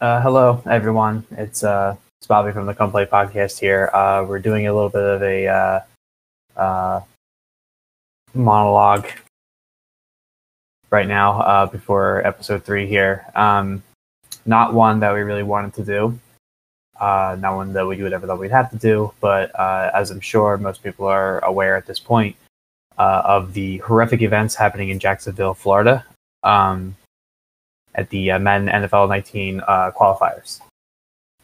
Uh, hello, everyone. It's uh, it's Bobby from the Come Play Podcast here. Uh, we're doing a little bit of a uh, uh, monologue right now uh, before episode three here. Um, not one that we really wanted to do. Uh, not one that we would ever thought we'd have to do, but as I'm sure most people are aware at this point of the horrific events happening in Jacksonville, Florida, um, at the uh, Madden NFL 19 uh, qualifiers.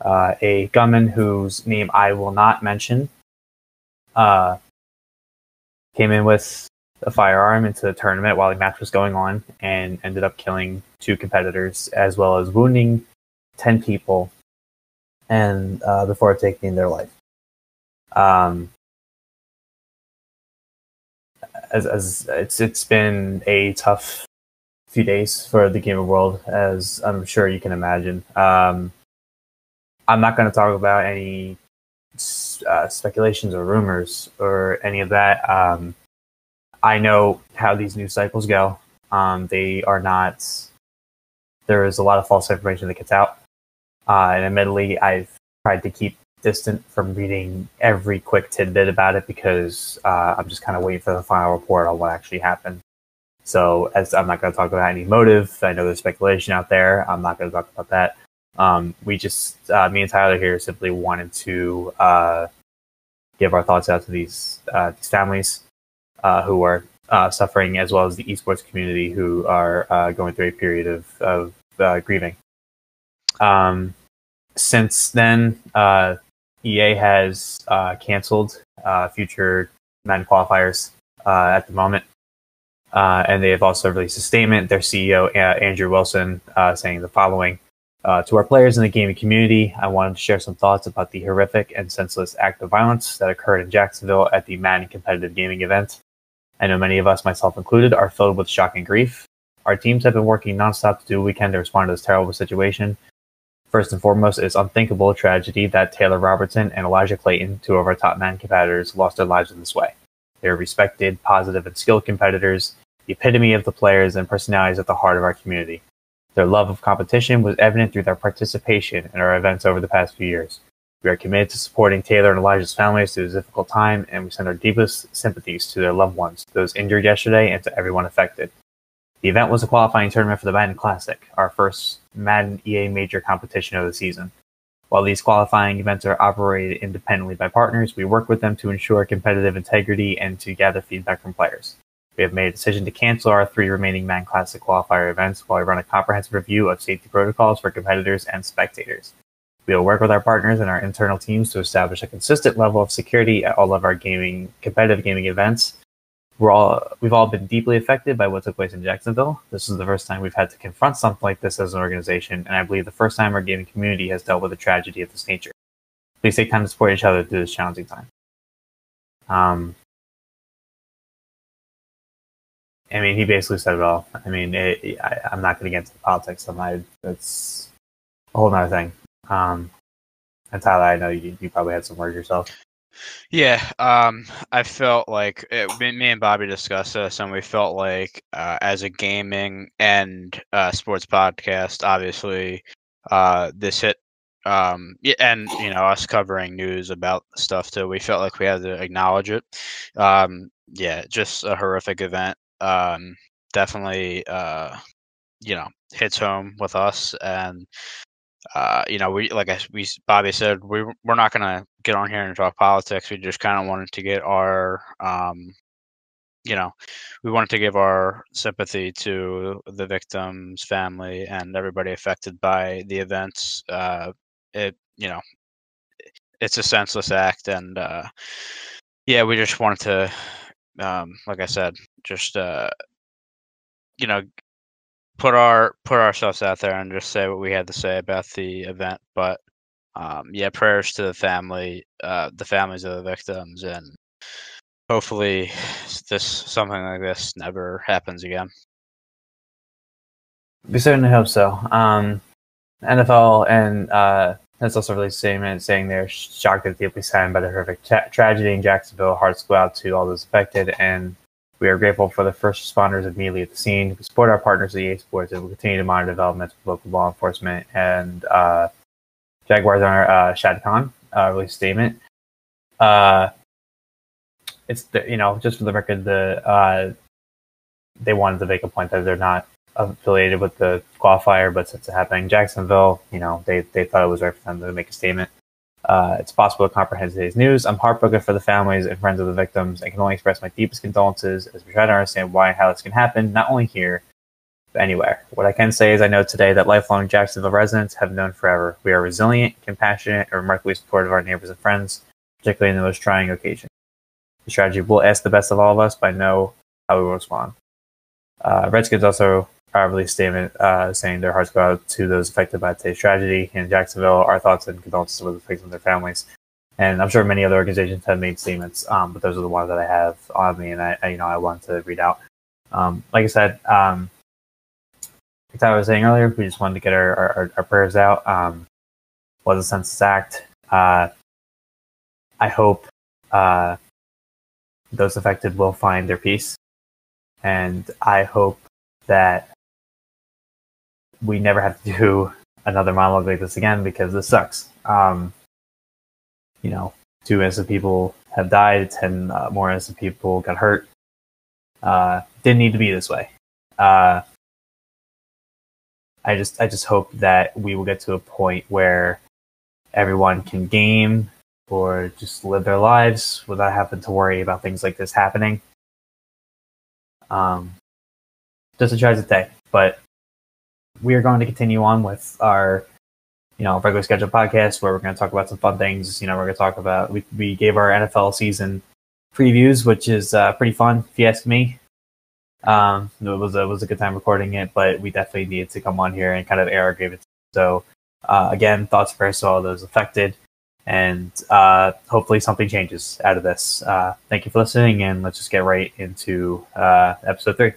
Uh, a gunman whose name I will not mention uh, came in with a firearm into the tournament while the match was going on and ended up killing two competitors as well as wounding 10 people and uh, before taking their life. Um, as, as it's it's been a tough few days for the gaming world, as I'm sure you can imagine. Um, I'm not going to talk about any uh, speculations or rumors or any of that. Um, I know how these news cycles go. Um, they are not. There is a lot of false information that gets out, uh, and admittedly, I've tried to keep distant from reading every quick tidbit about it because uh, I'm just kind of waiting for the final report on what actually happened. So, as I'm not going to talk about any motive, I know there's speculation out there. I'm not going to talk about that. Um, we just, uh, me and Tyler here, simply wanted to uh, give our thoughts out to these uh, these families uh, who are uh, suffering, as well as the esports community who are uh, going through a period of of grieving. Um, since then, EA has canceled future Madden qualifiers at the moment. Uh, and they have also released a statement. Their CEO, uh, Andrew Wilson, uh, saying the following uh, To our players in the gaming community, I wanted to share some thoughts about the horrific and senseless act of violence that occurred in Jacksonville at the Madden competitive gaming event. I know many of us, myself included, are filled with shock and grief. Our teams have been working nonstop to do what we can to respond to this terrible situation. First and foremost, it's unthinkable tragedy that Taylor Robertson and Elijah Clayton, two of our top Madden competitors, lost their lives in this way. They are respected, positive, and skilled competitors the epitome of the players and personalities at the heart of our community. Their love of competition was evident through their participation in our events over the past few years. We are committed to supporting Taylor and Elijah's families through this difficult time, and we send our deepest sympathies to their loved ones, those injured yesterday, and to everyone affected. The event was a qualifying tournament for the Madden Classic, our first Madden EA major competition of the season. While these qualifying events are operated independently by partners, we work with them to ensure competitive integrity and to gather feedback from players. We have made a decision to cancel our three remaining Madden Classic qualifier events while we run a comprehensive review of safety protocols for competitors and spectators. We will work with our partners and our internal teams to establish a consistent level of security at all of our gaming competitive gaming events. We're all we've all been deeply affected by what took place in Jacksonville. This is the first time we've had to confront something like this as an organization, and I believe the first time our gaming community has dealt with a tragedy of this nature. Please take time to support each other through this challenging time. Um, I mean, he basically said it all. I mean, it, I, am not going to get into the politics of my. It's a whole other thing. Um, and Tyler, I know you, you probably had some words yourself. Yeah, um, I felt like it, me and Bobby discussed this, and we felt like uh, as a gaming and uh, sports podcast, obviously, uh, this hit, um, and you know, us covering news about stuff too. We felt like we had to acknowledge it. Um, yeah, just a horrific event um, definitely uh, you know hits home with us and uh, you know we like I, we Bobby said we we're not gonna get on here and talk politics we just kind of wanted to get our um, you know we wanted to give our sympathy to the victim's family and everybody affected by the events uh, it you know it's a senseless act and uh, yeah we just wanted to um, like I said, just uh, you know, put our put ourselves out there and just say what we had to say about the event. But um, yeah, prayers to the family, uh, the families of the victims, and hopefully, this something like this never happens again. We certainly hope so. Um, NFL and uh, has also a statement saying they're shocked and deeply saddened by the horrific tra- tragedy in Jacksonville. Hearts go out to all those affected, and We are grateful for the first responders immediately at the scene. We support our partners at EA Sports and we'll continue to monitor developments with local law enforcement. And uh, Jaguars owner uh, Shad Khan uh, released statement. Uh, it's the, you know just for the record, the uh, they wanted to make a point that they're not affiliated with the qualifier, but since it happened in Jacksonville, you know they they thought it was right for them to make a statement. Uh, it's possible to comprehend today's news. I'm heartbroken for the families and friends of the victims and can only express my deepest condolences as we try to understand why and how this can happen, not only here, but anywhere. What I can say is I know today that lifelong Jacksonville residents have known forever. We are resilient, compassionate, and remarkably supportive of our neighbors and friends, particularly in the most trying occasions. The strategy will ask the best of all of us, but I know how we will respond. Uh, Redskins also uh, released a statement uh, saying their hearts go out to those affected by today's tragedy in Jacksonville. Our thoughts and condolences with the victims and their families. And I'm sure many other organizations have made statements, um, but those are the ones that I have on me, and I, I you know, I want to read out. Um, like I said, um, like I was saying earlier, we just wanted to get our, our, our prayers out. Um, was a census act. Uh, I hope uh, those affected will find their peace, and I hope that we never have to do another monologue like this again because this sucks. Um, you know, two innocent people have died, ten uh, more innocent people got hurt. Uh, didn't need to be this way. Uh, I just, I just hope that we will get to a point where everyone can game or just live their lives without having to worry about things like this happening. Um, just a tragic day, but we are going to continue on with our you know regular scheduled podcast where we're going to talk about some fun things. You know we're going to talk about we, we gave our nfl season previews which is uh, pretty fun if you ask me. Um, it was a, it was a good time recording it but we definitely needed to come on here and kind of air our grievances. So uh, again thoughts prayers to all those affected and uh, hopefully something changes out of this. Uh, thank you for listening and let's just get right into uh, episode three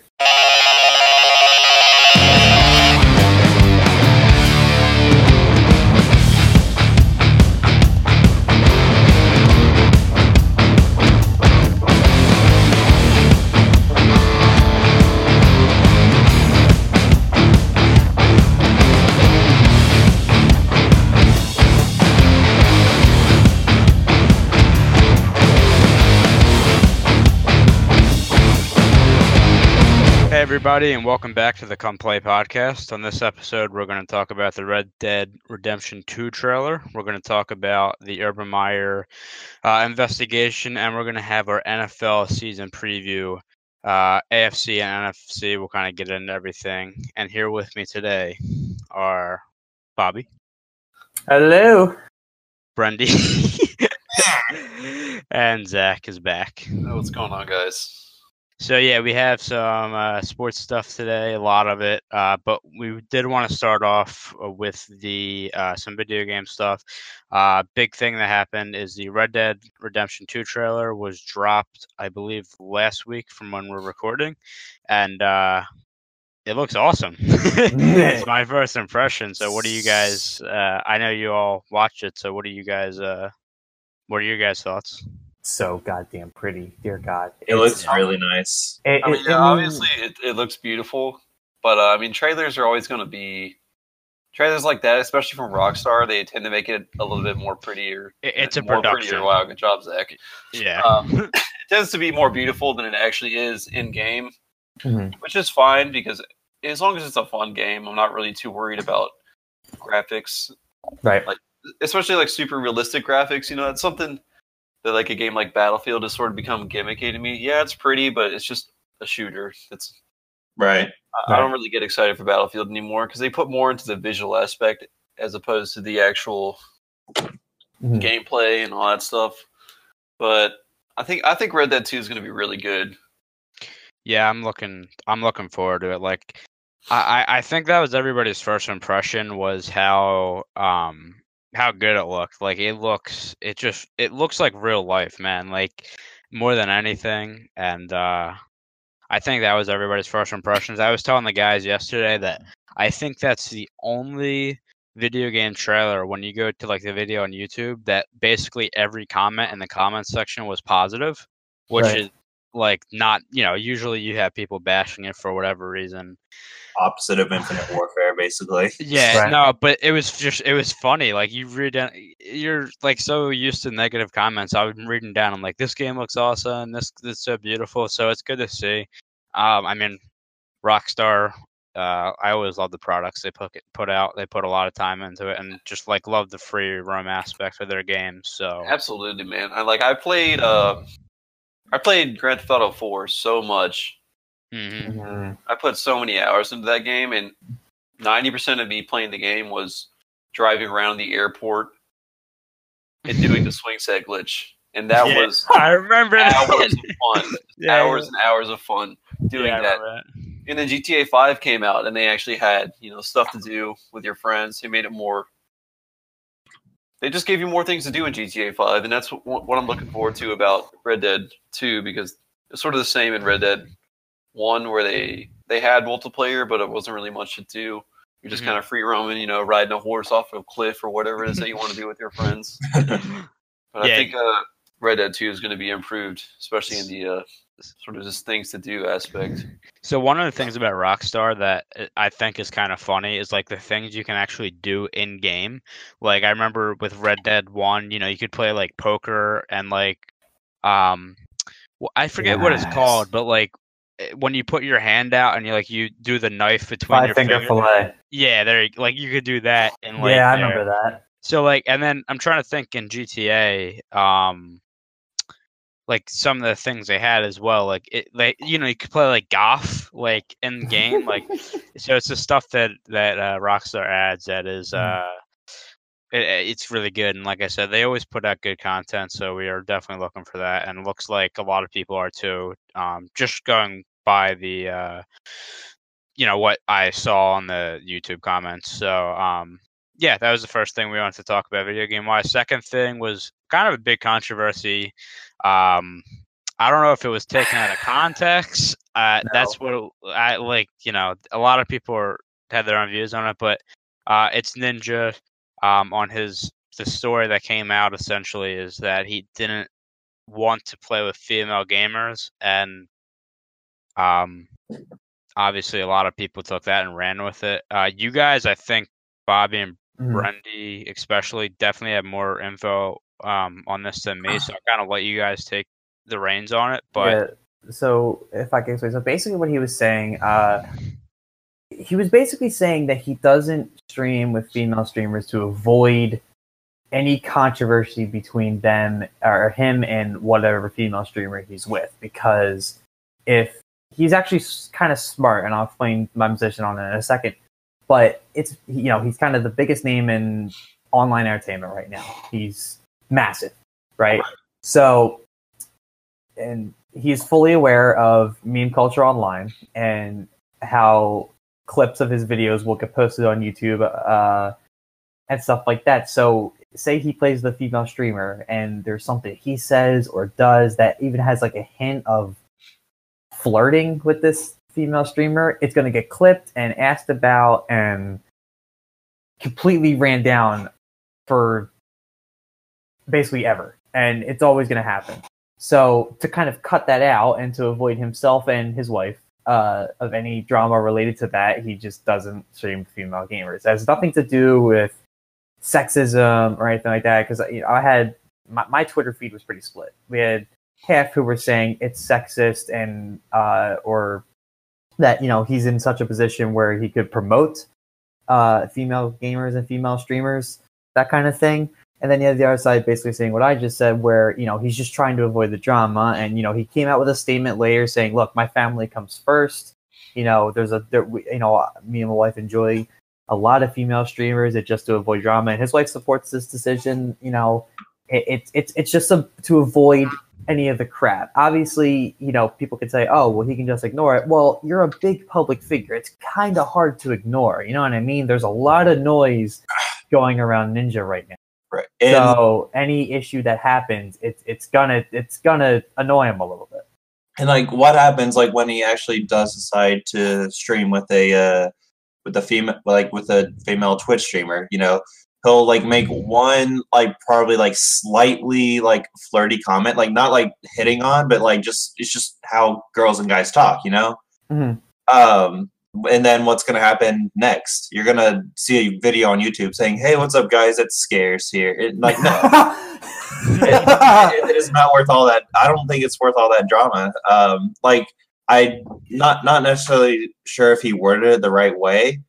everybody, and welcome back to the Come Play podcast. On this episode, we're going to talk about the Red Dead Redemption 2 trailer. We're going to talk about the Urban Meyer uh, investigation, and we're going to have our NFL season preview. Uh, AFC and NFC, we'll kind of get into everything. And here with me today are Bobby. Hello. Brendy. and Zach is back. what's going on, guys? So yeah, we have some uh, sports stuff today, a lot of it. Uh, but we did want to start off uh, with the uh, some video game stuff. Uh, big thing that happened is the Red Dead Redemption 2 trailer was dropped, I believe, last week from when we're recording, and uh, it looks awesome. it's my first impression. So, what do you guys? I know you all watched it. So, what do you guys? what are your guys' thoughts? So goddamn pretty. Dear God, it looks really nice. It, I mean, yeah, obviously it, it looks beautiful, but uh, I mean, trailers are always going to be trailers like that, especially from Rockstar. They tend to make it a little bit more prettier. It's a more production. Prettier. Wow, good job, Zach. Yeah, um, it tends to be more beautiful than it actually is in game, mm-hmm. which is fine because as long as it's a fun game, I'm not really too worried about graphics. Right. Like especially like super realistic graphics. You know, that's something that like a game like Battlefield has sort of become gimmicky to me. Yeah, it's pretty, but it's just a shooter. It's right. I, I don't really get excited for Battlefield anymore because they put more into the visual aspect as opposed to the actual mm-hmm. gameplay and all that stuff. But I think I think Red Dead Two is going to be really good. Yeah, I'm looking. I'm looking forward to it. Like, I I think that was everybody's first impression was how um how good it looked. Like it looks, it just it looks like real life, man. Like more than anything, and uh, I think that was everybody's first impressions. I was telling the guys yesterday that I think that's the only video game trailer when you go to like the video on YouTube that basically every comment in the comments section was positive, which right. is like not you know usually you have people bashing it for whatever reason Opposite of Infinite Warfare, basically. yeah Right. no but it was just it was funny like you read down you're like so used to negative comments i was reading down i'm like this game looks awesome this this is so beautiful so it's good to see um i mean rockstar uh i always love the products they put put out they put a lot of time into it and just like love the free roam aspect of their games so Absolutely, man. I like I played uh I played Grand Theft Auto 4 so much. Mhm. Mhm. I put so many hours into that game and 90% of me playing the game was driving around the airport and doing the swing set glitch. And that Yeah, was i remember hours that. of fun. Yeah, hours and hours of fun doing yeah, I that. And then GTA 5 came out and they actually had, you know, stuff to do with your friends. They made it more they just gave you more things to do in GTA 5 and that's what, what I'm looking forward to about Red Dead 2 because it's sort of the same in Red Dead 1 where they they had multiplayer but it wasn't really much to do. You're just Mhm. kind of free roaming, you know, riding a horse off a cliff or whatever it is that you want to do with your friends. But I Yeah. think uh, Red Dead 2 is going to be improved, especially in the uh, sort of just things to do aspect. So one of the things about Rockstar that uh, I think is kind of funny is like the things you can actually do in game. Like I remember with Red Dead One, you know, you could play like poker and like, um, I forget what it's called, but like when you put your hand out and you like you do the knife between Five your finger fingers. fillet. Yeah, there. you- Like you could do that. In, like, yeah, I there. remember that. So like, and then I'm trying to think in GTA, um, like some of the things they had as well. Like it, like you know, you could play like golf, like in the game. Like, so it's the stuff that that uh, Rockstar adds that is, uh, it, it's really good. And like I said, they always put out good content, so we are definitely looking for that. And it looks like a lot of people are too. Um, just going by the, uh, you know, what I saw on the YouTube comments. So, um, yeah, that was the first thing we wanted to talk about video game wise. Second thing was kind of a big controversy. Um, I don't know if it was taken out of context. Uh, No. That's what it- I like. You know, a lot of people are, had their own views on it, but uh, it's Ninja. Um, on his the story that came out essentially is that he didn't want to play with female gamers, and um, obviously a lot of people took that and ran with it. Uh, you guys, I think Bobby and Mhm. Brendy especially definitely have more info um, on this than me, so I kind of let you guys take the reins on it. But yeah, so if I can explain, so basically what he was saying, uh, he was basically saying that he doesn't stream with female streamers to avoid any controversy between them or him and whatever female streamer he's with, because if he's actually kind of smart, and I'll explain my position on it in a second. But it's you know he's kind of the biggest name in online entertainment right now. He's massive, right? So, and he's fully aware of meme culture online and how clips of his videos will get posted on YouTube uh, and stuff like that. So, say he plays the female streamer and there's something he says or does that even has like a hint of flirting with this female streamer, it's going to get clipped and asked about and completely ran down for basically ever. And it's always going to happen. So to kind of cut that out and to avoid himself and his wife uh, of any drama related to that, he just doesn't stream female gamers. It has nothing to do with sexism or anything like that. Because you know, I had my, my Twitter feed was pretty split. We had half who were saying it's sexist and uh, or that you know he's in such a position where he could promote uh, female gamers and female streamers, that kind of thing. And then you have the other side basically saying what I just said, where you know he's just trying to avoid the drama, and you know he came out with a statement later saying, "Look, my family comes first. You know, there's a there, you know me and my wife enjoy a lot of female streamers, it just to avoid drama, and his wife supports this decision. You know, it, it's it's it's just a, to avoid any of the crap. Obviously, you know, people could say, "Oh, well, he can just ignore it." Well, you're a big public figure; it's kind of hard to ignore. You know what I mean? There's a lot of noise going around Ninja right now. Right. And so any issue that happens, it's it's gonna it's gonna annoy him a little bit. and like what happens like when he actually does decide to stream with a uh with a female like with a female Twitch streamer, you know, he'll like make one like probably like slightly like flirty comment, like not like hitting on, but like just it's just how girls and guys talk, you know. Mhm. Um, and then what's gonna happen next? You're gonna see a video on YouTube saying, "Hey, what's up, guys? It's scarce here." It, like no, it, it is not worth all that. I don't think it's worth all that drama. Um, like I not not necessarily sure if he worded it the right way.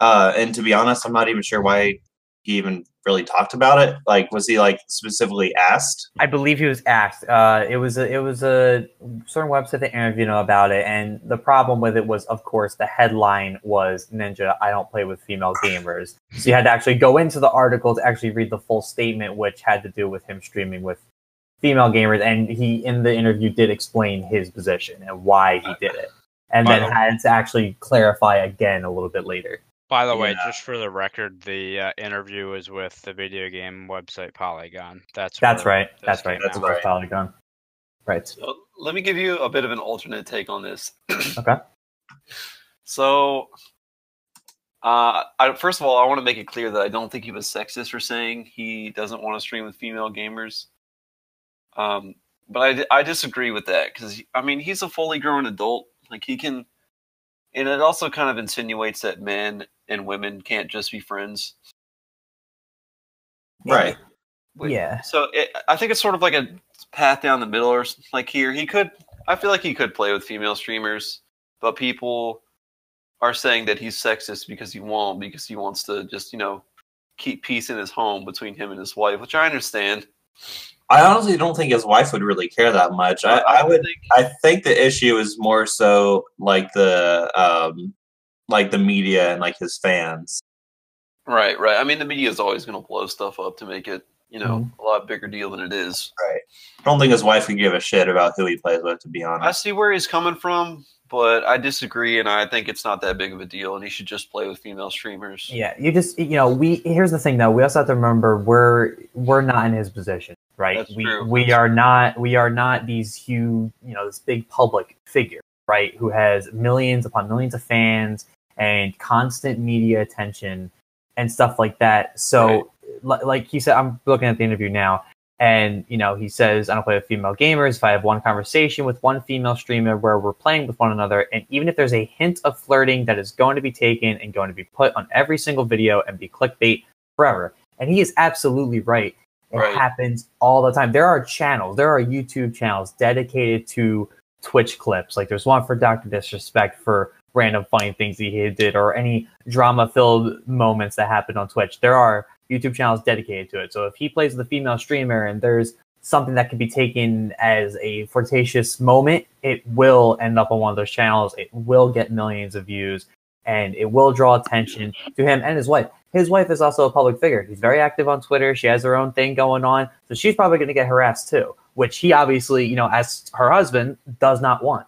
Uh, and to be honest, I'm not even sure why he even really talked about it. Like, was he like specifically asked? I believe he was asked. Uh, it was a, it was a certain website that interviewed him about it, and the problem with it was, of course, the headline was "Ninja, I don't play with female gamers." So you had to actually go into the article to actually read the full statement, which had to do with him streaming with female gamers, and he in the interview did explain his position and why he did it, and then had to actually clarify again a little bit later. By the way, just for the record, the uh, interview is with the video game website Polygon. That's That's right. That's right. That's right. Polygon. Right. So let me give you a bit of an alternate take on this. Okay. So, uh, I, first of all, I want to make it clear that I don't think he was sexist for saying he doesn't want to stream with female gamers. Um, but I, I disagree with that because I mean he's a fully grown adult. Like he can, and it also kind of insinuates that men and women can't just be friends. Right. Wait, Yeah. So it, I think it's sort of like a path down the middle, or like here he could. I feel like he could play with female streamers, but people are saying that he's sexist because he won't, because he wants to just you know keep peace in his home between him and his wife, which I understand. I honestly don't think his wife would really care that much. I, I would. think I think the issue is more so like the um like the media and like his fans. right, right. I mean, the media is always going to blow stuff up to make it you know mm-hmm. a lot bigger deal than it is. Right. I don't think his wife would give a shit about who he plays with, to be honest. I see where he's coming from, but I disagree, and I think it's not that big of a deal, and he should just play with female streamers. Yeah, you just you know we here's the thing though we also have to remember we're we're not in his position right That's we true. we are not we are not these huge you know this big public figure right who has millions upon millions of fans and constant media attention and stuff like that. So li- like he said I'm looking at the interview now and you know he says I don't play with female gamers. If I have one conversation with one female streamer where we're playing with one another and even if there's a hint of flirting that is going to be taken and going to be put on every single video and be clickbait forever. And he is absolutely right. It Right. happens all the time. There are channels there are youtube channels dedicated to twitch clips. Like there's one for dr disrespect for random funny things he did or any drama filled moments that happened on twitch there are youtube channels dedicated to it so if he plays with a female streamer and there's something that can be taken as a flirtatious moment it will end up on one of those channels it will get millions of views and it will draw attention to him and his wife his wife is also a public figure. He's very active on Twitter. She has her own thing going on. So she's probably going to get harassed too, which he obviously, you know, as her husband, does not want.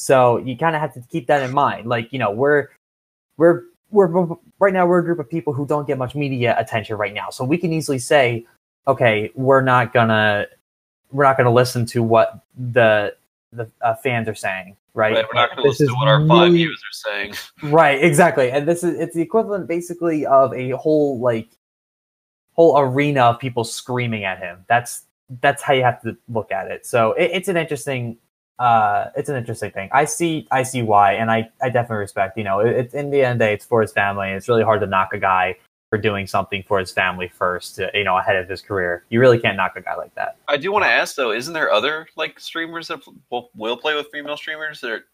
So you kind of have to keep that in mind. Like, you know, we're, we're, we're, right now, we're a group of people who don't get much media attention right now. So we can easily say, okay, we're not gonna, we're not gonna listen to what the, the uh, fans are saying, right? Right, we're not going to listen to what our five really- viewers are saying. Right, exactly. And this is it's the equivalent basically of a whole like whole arena of people screaming at him. That's that's how you have to look at it. So it, it's an interesting uh it's an interesting thing. I see I see why and I I definitely respect, you know, it, it's in the end of the day it's for his family. and It's really hard to knock a guy for doing something for his family first, uh, you know, ahead of his career. You really can't knock a guy like that. I do want to ask though, isn't there other like streamers that will, will play with female streamers that are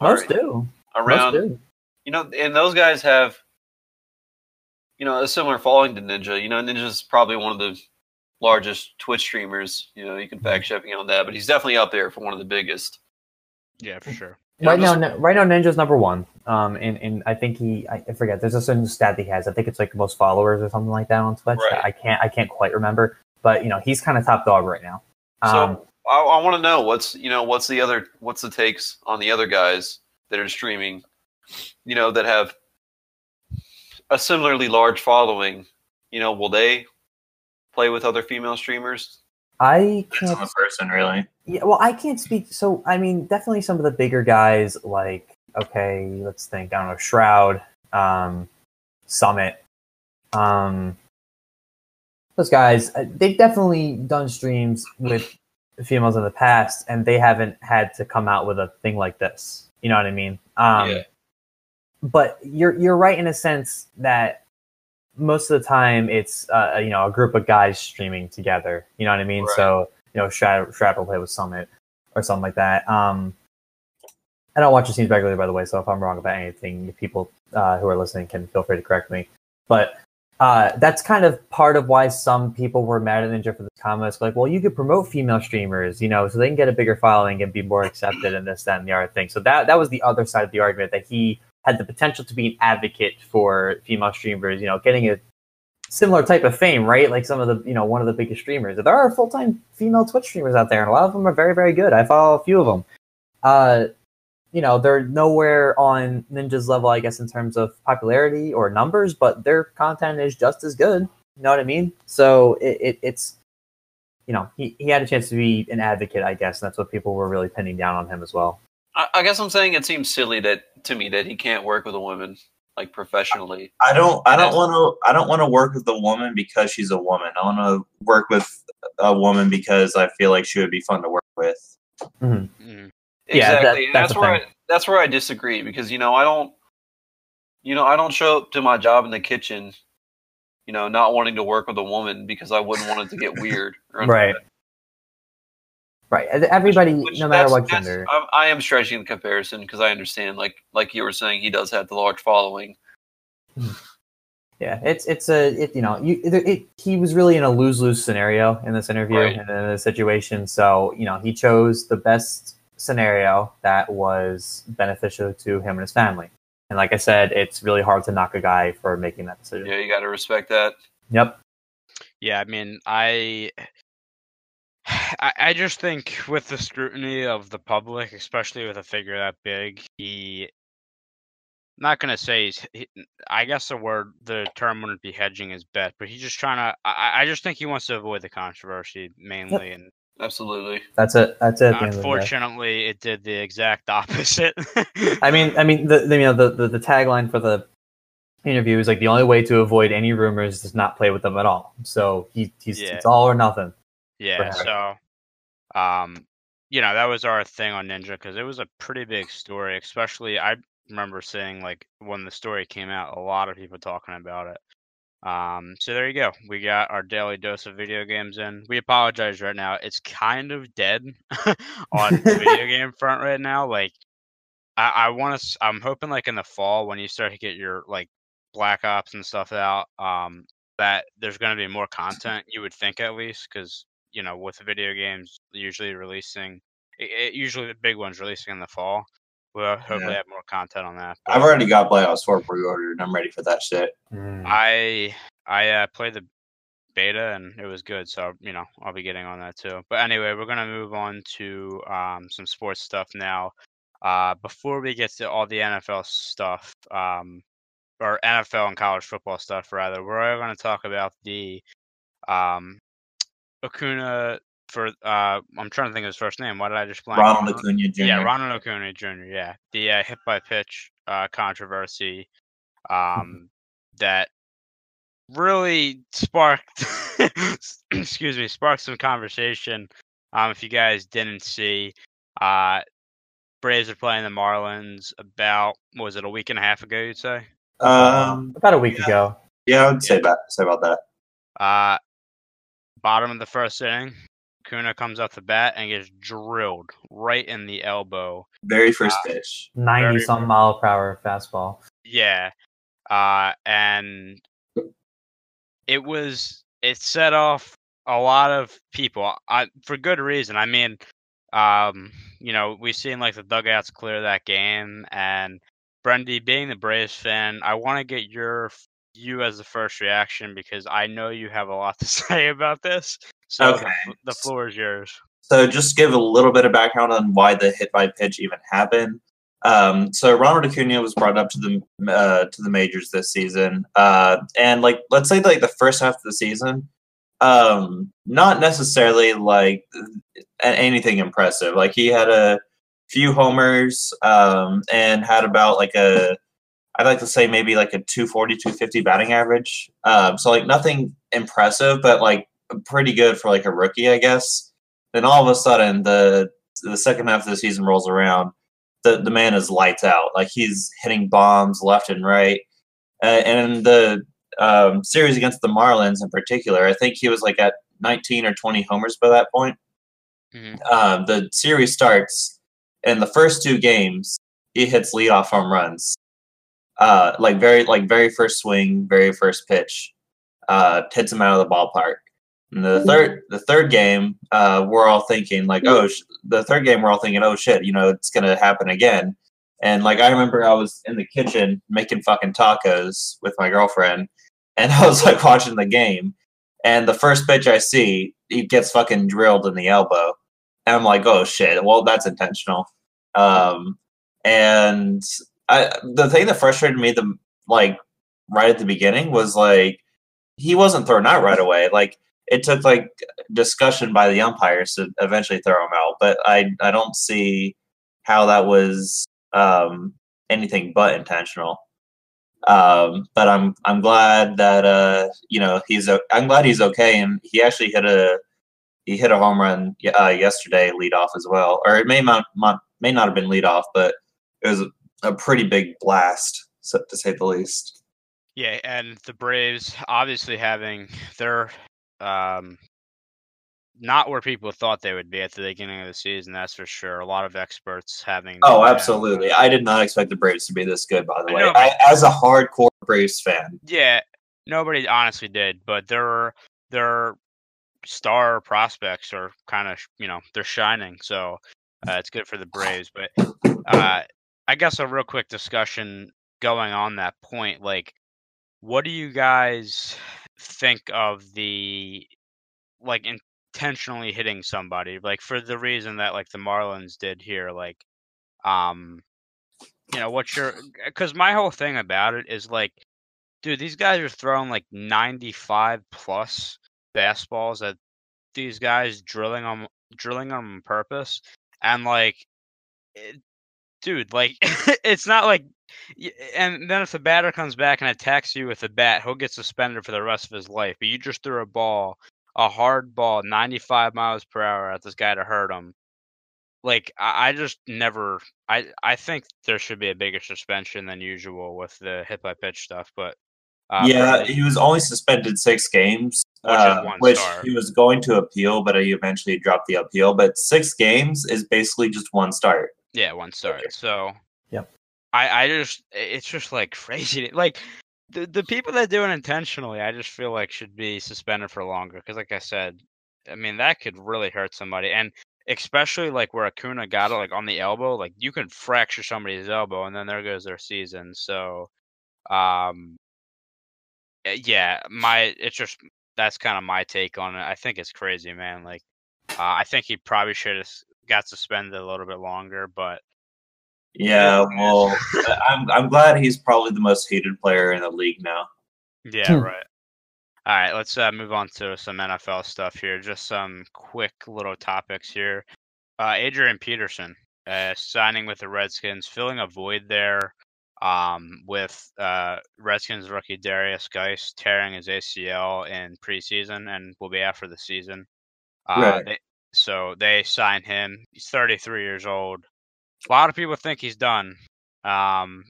Most do. around? Most do. You know, and those guys have, you know, a similar following to Ninja. You know, Ninja's probably one of the largest Twitch streamers. You know, you can fact check me on that, but he's definitely up there for one of the biggest. Yeah, for sure. You know, right just- now, right now, Ninja's number one. Um, and, and I think he, I I forget. There's a certain stat that he has. I think it's like most followers or something like that on Twitch. Right. I can't, I can't quite remember. But you know, he's kind of top dog right now. Um, So I, I want to know what's you know what's the other what's the takes on the other guys that are streaming, you know, that have a similarly large following. You know, will they play with other female streamers? I Depends on can't. the person, really. Yeah, well, I can't speak. So I mean, definitely some of the bigger guys, like okay, let's think. I don't know, Shroud, um, Summit. Um, those guys, uh, they've definitely done streams with females in the past, and they haven't had to come out with a thing like this. You know what I mean? Um, Yeah. But you're you're right in a sense that most of the time it's uh, you know a group of guys streaming together. You know what I mean? Right. So you know, Strap Strap will play with Summit or something like that. Um, I don't watch the scenes regularly, by the way. So if I'm wrong about anything, people uh, who are listening can feel free to correct me. But uh, that's kind of part of why some people were mad at Ninja for the comments. Like, well, you could promote female streamers, you know, so they can get a bigger following and be more accepted and this, that, and the other thing. So that that was the other side of the argument that he had the potential to be an advocate for female streamers, you know, getting a similar type of fame, right? Like some of the, you know, one of the biggest streamers. There are full time female Twitch streamers out there, and a lot of them are very, very good. I follow a few of them. Uh, you know, they're nowhere on Ninja's level, I guess, in terms of popularity or numbers, but their content is just as good. You know what I mean? So it, it, it's, you know, he, he had a chance to be an advocate, I guess. And that's what people were really pinning down on him as well. I, I guess I'm saying it seems silly that to me that he can't work with a woman like professionally. I don't. I don't want to. I don't want to work with a woman because she's a woman. I want to work with a woman because I feel like she would be fun to work with. Mm. Yeah, that- Exactly. and that's that's where I, that's where I disagree because you know I don't you know I don't show up to my job in the kitchen you know not wanting to work with a woman because I wouldn't want it to get weird or Right. like that. Right. Everybody, Which no matter what gender. I, I am stretching the comparison because I understand like like you were saying he does have the large following Yeah, it's it's a it you know you it, it he was really in a lose lose scenario in this interview Right. and in this situation. So you know he chose the best scenario that was beneficial to him and his family. And like I said, it's really hard to knock a guy for making that decision. yeah you got to respect that Yep. Yeah, I mean, I, I, I just think with the scrutiny of the public, especially with a figure that big, he. Not gonna say he's. He, I guess the word, the term wouldn't be hedging his bet, but he's just trying to. I, I just think he wants to avoid the controversy mainly, and absolutely That's it. That's it. At the end of the day. unfortunately, it did the exact opposite. I mean, I mean, the, the you know the, the the tagline for the interview is like the only way to avoid any rumors is not play with them at all. So he he's Yeah. it's all or nothing. Yeah, Right. so um you know, that was our thing on Ninja because it was a pretty big story, especially I remember seeing like when the story came out, a lot of people talking about it. Um so there you go. We got our daily dose of video games in. We apologize right now. It's kind of dead on the video game front right now. Like I, I want to. I'm hoping like in the fall when you start to get your like Black Ops and stuff out, um, that there's going to be more content. You would think at least because you know with video games usually releasing, it, it, usually the big ones releasing in the fall. We'll hopefully Yeah. have more content on that. I've already got Black Ops 4 pre-ordered, and I'm ready for that shit. Mm. I I uh, played the beta and it was good, so you know I'll be getting on that too. But anyway, we're gonna move on to um, some sports stuff now. Uh, before we get to all the NFL stuff, um, or NFL and college football stuff rather, we're going to talk about the um, Acuna for. Uh, I'm trying to think of his first name. Why did I just blank? Ronald Acuna Jr. Yeah, Ronald Acuna Jr. Yeah, the uh, hit by pitch uh, controversy um, that really sparked, excuse me, sparked some conversation. Um, if you guys didn't see, uh, Braves are playing the Marlins about what was it a week and a half ago? You'd say. Um, about a week yeah. ago. yeah, I would say that. Say about that. Uh, bottom of the first inning, Kuna comes up the bat and gets drilled right in the elbow. Very first Uh, pitch. Ninety Very- some mile per hour fastball. Yeah. Uh, and it was it set off a lot of people I, for good reason. I mean, um, you know, we've seen like the dugouts clear that game, and Brendy, being the Braves fan, I want to get your you as the first reaction because I know you have a lot to say about this. So the, Okay. the floor is yours. So just give a little bit of background on why the hit by pitch even happened. Um, so Ronald Acuna was brought up to the uh, to the majors this season, uh, and like let's say like the first half of the season, um, not necessarily like anything impressive. Like he had a few homers um, and had about like a I'd like to say maybe like a 240, 250 batting average. Um, so like nothing impressive, but like pretty good for like a rookie, I guess. Then all of a sudden, the the second half of the season rolls around. The the man is lights out. Like he's hitting bombs left and right. Uh, and the um, series against the Marlins in particular, I think he was like at 19 or 20 homers by that point. Mhm. Um, the series starts, and the first two games, he hits leadoff home runs. Uh, like very, like very first swing, very first pitch, uh, hits him out of the ballpark. And the third, the third game, uh, we're all thinking like, oh, sh-, the third game, we're all thinking, oh shit, you know, it's gonna happen again. And like I remember, I was in the kitchen making fucking tacos with my girlfriend, and I was like watching the game, and the first pitch I see, he gets fucking drilled in the elbow, and I'm like, oh shit, well that's intentional. Um, and I, the thing that frustrated me the like right at the beginning was like he wasn't thrown out right away. Like it took like discussion by the umpires to eventually throw him out, but I I don't see how that was um, anything but intentional. Um, but I'm I'm glad that uh, you know he's I'm glad he's okay, and he actually hit a he hit a home run uh, yesterday lead off as well, or it may not may not have been lead off, but it was a, pretty big blast so, to say the least. Yeah, and the Braves obviously having their um not where people thought they would be at the beginning of the season, that's for sure. A lot of experts having Oh, absolutely! I did not expect the Braves to be this good. By the way, I, as a hardcore Braves fan, Yeah, nobody honestly did, but their their star prospects are kind of you know they're shining, so uh, it's good for the Braves. But uh, I guess a real quick discussion going on that point, like, what do you guys think of the like intentionally hitting somebody, like for the reason that like the Marlins did here, like, um, you know, what's your? Because my whole thing about it is like dude, these guys are throwing like 95 plus fastballs at these guys, drilling them, drilling them on purpose, and like, dude, like, it's not like, and then if the batter comes back and attacks you with a bat, he'll get suspended for the rest of his life. But you just threw a ball, a hard ball, 95 miles per hour at this guy to hurt him. Like I, I just never, I I think there should be a bigger suspension than usual with the hit by pitch stuff, but uh, yeah, he was only suspended six games, Which uh, which he was going to appeal, but he eventually dropped the appeal. But six games is basically just one start. Yeah, one start. So Yep. I I just it's just like crazy. Like the the people that do it intentionally, I just feel like should be suspended for longer because, like I said, I mean that could really hurt somebody, and especially like where Acuna got it, like on the elbow, like you can fracture somebody's elbow, and then there goes their season. So, um, eh, yeah, my it's just that's kind of my take on it. I think it's crazy, man. Like, uh, I think he probably should have got suspended a little bit longer, but Yeah, Yeah. well, I'm I'm glad he's probably the most hated player in the league now. Yeah, Hmm. right. All right, let's uh, move on to some NFL stuff here. Just some quick little topics here. Uh, Adrian Peterson uh, signing with the Redskins, filling a void there um, with uh, Redskins rookie Derrius Guice tearing his ACL in preseason and will be out for the season. Uh, Right. they, so they signed him. He's 33 years old. A lot of people think he's done. Um,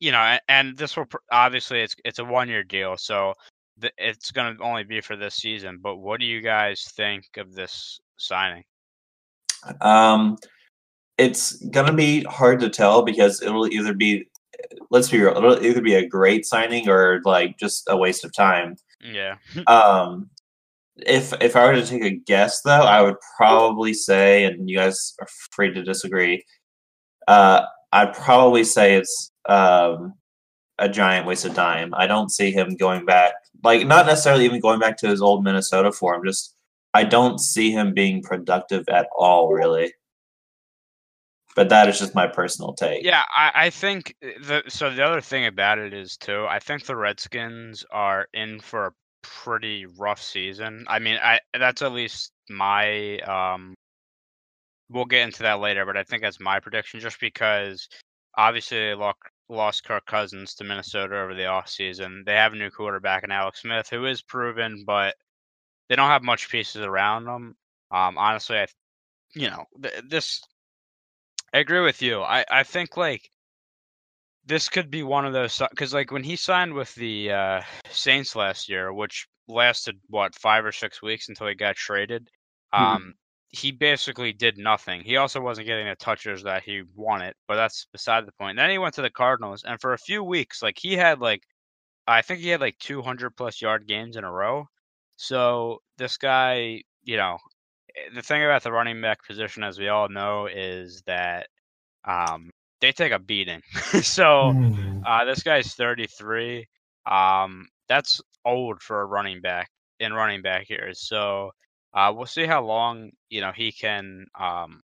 you know, and, and this will pr- obviously it's it's a one year deal, so th- it's going to only be for this season. But what do you guys think of this signing? Um, it's gonna be hard to tell because it'll either be, let's be real, it'll either be a great signing or like just a waste of time. Yeah, Um, if if I were to take a guess, though, I would probably say, and you guys are free to disagree. Uh, I'd probably say it's um, a giant waste of time. I don't see him going back, like not necessarily even going back to his old Minnesota form. Just I don't see him being productive at all, really. But that is just my personal take. yeah. I, I think the so the other thing about it is too. I think the Redskins are in for a pretty rough season. I mean, I that's at least my um. We'll get into that later, but I think that's my prediction. Just because obviously they lost Kirk Cousins to Minnesota over the offseason. They have a new quarterback in Alex Smith, who is proven, but they don't have much pieces around them. Um, honestly, I, you know, th- this. I agree with you. I I think like this could be one of those because like when he signed with the uh, Saints last year, which lasted what five or six weeks until he got traded. Mm-hmm. Um, he basically did nothing. He also wasn't getting the touches that he wanted, but that's beside the point. Then he went to the Cardinals, and for a few weeks, like he had like, I think he had like 200 plus yard games in a row. So this guy, you know, eh, the thing about the running back position, as we all know, is that um, they take a beating. so mm. uh, this guy's 33. Um, that's old for a running back in running back years. So uh, we'll see how long you know he can um,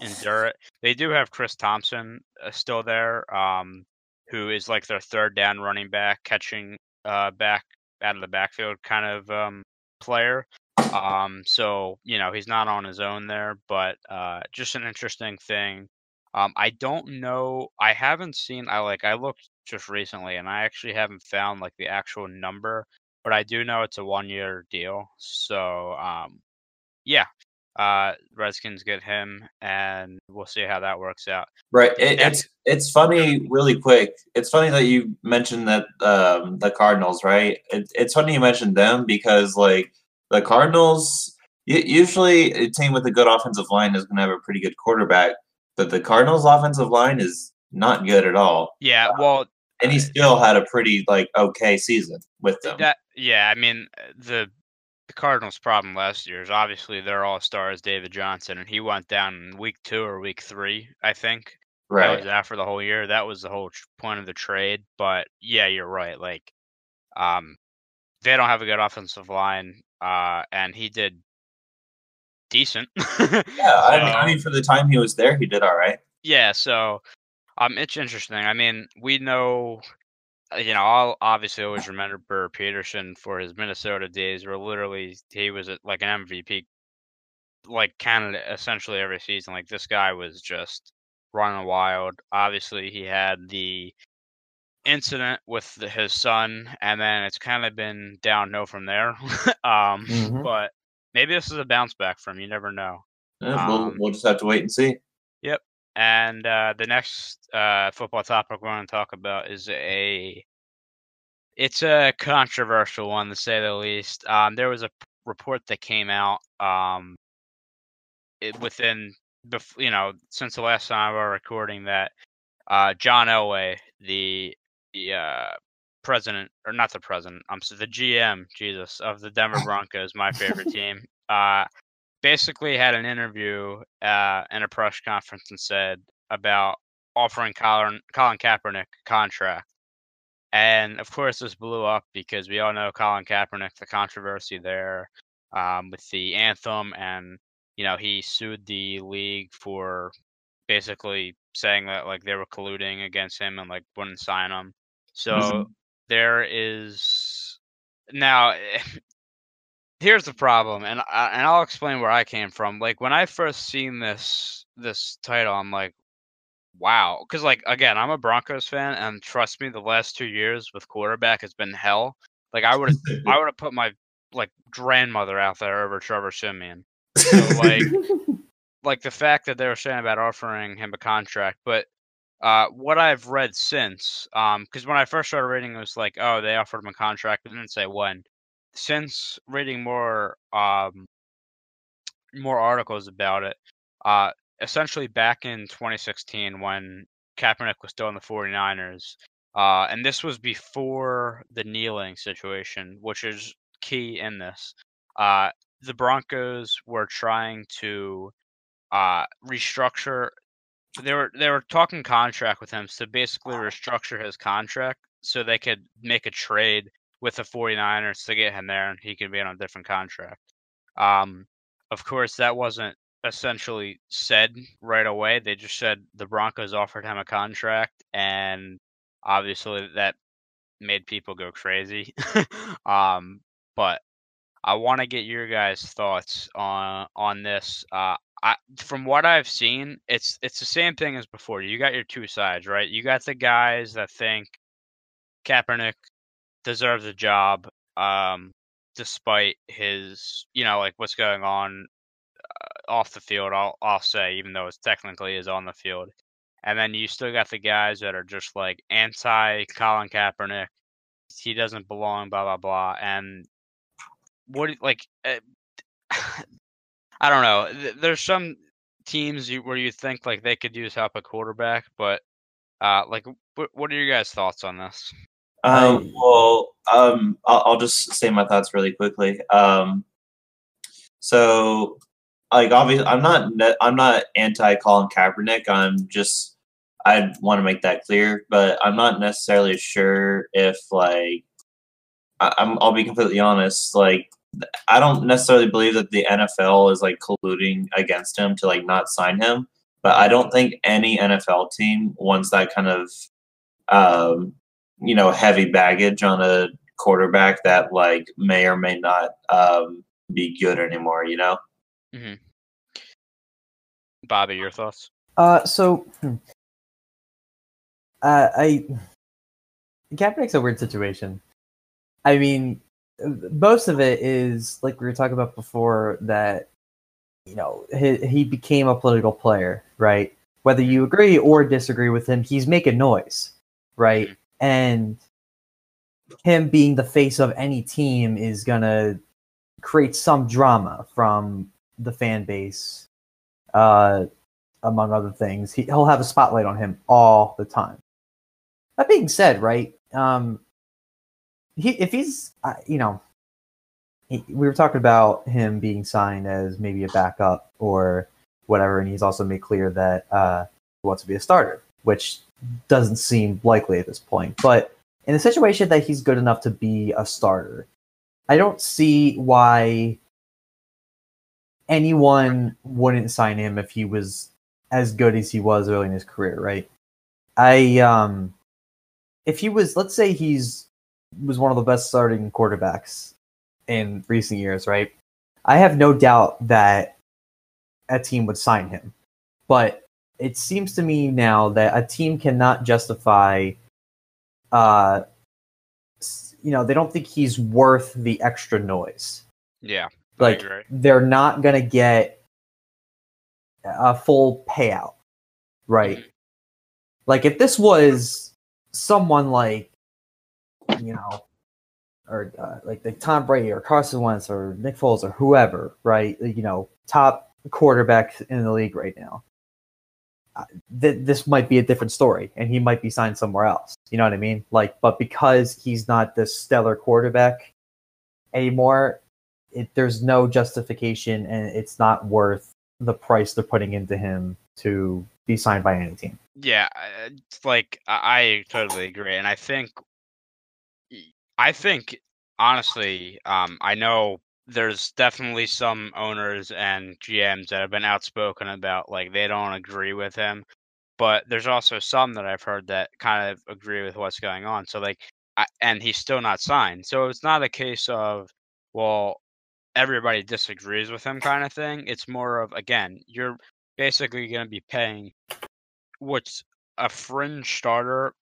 endure it. They do have Chris Thompson uh, still there, um, who is like their third down running back, catching uh, back out of the backfield kind of um, player. Um, so you know he's not on his own there, but uh, just an interesting thing. Um, I don't know. I haven't seen. I like. I looked just recently, and I actually haven't found like the actual number but I do know it's a one year deal. So um, yeah, uh, Redskins get him, and we'll see how that works out. Right. It, it's it's funny, really quick. It's funny that you mentioned that um, the Cardinals, right? It, it's funny you mentioned them because like the Cardinals. Usually, a team with a good offensive line is going to have a pretty good quarterback, but the Cardinals' offensive line is not good at all. Yeah, well, and he still had a pretty like okay season with them. That yeah, I mean the the Cardinals' problem last year is obviously their all star is David Johnson, and he went down in week two or week three, I think. Right. That was after the whole year. That was the whole point of the trade. But yeah, you're right. Like, um, they don't have a good offensive line, uh, and he did decent. yeah, I, mean, I mean, for the time he was there, he did all right. Yeah, so um, it's interesting. I mean, we know, uh, you know, I'll obviously always remember Burr Peterson for his Minnesota days, where literally he was like an MVP, like Canada essentially every season. Like this guy was just running wild. Obviously, he had the incident with the, his son, and then it's kind of been downhill from there. um, mm-hmm. But maybe this is a bounce back from. You never know. Yeah, we'll, um, we'll just have to wait and see. Yep. And uh, the next uh, football topic we're going to talk about is a it's a controversial one to say the least. Um, there was a report that came out um, it, within you know since the last time we were recording that uh, John Elway, the the uh, president or not the president, I'm so the GM, Jesus, of the Denver Broncos, my favorite team, uh, basically had an interview uh, in a press conference and said about offering Colin, Colin Kaepernick a contract. And of course, this blew up because we all know Colin Kaepernick, the controversy there um, with the anthem, and you know he sued the league for basically saying that like they were colluding against him and like wouldn't sign him. So mm-hmm. There is now eh, here's the problem, and I, and I'll explain where I came from. Like when I first seen this this title, I'm like, wow, because like again, I'm a Broncos fan, and trust me, the last two years with quarterback has been hell. Like I would I would have put my like grandmother out there over Trevor Siemian. So like like the fact that they were saying about offering him a contract, but uh, what I've read since, um, because when I first started reading, it was like, oh, they offered him a contract, but didn't say when since reading more um more articles about it, uh essentially back in 2016 when Kaepernick was still in the 49ers, uh, and this was before the kneeling situation, which is key in this. Uh, the Broncos were trying to uh, restructure. They were they were talking contract with him to basically restructure his contract so they could make a trade with the 49ers to get him there and he could be on a different contract. Um, of course, that wasn't essentially said right away. They just said the Broncos offered him a contract, and obviously that made people go crazy. um, but I want to get your guys' thoughts on on this. Uh, I, from what I've seen, it's it's the same thing as before. You got your two sides, right? You got the guys that think Kaepernick deserves a job, um, despite his, you know, like what's going on uh, off the field. I'll I'll say, even though it's technically is on the field, and then you still got the guys that are just like anti Colin Kaepernick. He doesn't belong, blah blah blah, and what like. Uh, I don't know. There's some teams where you think like they could use help a quarterback, but uh, like, what, what are your guys' thoughts on this? Um, well, um, I'll, I'll, just say my thoughts really quickly. Um, so, like, obviously, I'm not I'm not anti Colin Kaepernick. I'm just I want to make that clear, but I'm not necessarily sure if like I, I'm. I'll be completely honest. Like, I don't necessarily believe that the NFL is like colluding against him to like not sign him, but I don't think any NFL team wants that kind of um, you know heavy baggage on a quarterback that like may or may not um, be good anymore. You know. Mm-hmm. Bobby, your thoughts? Uh, so hmm. uh, I Kaepernick's a weird situation. I mean, most of it is like we were talking about before that you know he, he became a political player right? Whether you agree or disagree with him he's making noise right? And him being the face of any team is gonna create some drama from the fan base uh among other things. He, he'll have a spotlight on him all the time. That being said right um he if he's uh, you know he, we were talking about him being signed as maybe a backup or whatever, and he's also made clear that uh, he wants to be a starter, which doesn't seem likely at this point. But in a situation that he's good enough to be a starter, I don't see why anyone wouldn't sign him if he was as good as he was early in his career, right? I um if he was let's say he's was one of the best starting quarterbacks in recent years, right? I have no doubt that a team would sign him. But it seems to me now that a team cannot justify uh you know, they don't think he's worth the extra noise. Yeah. Like they're not going to get a full payout. Right? Mm-hmm. Like if this was someone like you know, or uh, like the Tom Brady or Carson Wentz or Nick Foles or whoever, right? You know, top quarterbacks in the league right now. Uh, th- this might be a different story, and he might be signed somewhere else. You know what I mean? Like, but because he's not this stellar quarterback anymore, it, there's no justification, and it's not worth the price they're putting into him to be signed by any team. Yeah, it's like I totally agree, and I think I think honestly, um, I know there's definitely some owners and GMs that have been outspoken about like they don't agree with him, but there's also some that I've heard that kind of agree with what's going on. So like, I, and he's still not signed. So it's not a case of well, everybody disagrees with him kind of thing. It's more of again, you're basically going to be paying what's a fringe starter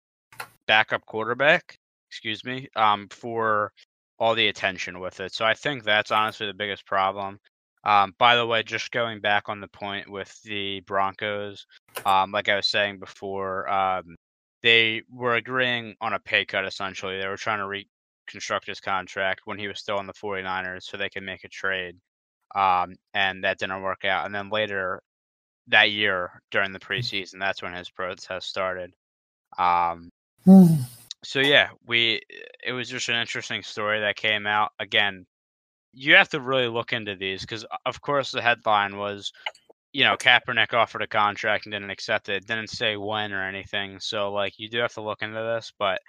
backup quarterback excuse me, um, for all the attention with it. So I think that's honestly the biggest problem. Um, by the way, just going back on the point with the Broncos, um, like I was saying before, um, they were agreeing on a pay cut essentially. They were trying to reconstruct his contract when he was still on the 49ers so they could make a trade. Um, and that didn't work out. And then later that year during the mm. preseason, that's when his protest started. Um, so yeah, we it was just an interesting story that came out. Again, you have to really look into these because, of course, the headline was, you know, Kaepernick offered a contract and didn't accept it. Didn't say when or anything. So like, you do have to look into this. But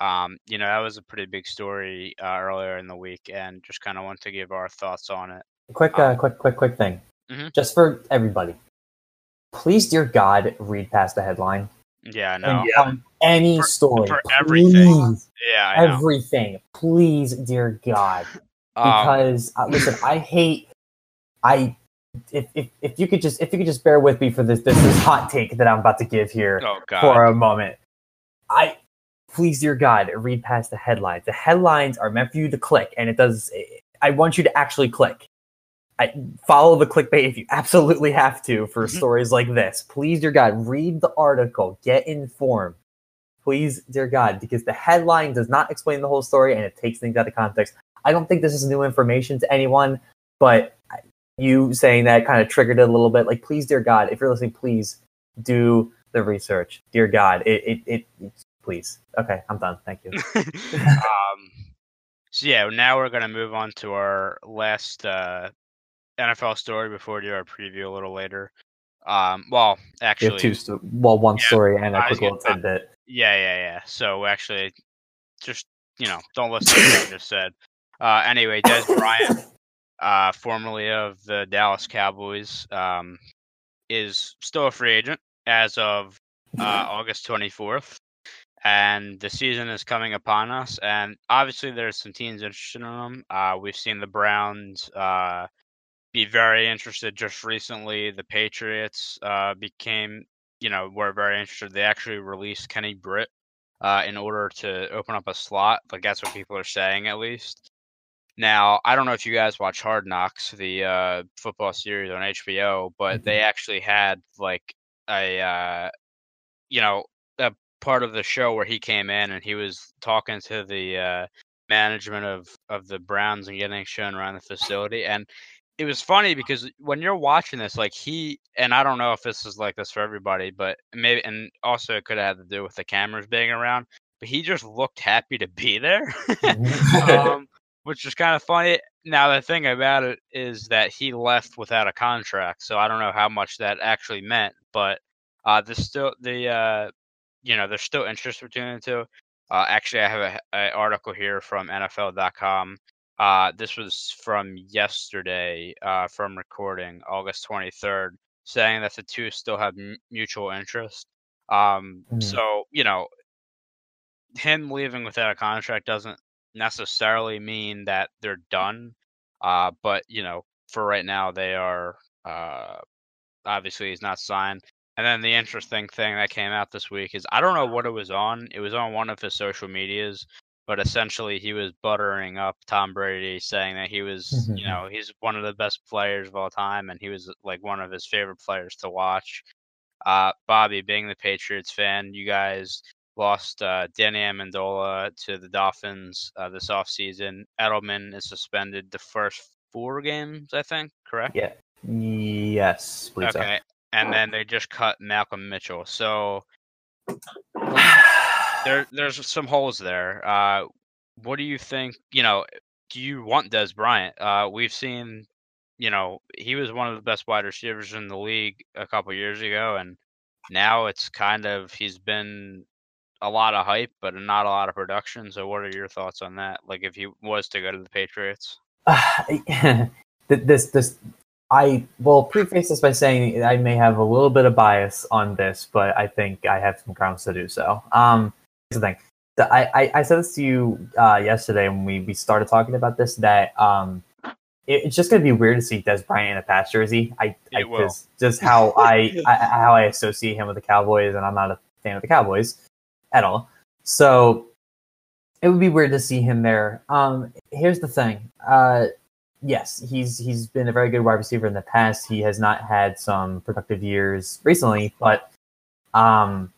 um, you know, that was a pretty big story uh, earlier in the week, and just kind of want to give our thoughts on it. Quick, uh, um, quick, quick, quick thing, mm-hmm. just for everybody. Please, dear God, read past the headline. Yeah, no. Yeah. Any for, story. For everything. Please, yeah, everything. Please, dear God. Um, because um, uh, listen, I hate I if, if, if you could just if you could just bear with me for this this, this hot take that I'm about to give here Oh for a moment. I please, dear God, read past the headlines. The headlines are meant for you to click, and it does. I want you to actually click. I, follow the clickbait if you absolutely have to for stories like this. Please, dear God, read the article, get informed. Please, dear God, because the headline does not explain the whole story and it takes things out of context. I don't think this is new information to anyone, but you saying that kind of triggered it a little bit. Like, please, dear God, if you're listening, please do the research. Dear God, it, it, it, please. Okay, I'm done. Thank you. um, so yeah, now we're gonna move on to our last uh, NFL story before we do our preview a little later. Um, well, We actually, two, sto- well, one Yeah, story and a quick little tidbit. Yeah, yeah, yeah. So actually, just you know, don't listen to what I just said. Uh, anyway, Dez Bryant, uh, formerly of the Dallas Cowboys, um, is still a free agent as of uh, August 24th, and the season is coming upon us. And obviously, there's some teams interested in him. Uh, we've seen the Browns uh, be very interested just recently. The Patriots uh, became you know, were very interested. They actually released Kenny Britt uh, in order to open up a slot. Like that's what people are saying, at least. Now, I don't know if you guys watch Hard Knocks, the uh, football series on HBO, but they actually had like a, uh, you know, a part of the show where he came in and he was talking to the uh, management of of the Browns and getting shown around the facility, and it was funny because when you're watching this, like he and I don't know if this is like this for everybody, but maybe and also it could have had to do with the cameras being around, but he just looked happy to be there. um, which is kind of funny. Now the thing about it is that he left without a contract, so I don't know how much that actually meant, but uh there's still the uh you know, there's still interest between the two. Uh, actually, I have a, a article here from NFL.com uh, this was from yesterday, uh, from recording August 23rd, saying that the two still have m- mutual interest. Um, Mhm. So, you know, him leaving without a contract doesn't necessarily mean that they're done. Uh, but, you know, for right now, they are, uh, obviously, he's not signed. And then the interesting thing that came out this week is I don't know what it was on. It was on one of his social medias, but essentially he was buttering up Tom Brady, saying that he was, you know, he's one of the best players of all time, and he was like one of his favorite players to watch. Uh, Bobby, being the Patriots fan, you guys lost uh, Danny Amendola to the Dolphins uh, this offseason. Edelman is suspended the first four games, I think. Correct? Yeah. Yes. Okay. And then they just cut Malcolm Mitchell. So there there's some holes there. Uh, what do you think? You know, do you want Dez Bryant? Uh, we've seen, you know, he was one of the best wide receivers in the league a couple years ago, and now it's kind of he's been a lot of hype, but not a lot of production. So, what are your thoughts on that? Like, if he was to go to the Patriots? Th- this this I will preface this by saying I may have a little bit of bias on this, but I think I have some grounds to do so. Um, the thing. The- I, I, I said this to you uh, yesterday when we, we started talking about this that um, it, it's just going to be weird to see Dez Bryant in a Pats jersey. I, I just, just how I, I how I associate him with the Cowboys, and I'm not a fan of the Cowboys at all. So it would be weird to see him there. Um, here's the thing. Uh, yes, he's he's been a very good wide receiver in the past. He has not had some productive years recently, but um,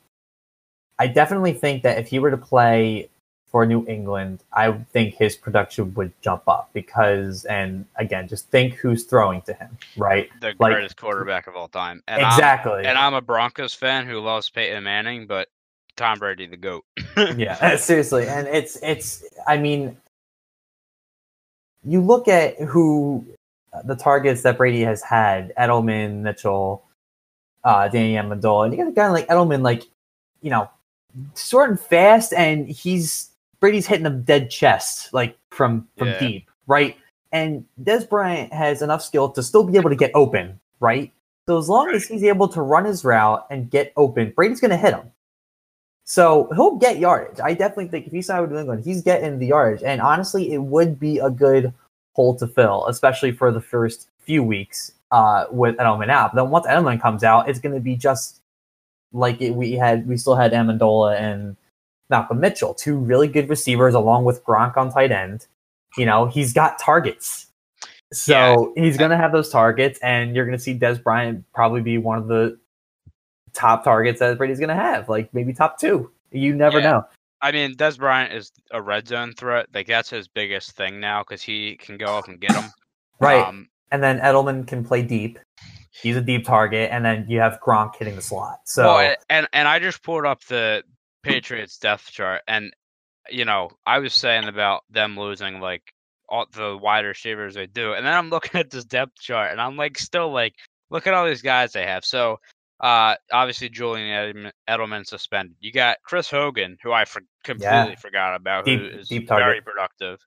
I definitely think that if he were to play for New England, I think his production would jump up because, and again, just think who's throwing to him, right? The Like- greatest quarterback of all time. And I'm- exactly. and I'm a Broncos fan who loves Peyton Manning, but Tom Brady the goat. yeah, seriously, and it's it's. I mean, you look at who the targets that Brady has had: Edelman, Mitchell, uh, Danny Amendola, and you got a guy like Edelman, like you know, short and fast, and he's Brady's hitting them dead chest, like from from Yeah. deep, right? And Dez Bryant has enough skill to still be able to get open, right? So as long as he's able to run his route and get open, Brady's going to hit him. So he'll get yardage. I definitely think if he's signed with New England, he's getting the yardage. And honestly, it would be a good hole to fill, especially for the first few weeks uh, with Edelman out. But then once Edelman comes out, it's going to be just like it, we had. We still had Amendola and Malcolm Mitchell, two really good receivers, along with Gronk on tight end. You know, he's got targets. So he's going to have those targets, and you're going to see Dez Bryant probably be one of the top targets that Brady's going to have, like maybe top two. You never Yeah. know. I mean, Dez Bryant is a red zone threat. Like that's his biggest thing now because he can go up and get them. Right. Um, and then Edelman can play deep. He's a deep target, and then you have Gronk hitting the slot. So well, and and I just pulled up the Patriots depth chart, and you know, I was saying about them losing like all the wide receivers they do, and then I'm looking at this depth chart, and I'm like, still like, look at all these guys they have. So, uh, obviously Julian Edelman, suspended. You got Chris Hogan, who I for- completely forgot about, who Deep- is deep very productive.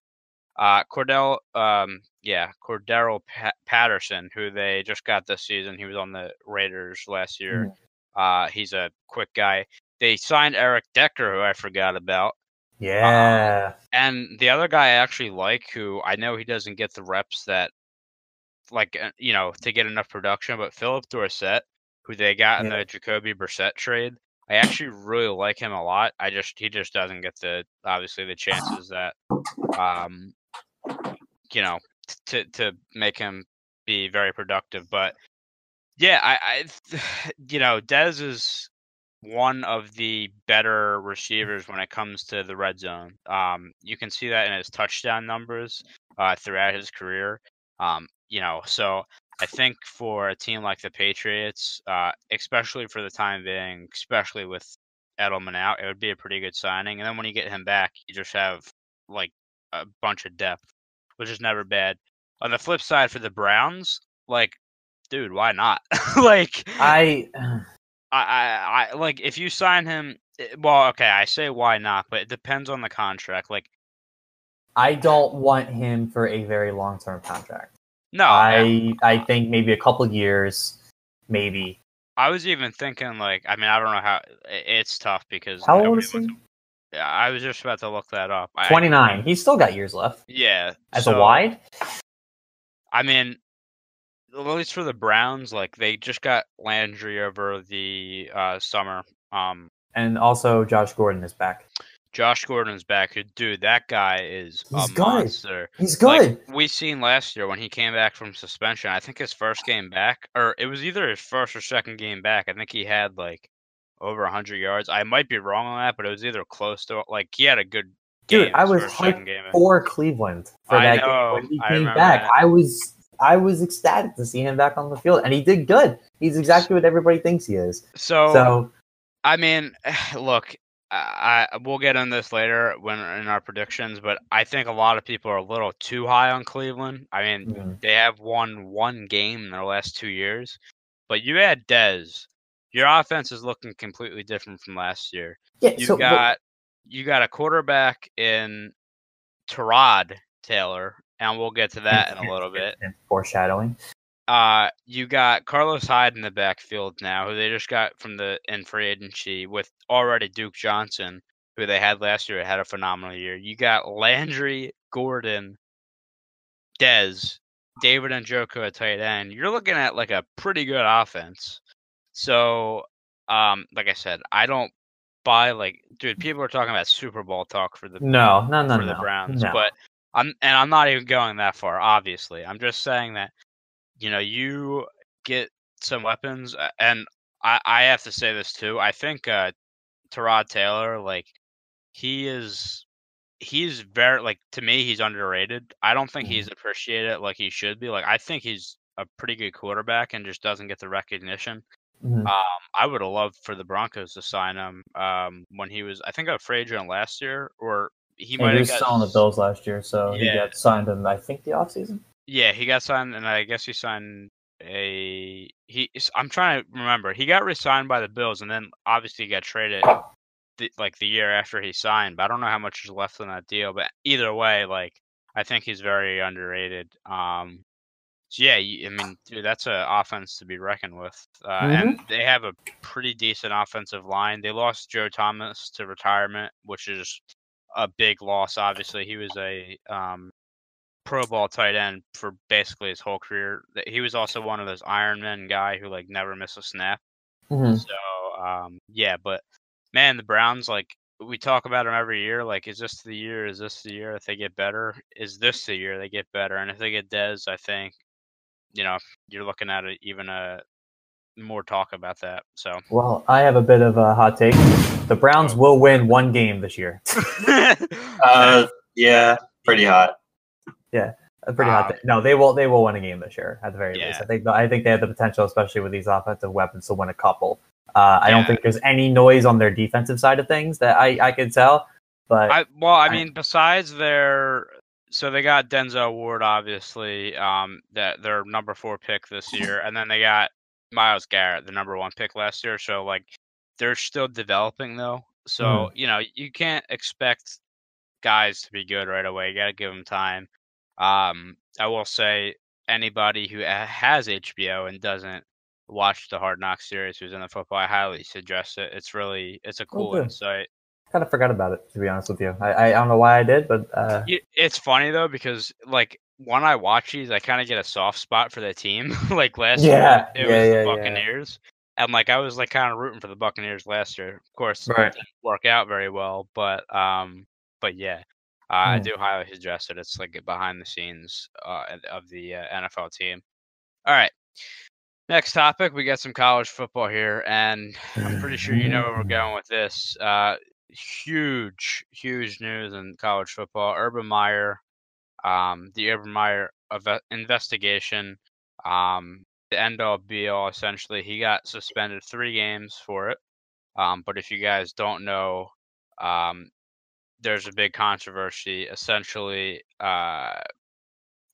Uh, Cordell, um, yeah, Cordarrelle pa- Patterson, who they just got this season. He was on the Raiders last year. Uh, he's a quick guy. They signed Eric Decker, who I forgot about. yeah, And the other guy I actually like, who I know he doesn't get the reps that, like, uh, you know, to get enough production, but Phillip Dorsett, who they got in Yeah. the Jacoby Brissett trade, I actually really like him a lot. I just, he just doesn't get the, obviously, the chances that, um, you know, to, to make him be very productive. But yeah, I, I, you know, Dez is one of the better receivers when it comes to the red zone. Um, you can see that in his touchdown numbers uh, throughout his career. Um, you know, so I think for a team like the Patriots, uh, especially for the time being, especially with Edelman out, it would be a pretty good signing. And then when you get him back, you just have like a bunch of depth, which is never bad. On the flip side, for the Browns, like, dude, why not? like, I I, I, I like if you sign him. eh, Well, okay, I say why not, but it depends on the contract. Like, I don't want him for a very long term contract. no, I, I I think maybe a couple years, maybe. I was even thinking like, I mean, I don't know how it's tough because How old is he? I was just about to look that up. Twenty nine. He's still got years left Yeah, as so, a wide. I mean, at least for the Browns, like they just got Landry over the uh, summer. Um, And also, Josh Gordon is back. Josh Gordon's back. Dude, that guy is He's a good. monster. He's Like we seen last year when he came back from suspension. I think his first game back, or it was either his first or second game back. I think he had like over hundred yards. I might be wrong on that, but it was either close to like he had a good. Dude, game I was hyped for Cleveland for I that know, game when he I came remember back. that. I was I was ecstatic to see him back on the field, and he did good. He's exactly what everybody thinks he is. So, So I mean, look, I, I we'll get on this later when in our predictions, but I think a lot of people are a little too high on Cleveland. I mean, mm, they have won one game in their last two years, but you add Dez, your offense is looking completely different from last year. yeah, You so but- got you got a quarterback in Tyrod Taylor, and we'll get to that in a little bit. and foreshadowing. Uh, you got Carlos Hyde in the backfield now, who they just got from the in free agency with already Duke Johnson, who they had last year, had a phenomenal year. You got Landry, Gordon, Dez, David Njoku at tight end. You're looking at like a pretty good offense. So, um, like I said, I don't buy like, dude. People are talking about Super Bowl talk for the No, no, no, for no. the Browns, no. but I'm and I'm not even going that far. Obviously, I'm just saying that you know you get some weapons, and I I have to say this too. I think uh, Tyrod Taylor, like he is. He's very like to me. He's underrated. I don't think Mhm. he's appreciated like he should be. Like I think he's a pretty good quarterback and just doesn't get the recognition. Mhm. Um, I would have loved for the Broncos to sign him um, when he was, I think, a free agent last year, or he And might he have was got on the Bills last year, so he got signed in I think the offseason. Yeah, he got signed, and I guess he signed a he. I'm trying to remember. He got re-signed by the Bills, and then obviously he got traded the, like the year after he signed. But I don't know how much is left on that deal. But either way, like I think he's very underrated. Um, so yeah, I mean, dude, that's an offense to be reckoned with, uh, and they have a pretty decent offensive line. They lost Joe Thomas to retirement, which is a big loss. Obviously, he was a um, Pro Bowl tight end for basically his whole career. He was also one of those Iron Man guy who like never missed a snap. Mhm. So um, yeah, but man, the Browns like we talk about them every year. Like, is this the year? Is this the year if they get better? Is this the year they get better? And if they get Dez, I think you know you're looking at it even a more talk about that. So Well, I have a bit of a hot take. The Browns will win one game this year. Uh, yeah, pretty hot. A pretty hot take. No, they will. They will win a game this year at the very least. I think. I think they have the potential, especially with these offensive weapons, to win a couple. Uh, I don't think there's any noise on their defensive side of things that I I could tell. But I well, I I- mean, besides their so they got Denzel Ward, obviously, um, that their number four pick this year, and then they got Myles Garrett, the number one pick last year. So like, they're still developing though. So Mhm. you know, you can't expect guys to be good right away. You got to give them time. Um, I will say anybody who has HBO and doesn't watch the Hard Knocks series who's in the football, I highly suggest it. It's really it's a cool good. insight. Kind of forgot about it to be honest with you. I I don't know why I did, but uh, It's funny though because like when I watch these, I kind of get a soft spot for the team. like last Yeah, year, it yeah, was yeah, the. Buccaneers, and like I was like kind of rooting for the Buccaneers last year. Of course, Right. it didn't work out very well, but um, but yeah, uh, I Hmm. do highly suggest it. It's like behind the scenes uh, of the uh, NFL team. All right. Next topic, we got some college football here, and I'm pretty sure you know where we're going with this. Uh, huge, huge news in college football. Urban Meyer, um, the Urban Meyer investigation, um, the end all be all. Essentially, he got suspended three games for it. Um, but if you guys don't know, um, there's a big controversy. Essentially, uh,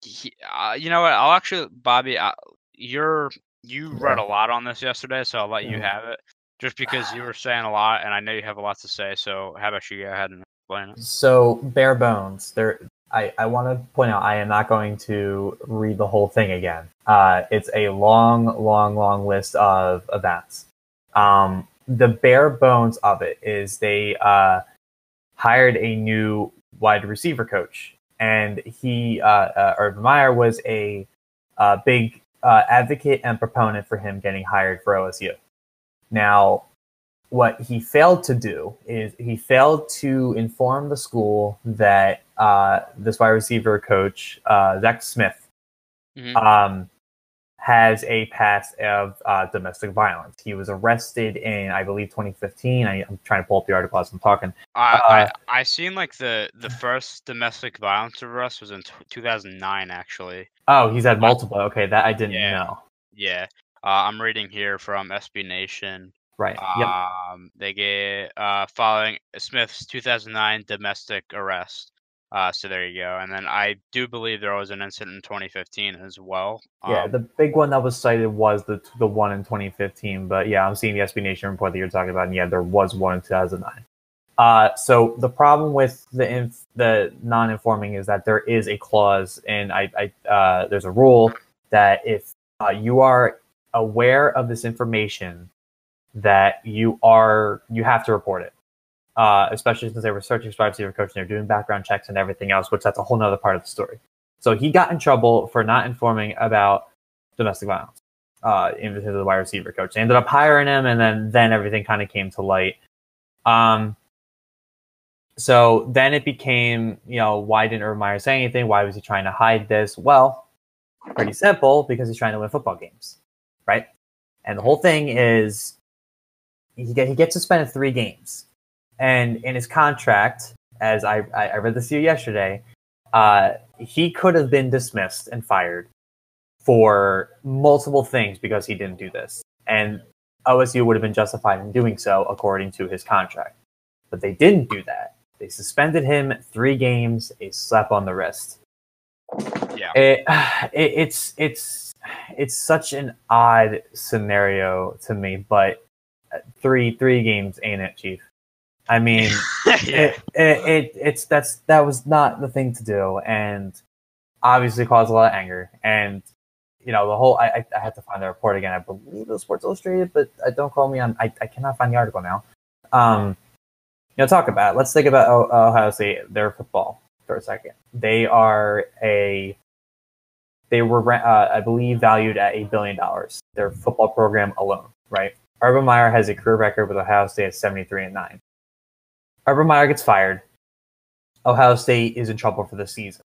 he, uh, you know what? I'll actually, Bobby, uh, you're you read a lot on this yesterday, so I'll let you have it. Just because you were saying a lot, and I know you have a lot to say, so how about you go ahead and explain it? So bare bones. There, I, I want to point out I am not going to read the whole thing again. Uh, it's a long, long, long list of events. Um, the bare bones of it is they uh, hired a new wide receiver coach, and he, uh, uh, Urban Meyer, was a uh, big uh, advocate and proponent for him getting hired for OSU. Now, what he failed to do is he failed to inform the school that uh, this wide receiver coach, uh, Zach Smith, Mhm. um, has a past of uh, domestic violence. He was arrested in, I believe, 2015. I, I'm trying to pull up the article as I'm talking. I, Uh, I I seen like the the first domestic violence arrest was in t- 2009 actually. Oh, he's had multiple. Okay, that I didn't Yeah. know. Yeah, uh, I'm reading here from SB Nation. Right. yep. Um, they get uh, following Smith's 2009 domestic arrest. Uh, so there you go. And then I do believe there was an incident in 2015 as well. Yeah, Um, the big one that was cited was the the one in 2015. But yeah, I'm seeing the SB Nation report that you're talking about, and yeah, there was one in 2009. Uh, so the problem with the inf- the non-informing is that there is a clause, and I, I uh, there's a rule that if uh, you are aware of this information, that you are you have to report it. Uh, especially since they were searching for wide receiver coach and they're doing background checks and everything else, which that's a whole nother part of the story. So he got in trouble for not informing about domestic violence uh, in of the wide receiver coach. They ended up hiring him, and then then everything kind of came to light. Um, so then it became, you know, why didn't Urban Meyer say anything? Why was he trying to hide this? Well, pretty simple because he's trying to win football games, right? And the whole thing is he get, he gets suspended three games, and in his contract, as I I read this to you yesterday, uh, he could have been dismissed and fired for multiple things because he didn't do this. And OSU would have been justified in doing so according to his contract. But they didn't do that. They suspended him three games, a slap on the wrist. It, it, it's it's it's such an odd scenario to me, but three three games ain't it, Chief? I mean, yeah. it, it, it it's that's that was not the thing to do and obviously caused a lot of anger and you know the whole i i, I had to find the report again i believe it was sports illustrated but uh, don't call me on I, I cannot find the article now um you know talk about it. let's think about oh, ohio state their football for a second. They are a they were uh, I believe valued at a billion dollars. Their football program alone, right? Urban Meyer has a career record with Ohio State at 73 and 9. Urban Meyer gets fired. Ohio State is in trouble for the season.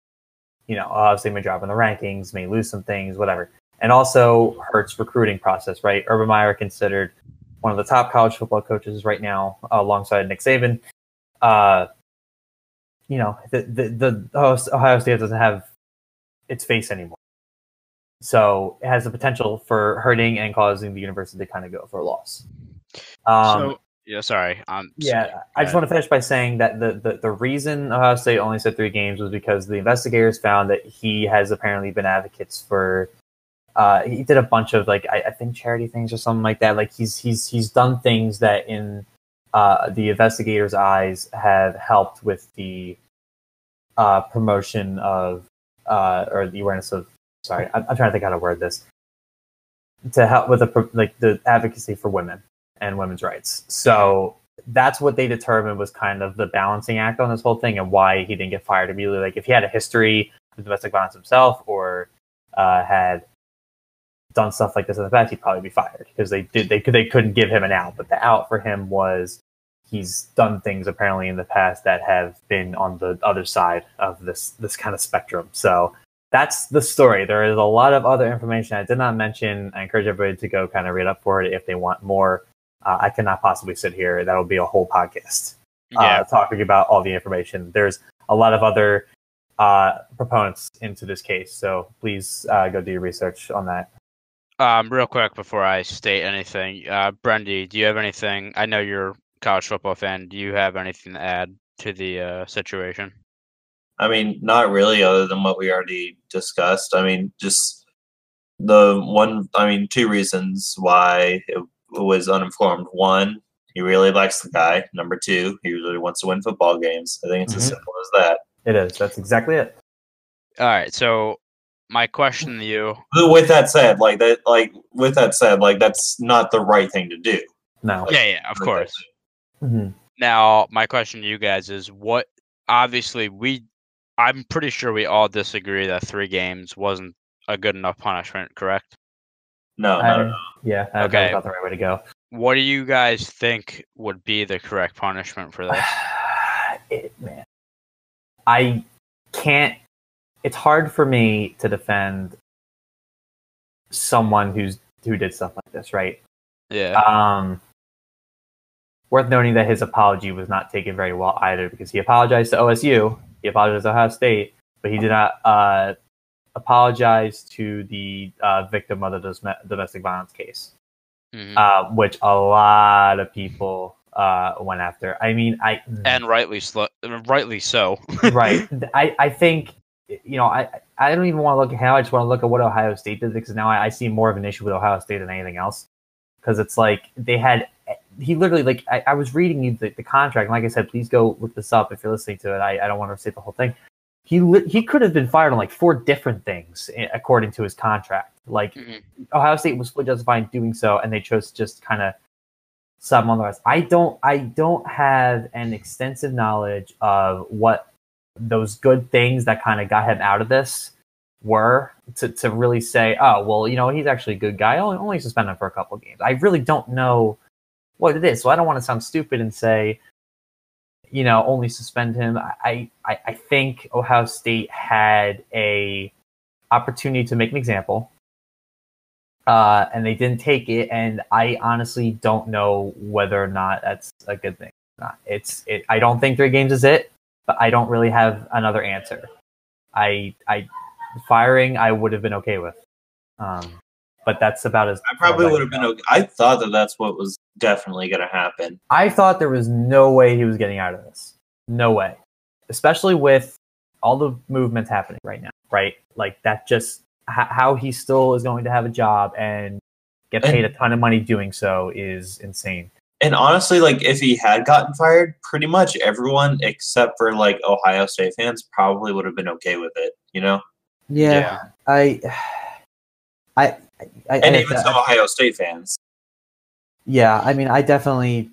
You know, Ohio State may drop in the rankings, may lose some things, whatever. And also hurts recruiting process, right? Urban Meyer considered one of the top college football coaches right now, alongside Nick Saban. Uh, you know, the, the, the Ohio State doesn't have its face anymore. So it has the potential for hurting and causing the university to kind of go for a loss. Um, so, yeah, sorry. Um, yeah, sorry. I just want to finish by saying that the, the, the reason Ohio State only said three games was because the investigators found that he has apparently been advocates for. Uh, he did a bunch of like I, I, think charity things or something like that. Like he's he's he's done things that in uh, the investigators' eyes have helped with the uh, promotion of uh, or the awareness of sorry, I'm, I'm, trying to think how to word this to help with the like the advocacy for women and women's rights. So that's what they determined was kind of the balancing act on this whole thing and why he didn't get fired immediately. Like if he had a history of domestic violence himself or uh, had done stuff like this in the past, he'd probably be fired because they did they they couldn't give him an out. But the out for him was he's done things apparently in the past that have been on the other side of this this kind of spectrum. So that's the story. There is a lot of other information I did not mention. I encourage everybody to go kind of read up for it if they want more. Uh, I cannot possibly sit here. That'll be a whole podcast uh, yeah. talking about all the information. There's a lot of other uh, proponents into this case, so please uh, go do your research on that. Um, real quick before I state anything, uh, Brendy, do you have anything? I know you're a college football fan. Do you have anything to add to the uh, situation? I mean, not really, other than what we already discussed. I mean, just the one, I mean, two reasons why it, it was uninformed. One, he really likes the guy. Number two, he really wants to win football games. I think it's mm-hmm. as simple as that. It is. That's exactly it. All right. So, my question to you. With that said, like that, like with that said, like that's not the right thing to do. No. Like, yeah, yeah, of course. Mm-hmm. Now, my question to you guys is: What? Obviously, we I'm pretty sure we all disagree that three games wasn't a good enough punishment, correct? No, I, Yeah, I okay. about the right way to go. What do you guys think would be the correct punishment for this? it, man, I can't. It's hard for me to defend someone who's who did stuff like this, right? Yeah. Um, worth noting that his apology was not taken very well either because he apologized to OSU he apologized to Ohio State, but he did not uh, apologize to the uh, victim of the domestic violence case, mm-hmm. uh, which a lot of people uh, went after. I mean, I and rightly sl- rightly so. right. I, I think you know I I don't even want to look at how I just want to look at what Ohio State did because now I, I see more of an issue with Ohio State than anything else because it's like they had he literally like I, I was reading you the, the, contract. And like I said, please go look this up if you're listening to it. I, I don't want to say the whole thing. He he could have been fired on like four different things eh, according to his contract. Like mm-hmm. Ohio State was fully justified in doing so, and they chose to just kind of sub on the rest. I don't I don't have an extensive knowledge of what those good things that kind of got him out of this were to, to really say, oh well, you know, he's actually a good guy. Only only suspend him for a couple games. I really don't know what it is. So I don't want to sound stupid and say, you know, only suspend him. I, I, I think Ohio State had a opportunity to make an example, uh, and they didn't take it. And I honestly don't know whether or not that's a good thing. Not. It's it, I don't think three games is it, but I don't really have another answer. I I firing I would have been okay with. Um, but that's about as. I probably would have been. Okay. I thought that that's what was definitely going to happen. I thought there was no way he was getting out of this. No way, especially with all the movements happening right now. Right, like that. Just h- how he still is going to have a job and get paid and, a ton of money doing so is insane. And honestly, like if he had gotten fired, pretty much everyone except for like Ohio State fans probably would have been okay with it. You know? Yeah, yeah. I. I I, and even some Ohio State fans. Yeah, I mean, I definitely,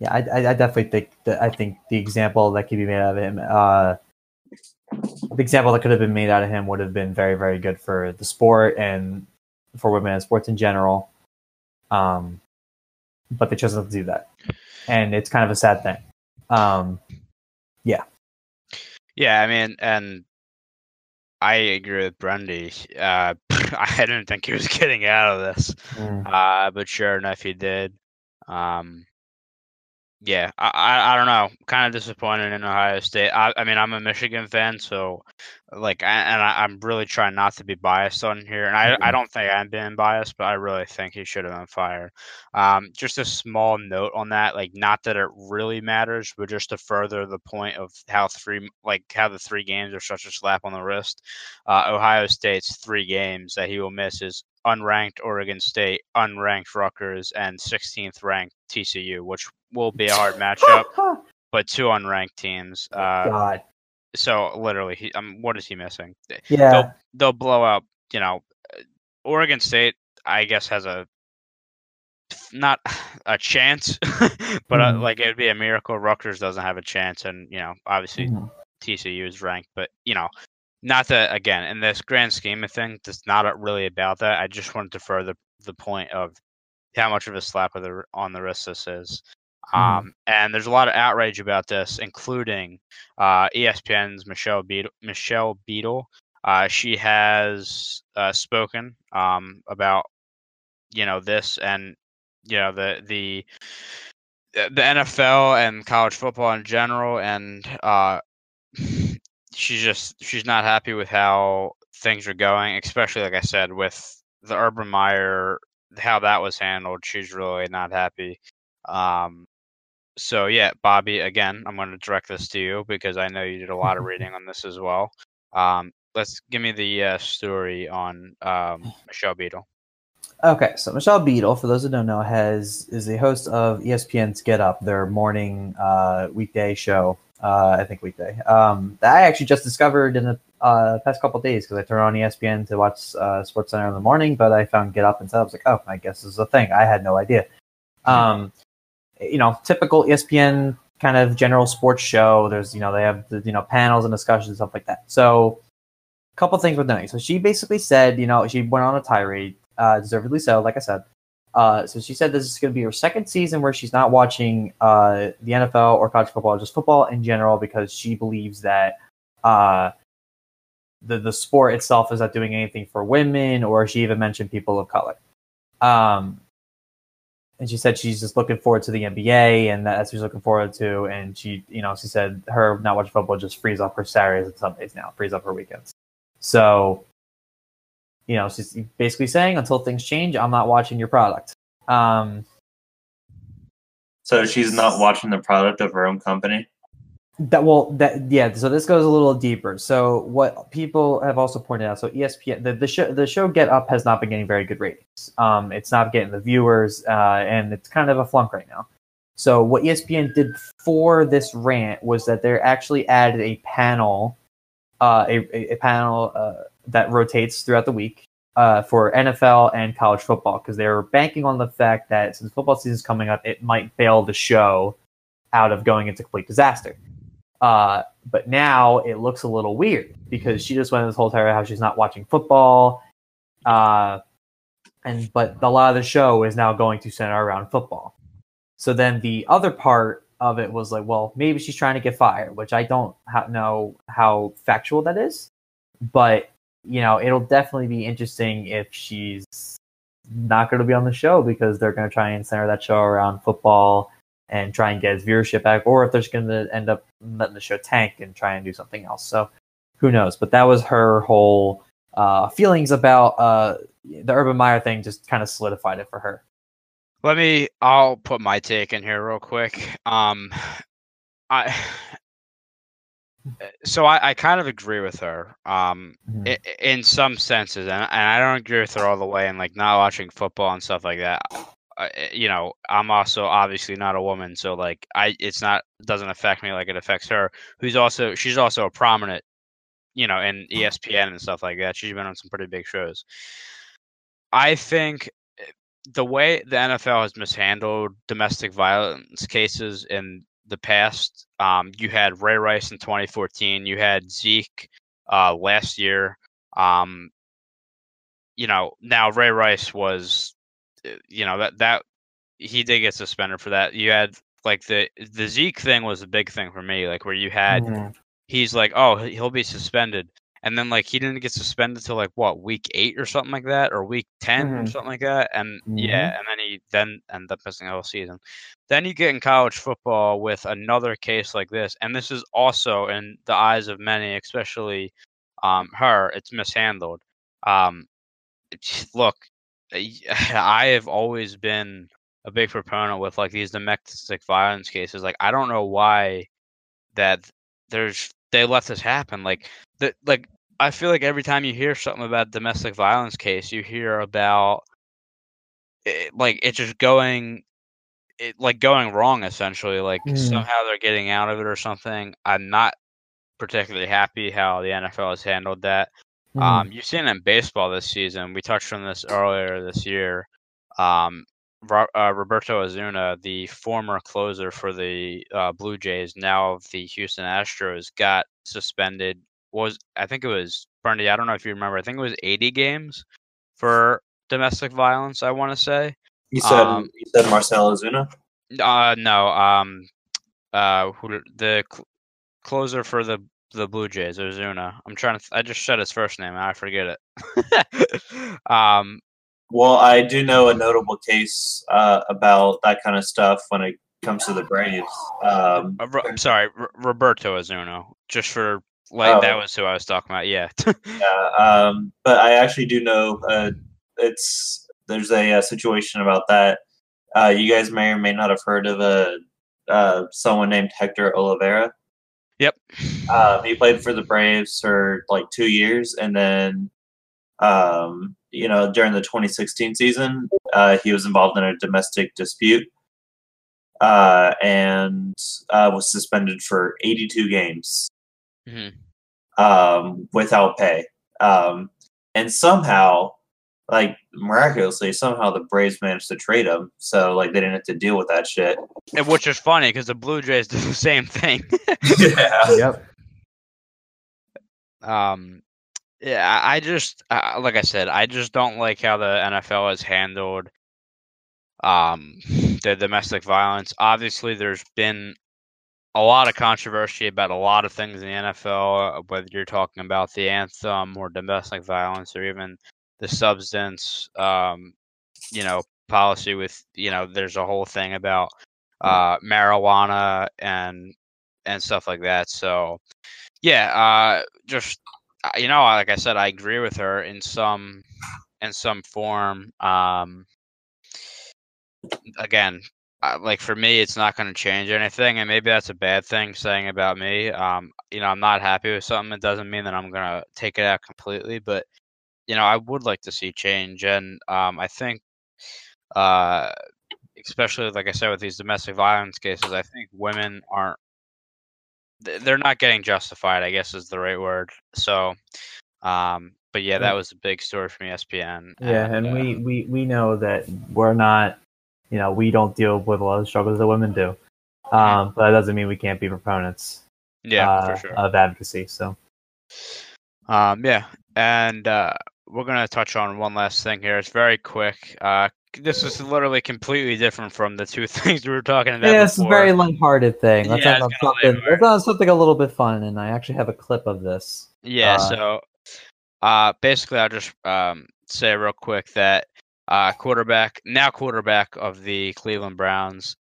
Yeah, I, I, I definitely think that I think the example that could be made out of him, uh, the example that could have been made out of him would have been very, very good for the sport and for women and sports in general. Um, but they chose not to do that, and it's kind of a sad thing. Um, yeah, Yeah, I mean, and I agree with Brendy. Uh, I didn't think he was getting out of this, Mm. uh, but sure enough, he did. Um, yeah, I, I, I don't know. Kind of disappointed in Ohio State. I, I mean, I'm a Michigan fan, so like, I, and I, I'm really trying not to be biased on here. And I, I Mhm. don't think I'm being biased, but I really think he should have been fired. Um, just a small note on that, like, not that it really matters, but just to further the point of how three, like, how the three games are such a slap on the wrist. Uh, Ohio State's three games that he will miss is unranked Oregon State, unranked Rutgers, and 16th ranked TCU, which will be a hard matchup. But two unranked teams. Uh, God, so literally, he, um, what is he missing? yeah, They'll they'll blow out. You know, uh, Oregon State, I guess, has a not a chance, but uh, Mhm. like it would be a miracle. Rutgers doesn't have a chance, and you know, obviously Mhm. TCU is ranked, but you know, not that again in this grand scheme of things, it's not really about that. I just wanted to further the point of how much of a slap of the, on the wrist this is. Mhm. Um, and there's a lot of outrage about this, including uh, ESPN's Michelle Beadle. Michelle Beadle. Uh, she has uh, spoken um, about you know this and you know the the the NFL and college football in general, and uh, she's just she's not happy with how things are going, especially like I said with the Urban Meyer how that was handled. She's really not happy. Um, so yeah, Bobby, again, I'm going to direct this to you because I know you did a lot of reading on this as well. Um, let's give me the uh, story on um, Michelle Beadle. Okay, so Michelle Beadle, for those who don't know, has is the host of ESPN's Get Up, their morning uh, weekday show. Uh, I think weekday. Um, that I actually just discovered in the uh, past couple days because I turned on ESPN to watch uh, Sports Center in the morning, but I found Get Up and I was like, oh, I guess this is a thing. I had no idea. Um, you know, typical ESPN kind of general sports show. There's you know they have the, you know panels and discussions and stuff like that. So a couple things with doing. So she basically said, you know, she went on a tirade, uh, deservedly so, like I said. Uh, so she said this is going to be her second season where she's not watching uh, the NFL or college football, just football in general, because she believes that uh, the the sport itself is not doing anything for women, or she even mentioned people of color. Um, and she said she's just looking forward to the NBA, and that's what she's looking forward to. And she, you know, she said her not watching football just frees up her Saturdays and Sundays now, frees up her weekends. So, you know, she's basically saying until things change, I'm not watching your product. Um, So she's not watching the product of her own company. that well, that yeah. So this goes a little deeper. So what people have also pointed out. So ESPN, the, the show, the show Get Up has not been getting very good ratings. Um, it's not getting the viewers, uh, and it's kind of a flunk right now. So what ESPN did for this rant was that they actually added a panel, uh, a, a, a panel uh, that rotates throughout the week uh, for NFL and college football because they were banking on the fact that since football season's coming up, it might bail the show out of going into complete disaster. Uh, but now it looks a little weird because she just went this whole entire how she's not watching football. Uh, and but a lot of the show is now going to center around football. So then the other part of it was like, well, maybe she's trying to get fired, which I don't ha- know how factual that is. But you know, it'll definitely be interesting if she's not going to be on the show because they're going to try and center that show around football and try and get his viewership back, or if they're just going to end up letting the show tank and try and do something else. So who knows? But that was her whole uh, feelings about uh, the Urban Meyer thing. Just kind of solidified it for her. Let me. I'll put my take in here real quick. Um, I. So I, I kind of agree with her. Um, Mhm. i- in some senses, and, and I don't agree with her all the way. And like not watching football and stuff like that. Uh, you know, I'm also obviously not a woman, so like I, it's not doesn't affect me like it affects her. Who's also she's also a prominent, you know, in ESPN and stuff like that. She's been on some pretty big shows. I think the way the NFL has mishandled domestic violence cases in the past. Um, you had Ray Rice in 2014. You had Zeke uh, last year. Um, you know, now Ray Rice was, uh, you know, that that he did get suspended for that. You had like the the Zeke thing was a big thing for me, like where you had Mhm. he's like, oh, he'll be suspended, and then like he didn't get suspended till like what week eight or something like that, or week 10 or Mhm. something like that, and yeah, and then he then ended up missing the whole season. Then you get in college football with another case like this, and this is also in the eyes of many, especially um, her, it's mishandled. Um, look, I have always been a big proponent with like these domestic violence cases. Like I don't know why that there's they let this happen. Like the like I feel like every time you hear something about domestic violence case, you hear about it, like it's just going it like going wrong essentially. Like Mm. somehow they're getting out of it or something. I'm not particularly happy how the NFL has handled that. Mhm. Um, you've seen it in baseball this season. We touched on this earlier this year. Um, uh, Roberto Osuna, the former closer for the uh, Blue Jays, now of the Houston Astros, got suspended. Was I think it was Bernie? I don't know if you remember. I think it was 80 games for domestic violence. I want to say. You said Um, you said Marcell Ozuna. Uh, no. Um, uh, who the cl- closer for the the Blue Jays, Osuna. I'm trying to. Th- I just said his first name. and I forget it. um, Well, I do know a notable case uh, about that kind of stuff when it comes to the Braves. Um, uh, I'm sorry, R- Roberto Osuna. Just for like Oh. that was who I was talking about. Yeah. yeah, um, but I actually do know uh, it's there's a, uh situation about that. Uh, you guys may or may not have heard of a uh, someone named Hector Olivera. yep. Um, he played for the Braves for like two years, and then, um, you know, during the 2016 season, uh, he was involved in a domestic dispute uh, and uh, was suspended for 82 games mm-hmm. um, without pay. Um, and somehow, like miraculously, somehow the Braves managed to trade him, so like they didn't have to deal with that shit. And which is funny because the Blue Jays did the same thing. yeah. Yep. um yeah i just uh, like i said i just don't like how the nfl has handled um the domestic violence. Obviously there's been a lot of controversy about a lot of things in the nfl uh, whether you're talking about the anthem or domestic violence or even the substance um you know policy with you know there's a whole thing about uh marijuana and and stuff like that. So yeah, uh, just you know, like I said, I agree with her in some in some form. Um, again, uh, like for me, it's not going to change anything, and maybe that's a bad thing saying about me. Um, you know, I'm not happy with something. It doesn't mean that I'm going to take it out completely, but you know, I would like to see change, and um, I think, uh, especially like I said with these domestic violence cases, I think women aren't they're not getting justified i guess is the right word so um but yeah that was a big story from espn Yeah, and uh, we, we, we know that we're not, you know, we don't deal with a lot of struggles that women do. Um, but that doesn't mean we can't be proponents yeah uh, for sure of advocacy. So, um yeah and uh we're gonna touch on one last thing here it's very quick uh this is literally completely different from the two things we were talking about Yeah, it's a before. very lighthearted thing. Let's Yeah, end on it's kinda something. Let's on something a little bit fun, and I actually have a clip of this. Yeah, Uh, so uh basically I'll just um say real quick that uh quarterback now quarterback of the Cleveland Browns,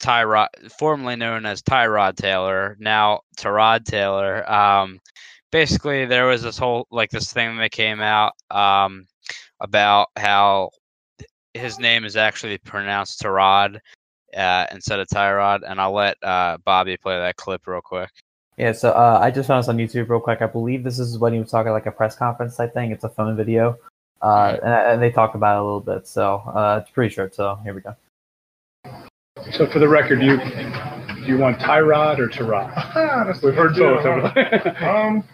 Tyrod formerly known as Tyrod Taylor, now Tyrod Taylor. Um basically there was this whole like this thing that came out um about how his name is actually pronounced Tyrod uh, instead of Tyrod, and I'll let uh, Bobby play that clip real quick. yeah, so uh, I just found this on YouTube real quick. I believe this is when he was talking like a press conference type thing. It's a phone video. Uh, and, and they talk about it a little bit. So uh, it's pretty short. So here we go. So for the record, you do you want Tyrod or Tyrod? We've heard both. huh? um,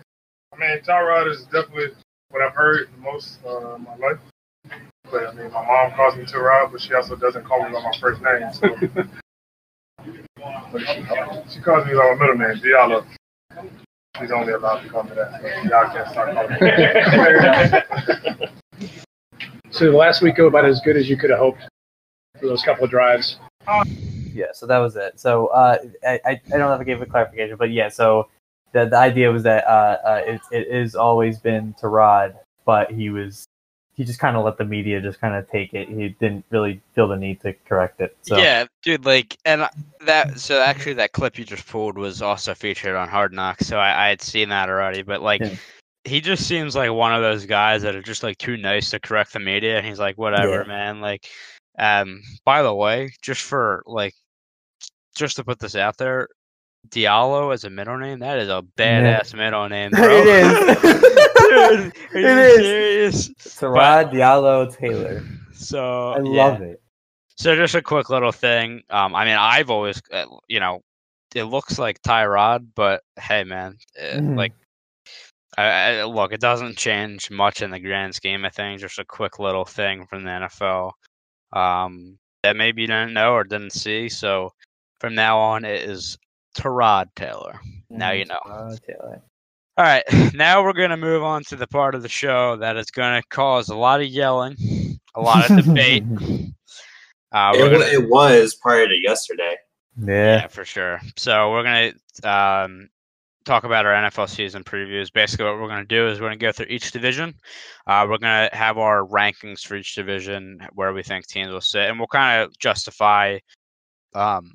I mean, Tyrod is definitely what I've heard the most uh, in my life. But I mean, my mom calls me Terod, but she also doesn't call me by my first name. So. She, she calls me by my middle name, Diallo. She's only allowed to call me that. So y'all can't start calling me. So the last week go about as good as you could have hoped for those couple of drives. Yeah, so that was it. So uh, I, I I don't know if I gave a clarification, but yeah, so the the idea was that uh, uh it has always been to Rod, but he was he just kind of let the media just kind of take it. He didn't really feel the need to correct it. So Yeah, dude, like, and that, so actually, that clip you just pulled was also featured on Hard Knocks, so I, I had seen that already, but like, Yeah. he just seems like one of those guys that are just like too nice to correct the media, and he's like, whatever, Yeah. man. Like, um, by the way, just for like, just to put this out there, Diallo as a middle name, that is a badass middle name, bro. it is. dude, are you It is. serious? to Rod Diallo Taylor. So I yeah. love it. So just a quick little thing. Um, I mean, I've always, uh, you know, it looks like Tyrod, but hey, man, uh, Mhm. like, I, I, look, it doesn't change much in the grand scheme of things. Just a quick little thing from the NFL um, that maybe you didn't know or didn't see. So from now on, it is Tyrod Taylor. Now you know. Taylor. All right, now we're gonna move on to the part of the show that is gonna cause a lot of yelling, a lot of debate. Uh, It, gonna, it was prior to yesterday. Yeah. yeah, for sure. So we're gonna um, talk about our NFL season previews. Basically, what we're gonna do is we're gonna go through each division. Uh, we're gonna have our rankings for each division, where we think teams will sit, and we'll kind of justify um,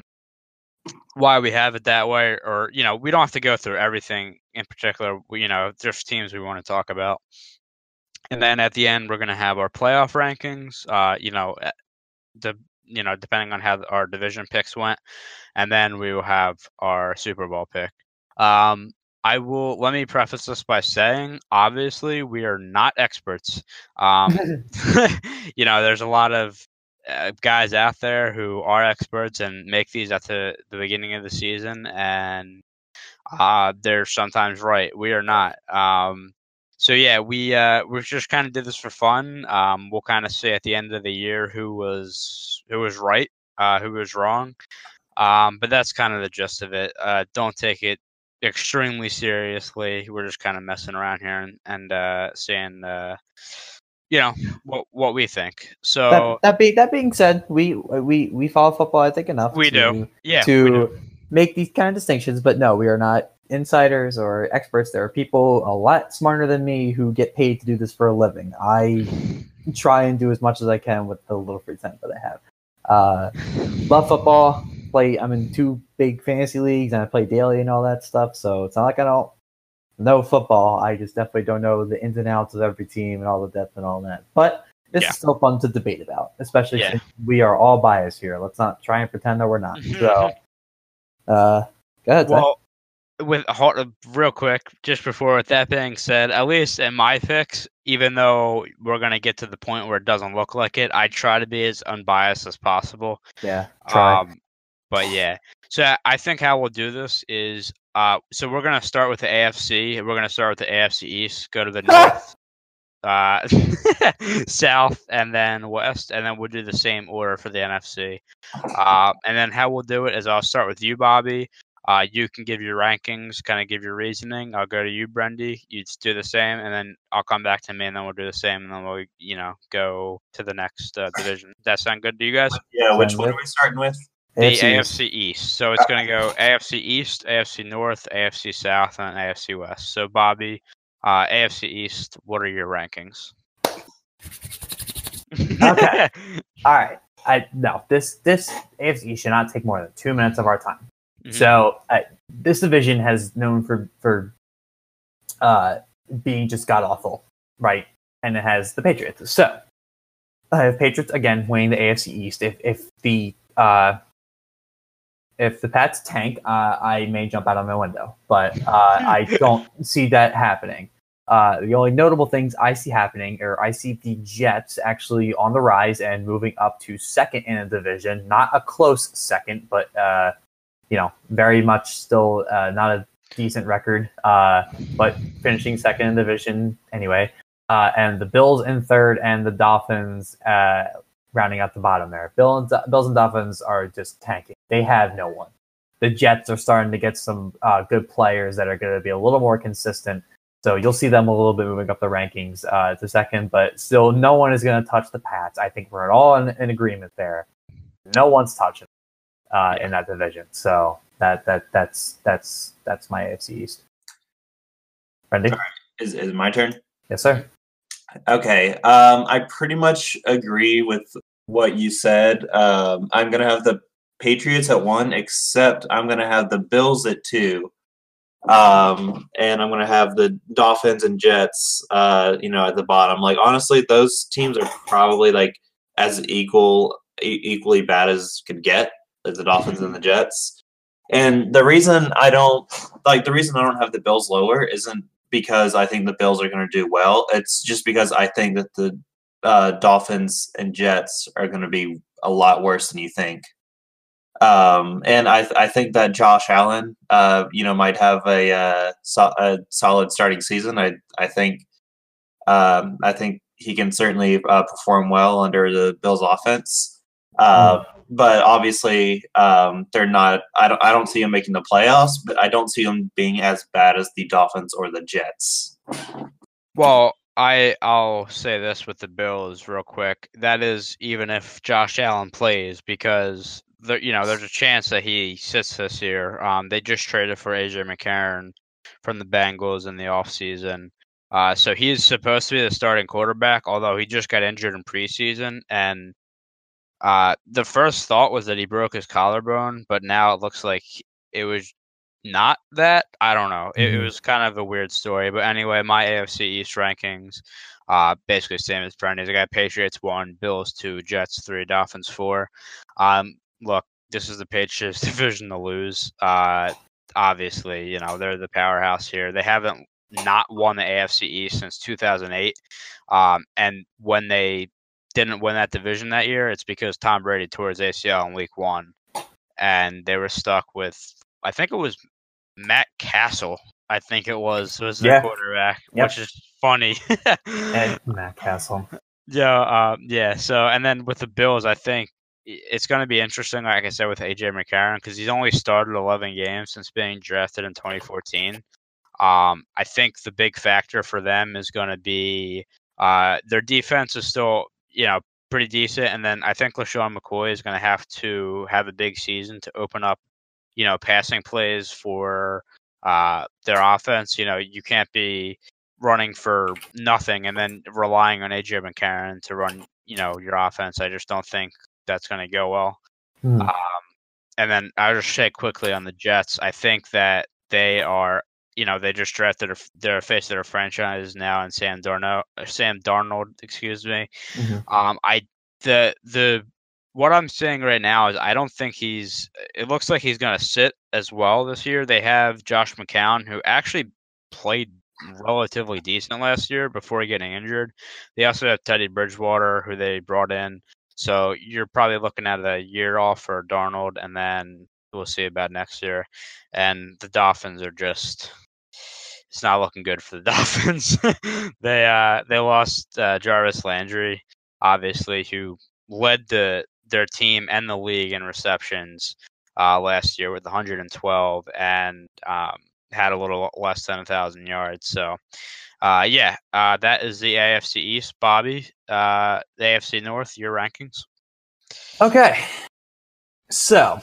why we have it that way. Or you know, we don't have to go through everything in particular. We, you know, there's teams we want to talk about. And then at the end, we're going to have our playoff rankings. Uh, you know, eh, the you know depending on how our division picks went, and then we will have our Super Bowl pick. Um, I will let me preface this by saying, obviously, we are not experts. Um, you know, there's a lot of uh, guys out there who are experts and make these at the, the beginning of the season, and uh, they're sometimes right. We are not. Um, so yeah, we uh, we just kind of did this for fun. Um, we'll kind of see at the end of the year who was who was right, uh, who was wrong. Um, but that's kind of the gist of it. Uh, don't take it extremely seriously. We're just kind of messing around here and, and uh, uh, you know, what what we think. So that, that, be, that being said, we we we follow football, I think, enough. we to, do, yeah, to do. make these kind of distinctions. But no, we are not insiders or experts. There are people a lot smarter than me who get paid to do this for a living. I try and do as much as I can with the little free time that I have. Uh, love football. Play. I'm in two big fantasy leagues, and I play daily and all that stuff. So it's not like I don't know football. I just definitely don't know the ins and outs of every team and all the depth and all that. But this Yeah. is still fun to debate about, especially Yeah. since we are all biased here. Let's not try and pretend that we're not. So, uh, go ahead. Zach. Well, with hold- uh, real quick, just before with that being said, at least in my picks, even though we're gonna get to the point where it doesn't look like it, I try to be as unbiased as possible. yeah, try. Um, but yeah, so I- I think how we'll do this is, uh, so we're gonna start with the AFC. We're gonna start with the AFC East, go to the North, uh, South, and then West, and then we'll do the same order for the NFC. Uh, and then how we'll do it is I'll start with you, Bobby. Uh, you can give your rankings, kind of give your reasoning. I'll go to you, Brendy. You just do the same, and then I'll come back to me, and then we'll do the same, and then we'll, you know, go to the next uh, division. Does that sound good to you guys? Yeah, which one are we starting with? The AFC AFC, East. So it's going to go AFC East, AFC North, AFC South, and AFC West. So Bobby, uh, AFC East. What are your rankings? Okay. All right. I no this this AFC East should not take more than two minutes of our time. Mhm. So uh, this division has known for for uh, being just god awful, right? And it has the Patriots. So I have Patriots again winning the AFC East. If if the uh, if the Pats tank, uh, I may jump out of my window, but uh, I don't see that happening. Uh, the only notable things I see happening are I see the Jets actually on the rise and moving up to second in the division. Not a close second, but uh, you know, very much still uh, not a decent record, uh, but finishing second in the division anyway. uh, and the Bills in third, and the Dolphins uh, rounding out the bottom there. Bill and Bills and Dolphins are just tanking. They have no one. The Jets are starting to get some uh, good players that are going to be a little more consistent. So you'll see them a little bit moving up the rankings uh, to second, but still, no one is going to touch the Pats. I think we're all in, in agreement there. No one's touching uh, in that division. So that that that's that's that's my AFC East. Randy, Is is it my turn? yes, sir. Okay. Um, I pretty much agree with what you said. Um, I'm gonna have the Patriots at one, except I'm gonna have the Bills at two. Um, and I'm gonna have the Dolphins and Jets, uh, you know, at the bottom. Like honestly, those teams are probably like as equal, e- equally bad as could get, as the Dolphins and the Jets. And the reason I don't like the reason I don't have the Bills lower isn't because I think the Bills are going to do well. It's just because I think that the uh, Dolphins and Jets are going to be a lot worse than you think. Um, and I, I think that Josh Allen, uh, you know, might have a, uh, so, a solid starting season. I, I think, um, I think he can certainly uh, perform well under the Bills' offense. Uh, But obviously, um, they're not. I don't. I don't see them making the playoffs. But I don't see them being as bad as the Dolphins or the Jets. Well, I I'll say this with the Bills real quick. That is even if Josh Allen plays because there you know there's a chance that he sits this year. Um, they just traded for AJ McCarron from the Bengals in the offseason. Uh, so he's supposed to be the starting quarterback, although he just got injured in preseason. And uh, the first thought was that he broke his collarbone, but now it looks like it was not that. I don't know. It, it Mhm. was kind of a weird story. But anyway, my AFC East rankings, uh, basically same as Brendan's. I got Patriots one, Bills two, Jets three, Dolphins four. Um, look, this is the Patriots division to lose. Uh, obviously, you know they're the powerhouse here. They haven't not won the AFC East since 2008. Um, and when they didn't win that division that year, it's because Tom Brady tore his ACL in Week One, and they were stuck with I think it was Matt Cassel. I think it was was the Yeah. quarterback, Yep. which is funny. And Matt Cassel. Yeah, uh, yeah. So, and then with the Bills, I think it's going to be interesting. Like I said, with AJ McCarron, because he's only started 11 games since being drafted in 2014. Um, I think the big factor for them is going to be uh, their defense is still, you know, pretty decent, and then I think LeSean McCoy is going to have to have a big season to open up, you know, passing plays for uh, their offense. You know, you can't be running for nothing and then relying on AJ McCarron to run, you know, your offense. I just don't think that's going to go well. Hmm. Um, and then I'll just say quickly on the Jets. I think that they are, you know, they just drafted their, face of their franchise now in Sam Darnold. Sam Darnold, excuse me. Mhm. Um, I the the what I'm saying right now is I don't think he's. It looks like he's going to sit as well this year. They have Josh McCown, who actually played relatively decent last year before getting injured. They also have Teddy Bridgewater, who they brought in. So you're probably looking at a year off for Darnold, and then we'll see about next year. And the Dolphins are just. It's not looking good for the Dolphins. they uh they lost uh, Jarvis Landry, obviously, who led the their team and the league in receptions uh, last year with 112 and um, had a little less than a thousand yards. So, uh, yeah, uh, that is the AFC East. Bobby, uh, the AFC North, your rankings. Okay. So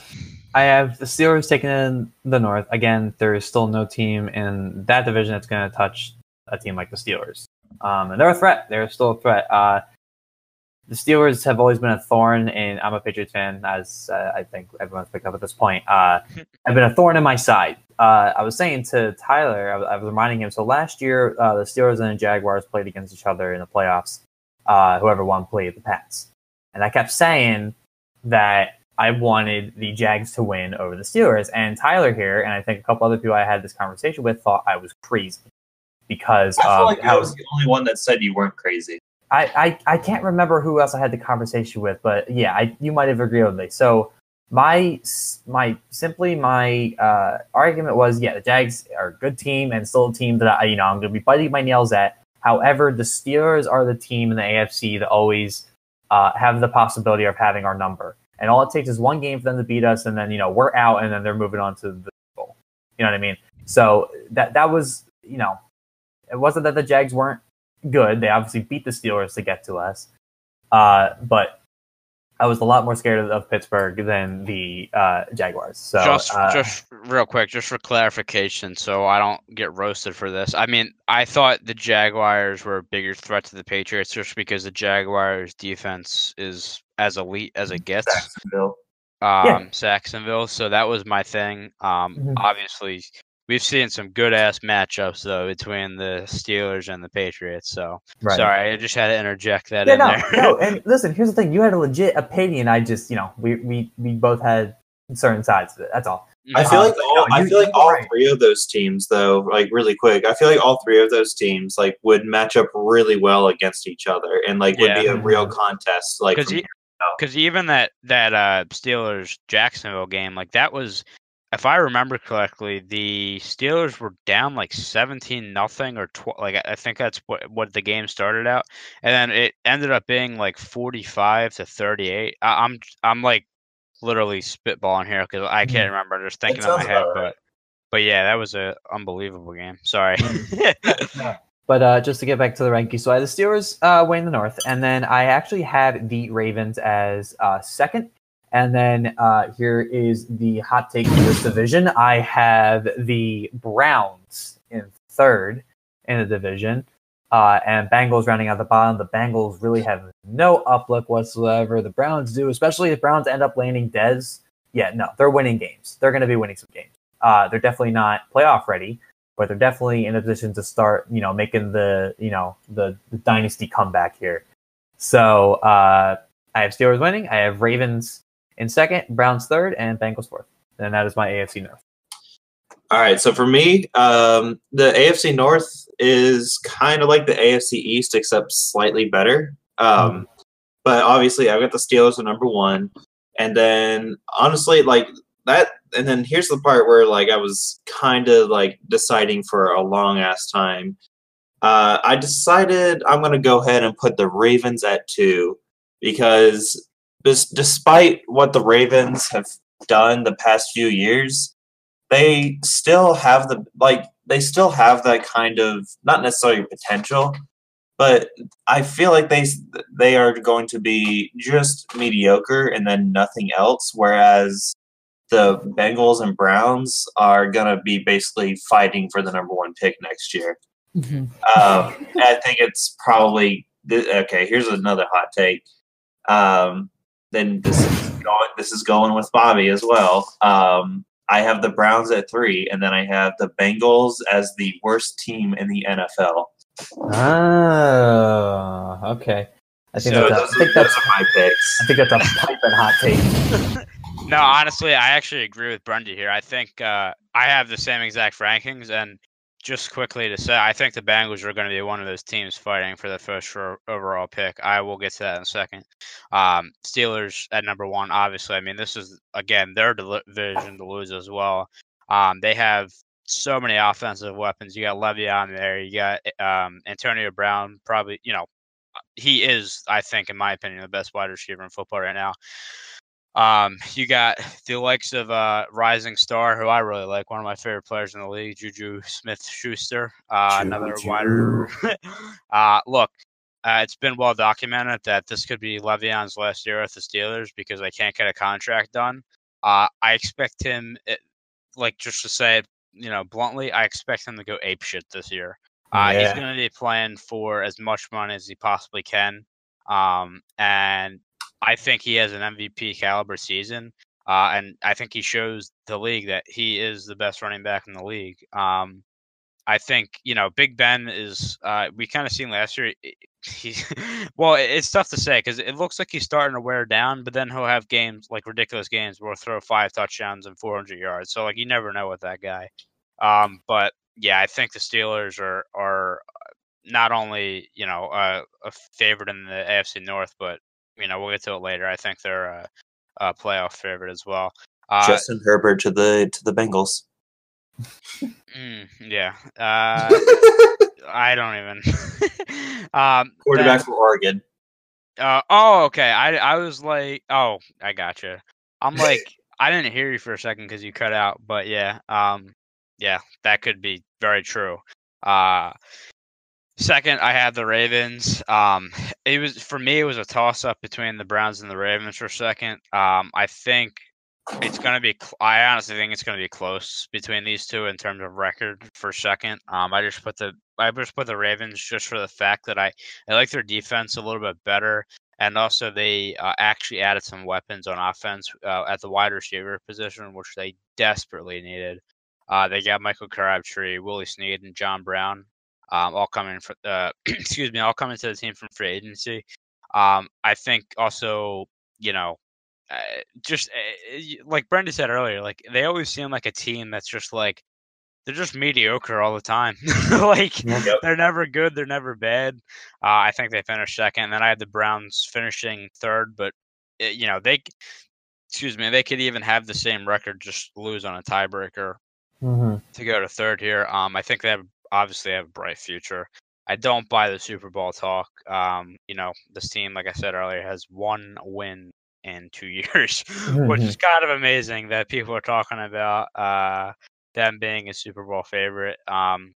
I have the Steelers taking in the North. Again, there is still no team in that division that's going to touch a team like the Steelers. Um, and they're a threat. They're still a threat. Uh, the Steelers have always been a thorn, and I'm a Patriots fan, as uh, I think everyone's picked up at this point. Uh, have been a thorn in my side. Uh, I was saying to Tyler, I was, I was reminding him. So last year, uh, the Steelers and the Jaguars played against each other in the playoffs. Uh, whoever won played the Pats, and I kept saying that I wanted the Jags to win over the Steelers. And Tyler here, and I think a couple other people I had this conversation with, thought I was crazy because I feel like I was the only one that said you weren't crazy. I, I, I can't remember who else I had the conversation with, but yeah, I, you might have agreed with me. So my my simply my uh, argument was, yeah, the Jags are a good team and still a team that I you know I'm going to be biting my nails at. However, the Steelers are the team in the AFC that always uh, have the possibility of having our number. And all it takes is one game for them to beat us, and then you know we're out, and then they're moving on to the Bowl. You know what I mean? So that that was you know, it wasn't that the Jags weren't good. They obviously beat the Steelers to get to us, uh, but I was a lot more scared of, of Pittsburgh than the uh, Jaguars. So just uh, just real quick, just for clarification, so I don't get roasted for this. I mean, I thought the Jaguars were a bigger threat to the Patriots just because the Jaguars defense is as elite as it gets. Jacksonville. Um, Yeah. Sacksonville. So that was my thing. Um, Mhm. obviously we've seen some good ass matchups though between the Steelers and the Patriots. So right. sorry, I just had to interject that Yeah, in no, there. no. And listen, here's the thing: you had a legit opinion. I just, you know, we we we both had certain sides of it. That's all. I feel like all, no, I feel like you're all right. three of those teams, though, like really quick. I feel like all three of those teams like would match up really well against each other, and like would Yeah. be a real contest. Like, because from because even that that uh Steelers Jacksonville game, like that was, if I remember correctly, the Steelers were down like seventeen nothing or tw- like I- think that's what what the game started out, and then it ended up being like forty five to thirty eight. I'm I'm like literally spitballing here because I can't remember, just thinking in my head, but. But yeah, that was an unbelievable game. Sorry. But uh, just to get back to the rankings, so I had the Steelers uh, way in the north, and then I actually had the Ravens as uh, second. And then uh, here is the hot take for this division. I have the Browns in third in the division, uh, and Bengals rounding out the bottom. The Bengals really have no uplook whatsoever. The Browns do, especially if Browns end up landing Dez. Yeah, no, they're winning games. They're going to be winning some games. Uh, they're definitely not playoff ready, but they're definitely in a position to start, you know, making the, you know, the, the dynasty comeback here. So uh, I have Steelers winning. I have Ravens in second, Browns third, and Bengals fourth. And that is my AFC North. All right, so for me, um, the AFC North is kind of like the AFC East, except slightly better. Um, But obviously, I've got the Steelers at number one, and then honestly, like that. And then here's the part where like I was kind of like deciding for a long ass time. Uh, I decided I'm going to go ahead and put the Ravens at two because despite what the Ravens have done the past few years, they still have the like they still have that kind of not necessarily potential, but I feel like they they are going to be just mediocre and then nothing else. Whereas the Bengals and Browns are gonna be basically fighting for the number one pick next year. Um, I think it's probably okay. Here's another hot take. Um, then this is going. This is going with Bobby as well. Um, I have the Browns at three, and then I have the Bengals as the worst team in the NFL. Oh, okay. I think So that's, a, those, I think that's those are my picks. I think that's a piping hot take. No, honestly, I actually agree with Brendy here. I think uh, I have the same exact rankings, and just quickly to say, I think the Bengals are going to be one of those teams fighting for the first overall pick. I will get to that in a second. Um, Steelers at number one, obviously. I mean, this is again their division to lose as well. Um, they have so many offensive weapons. You got Le'Veon there. You got um, Antonio Brown. Probably, you know, he is, I think, in my opinion, the best wide receiver in football right now. Um, you got the likes of uh, Rising Star, who I really like, one of my favorite players in the league, Juju Smith Schuster, uh, another wider. uh, look, uh, it's been well documented that this could be Le'Veon's last year with the Steelers because they can't get a contract done. Uh, I expect him, it, like just to say it, you know, bluntly, I expect him to go ape shit this year. Uh, He's going to be playing for as much money as he possibly can, um, and I think he has an MVP caliber season. Uh, and I think he shows the league that he is the best running back in the league. Um, I think you know Big Ben is. Uh, we kind of seen last year. He, well, it's tough to say because it looks like he's starting to wear down, but then he'll have games like ridiculous games where he'll throw five touchdowns and 400 yards. So like you never know with that guy. Um, but yeah, I think the Steelers are are not only you know uh, a favorite in the AFC North, but you know we'll get to it later. I think they're a, a playoff favorite as well. Uh, Justin Herbert to the to the Bengals. mm, yeah. Uh, I don't even. um, Quarterback then- for Oregon. Uh, oh, okay. I I was like, oh, I gotcha. I'm like, I didn't hear you for a second because you cut out, but yeah, um, yeah, that could be very true. Uh, second, I had the Ravens. Um, it was for me, it was a toss up between the Browns and the Ravens for second. Um, I think it's gonna be. cl- I honestly think it's gonna be close between these two in terms of record for second. Um, I just put the I just put the Ravens just for the fact that I I like their defense a little bit better, and also they uh, actually added some weapons on offense uh, at the wide receiver position, which they desperately needed. Uh, they got Michael Crabtree, Willie Snead, and John Brown, um, all coming for uh, excuse me, all coming to the team from free agency. Um, I think also, you know, uh, just uh, like Brenda said earlier, like they always seem like a team that's just like they're just mediocre all the time. like Yep. they're never good, they're never bad. Uh, I think they finished second. And then I had the Browns finishing third, but uh, you know they, excuse me, they could even have the same record, just lose on a tiebreaker Mm-hmm. to go to third here. Um, I think they have obviously have a bright future. I don't buy the Super Bowl talk. Um, you know, this team, like I said earlier, has one win in two years, which is kind of amazing that people are talking about uh, them being a Super Bowl favorite. Um,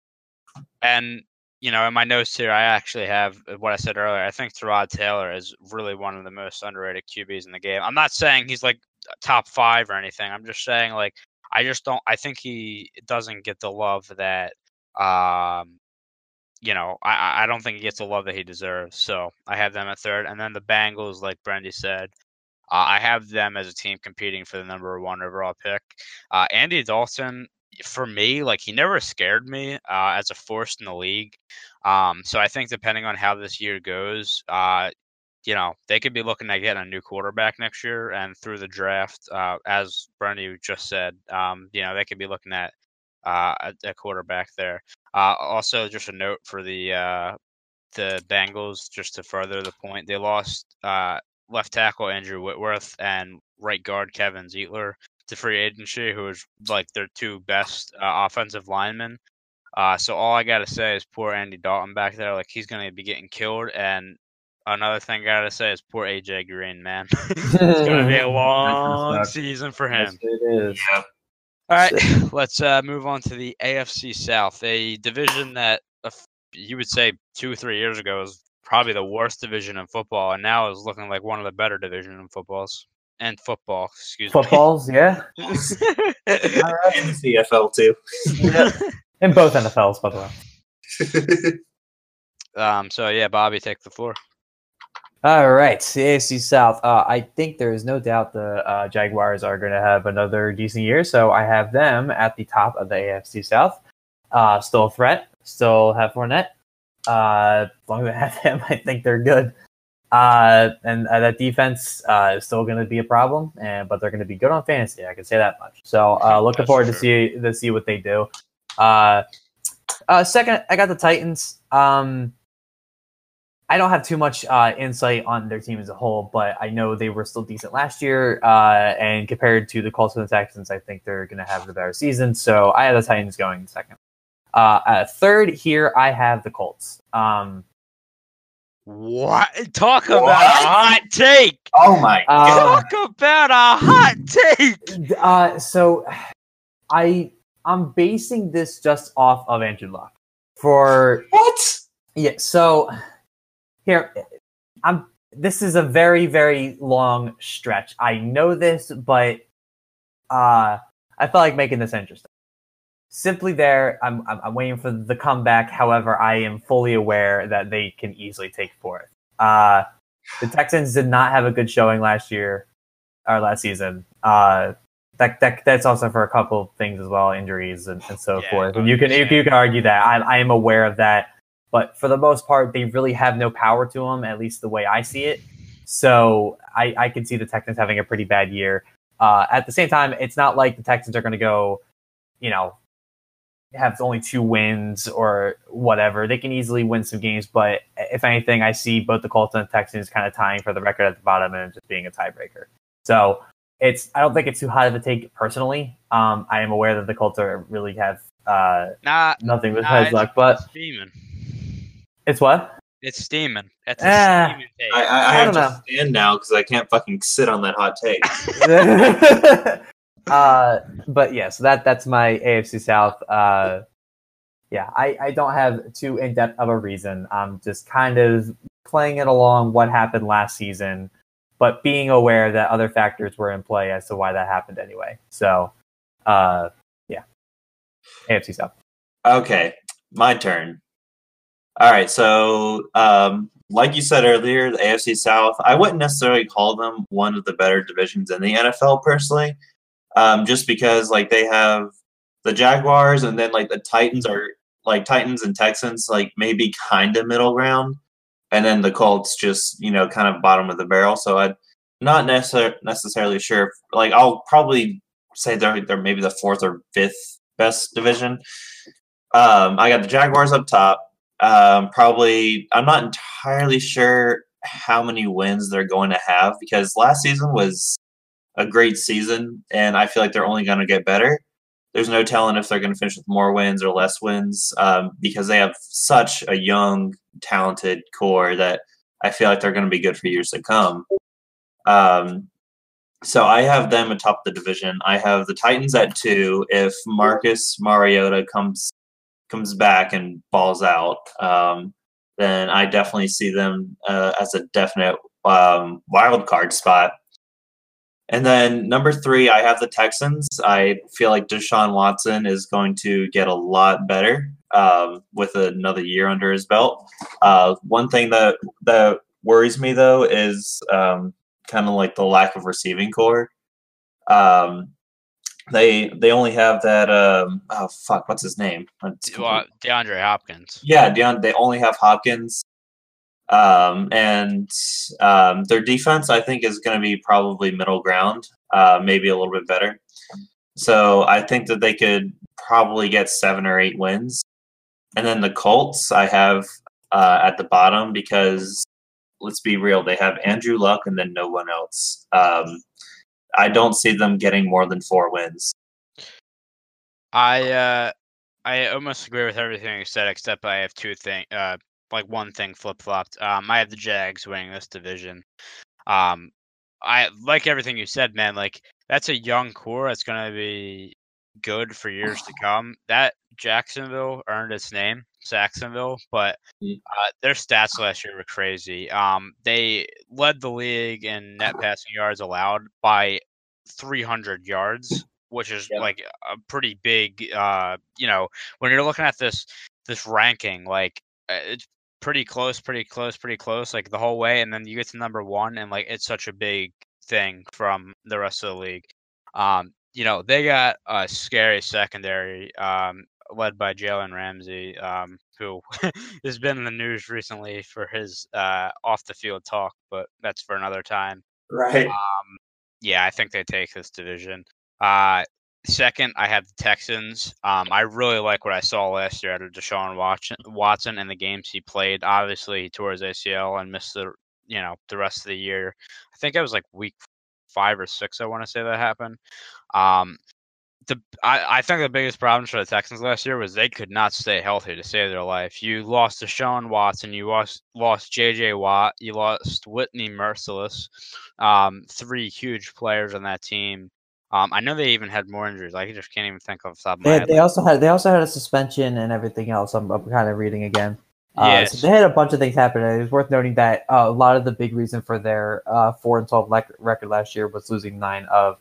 and you know, in my notes here, I actually have uh, what I said earlier. I think Terod Taylor is really one of the most underrated QBs in the game. I'm not saying he's like top five or anything. I'm just saying like I just don't. I think he doesn't get the love that, um, you know, I I- don't think he gets the love that he deserves. So I have them at third, and then the Bengals, like Brendy said, uh, I have them as a team competing for the number one overall pick. Uh, Andy Dalton, for me, like he never scared me uh, as a force in the league. Um, so I think depending on how this year goes, uh, you know, they could be looking at getting a new quarterback next year, and through the draft, uh, as Bernie just said, um, you know, they could be looking at uh, a, a quarterback there. Uh, also, just a note for the uh, the Bengals, just to further the point, they lost uh, left tackle Andrew Whitworth and right guard Kevin Zeitler to free agency, who who is like their two best uh, offensive linemen. Uh, so all I gotta say is poor Andy Dalton back there. Like he's gonna be getting killed. And another thing I gotta say is poor AJ Green, man. it's gonna be a long season for Yes, him. it is. Yep. All right, let's uh, move on to the AFC South, a division that uh, you would say two or three years ago was probably the worst division in football, and now is looking like one of the better division in footballs and football. Excuse me. Footballs, yeah. me. And the CFL too. In both NFLs, by the way. um. So yeah, Bobby, take the floor. All right, the AFC South. Uh, I think there is no doubt the uh, Jaguars are going to have another decent year, so I have them at the top of the AFC South. Uh, still a threat. Still have Fournette. Uh, as long as I have him, I think they're good. Uh, and uh, that defense uh, is still going to be a problem, and but they're going to be good on fantasy. I can say that much. So uh, looking That's forward to see to see what they do. Uh, uh, second, I got the Titans. Um, I don't have too much uh, insight on their team as a whole, but I know they were still decent last year. Uh, and compared to the Colts and the Texans, I think they're going to have the better season. So I have the Titans going second. Uh, at third here, I have the Colts. Um, What? Talk about What? a hot take. Oh my uh, Talk about a hot take. uh, so I I'm basing this just off of Andrew Luck for What? Yeah, so here I'm this is a very very long stretch. I know this, but uh I felt like making this interesting. Simply there, I'm I'm, I'm waiting for the comeback. However, I am fully aware that they can easily take fourth. Uh the Texans did not have a good showing last year or last season. Uh that, that that's also for a couple of things as well, injuries and, and so Yeah, forth. And you can you, you can argue that I, I am aware of that, but for the most part, they really have no power to them, at least the way I see it. So I, I can see the Texans having a pretty bad year. Uh, at the same time, it's not like the Texans are going to go, you know, have only two wins or whatever. They can easily win some games, but if anything, I see both the Colts and the Texans kind of tying for the record at the bottom and just being a tiebreaker. So it's I don't think it's too high of a take personally. Um, I am aware that the Colts are really have uh, Nah, nothing but nah, luck, but. It's what? It's steaming. That's a Ah, steaming take. I, I, I, I have don't to stand now because I can't fucking sit on that hot take. uh, but yeah, so that that's my AFC South. Uh, yeah, I, I don't have too in depth of a reason. I'm just kind of playing it along what happened last season, but being aware that other factors were in play as to why that happened anyway. So, uh, yeah, AFC South. Okay, my turn. All right, so um, like you said earlier, the AFC South, I wouldn't necessarily call them one of the better divisions in the NFL personally, um, just because like they have the Jaguars and then like the Titans are like Titans and Texans like maybe kind of middle ground, and then the Colts just you know kind of bottom of the barrel. So I'm not necessar- necessarily sure. Like I'll probably say they're they're maybe the fourth or fifth best division. Um, I got the Jaguars up top. Um, probably, I'm not entirely sure how many wins they're going to have because last season was a great season, and I feel like they're only going to get better. There's no telling if they're going to finish with more wins or less wins um, because they have such a young, talented core that I feel like they're going to be good for years to come. Um, so I have them atop the division. I have the Titans at two. If Marcus Mariota comes comes back and balls out, um, then I definitely see them uh, as a definite um, wild card spot. And then number three, I have the Texans. I feel like Deshaun Watson is going to get a lot better um, with another year under his belt. Uh, one thing that that worries me though is um, kind of like the lack of receiving core. Um, they they only have that. Um, oh fuck, what's his name? It's DeAndre Hopkins. yeah, Deon, they only have Hopkins. Um, and um, their defense, I think, is going to be probably middle ground, uh, maybe a little bit better. So I think that they could probably get seven or eight wins. And then the Colts, I have uh, at the bottom because let's be real, they have Andrew Luck and then no one else. Um, I don't see them getting more than four wins. I uh I almost agree with everything you said, except I have two thing uh like one thing flip flopped. Um I have the Jags winning this division. Um I like everything you said, man. Like that's a young core that's gonna be good for years to come. That Jacksonville earned its name, Sacksonville, but Mm. uh, their stats last year were crazy. Um, they led the league in net passing yards allowed by 300 yards, which is Yep. like a pretty big. Uh, you know, when you're looking at this this ranking, like uh, it's pretty close, pretty close, pretty close, like the whole way, and then you get to number one, and like it's such a big thing from the rest of the league. Um, you know, they got a scary secondary, um, led by Jalen Ramsey, um, who has been in the news recently for his uh, off the field talk, but that's for another time. Right. Um, yeah, I think they take this division. Uh, second, I have the Texans. Um, I really like what I saw last year out of Deshaun Watson, Watson and the games he played. Obviously, he tore his ACL and missed the you know the rest of the year. I think it was like week five or six. I want to say that happened. Um, the I, I think the biggest problem for the Texans last year was they could not stay healthy to save their life. You lost Deshaun Watson, you lost lost J.J. Watt, you lost Whitney Mercilus, um, three huge players on that team. Um, I know they even had more injuries. I just can't even think the top of my They, they also had they also had a suspension and everything else. I'm, I'm kind of reading again. Uh, Yes. so they had a bunch of things happen. and It was worth noting that uh, a lot of the big reason for their uh, four and twelve lec- record last year was losing nine of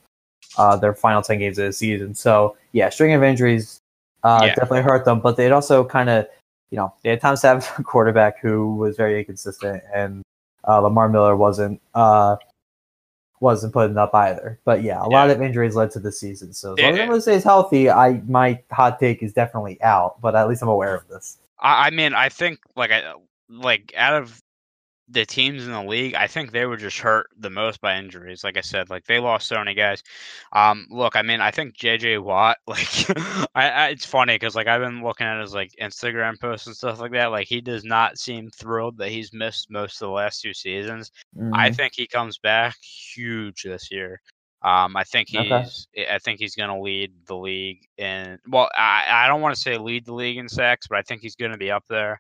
uh, their final ten games of the season. So yeah, string of injuries uh, Yeah. definitely hurt them. But they'd also kind of you know they had times to have a quarterback who was very inconsistent, and uh, Lamar Miller wasn't uh, wasn't putting up either. But yeah, a lot of injuries led to the season. So as Yeah. long as everyone stays healthy, I my hot take is definitely out. But at least I'm aware of this. I, I mean, I think like I like out of the teams in the league, I think they were just hurt the most by injuries. Like I said, like they lost so many guys. Um, look, I mean, I think JJ Watt, like, I, I it's funny because like I've been looking at his like Instagram posts and stuff like that. Like he does not seem thrilled that he's missed most of the last two seasons. I Mhm. think he comes back huge this year. Um, I think he's Okay. I think he's going to lead the league in well, I, I don't want to say lead the league in sacks, but I think he's going to be up there.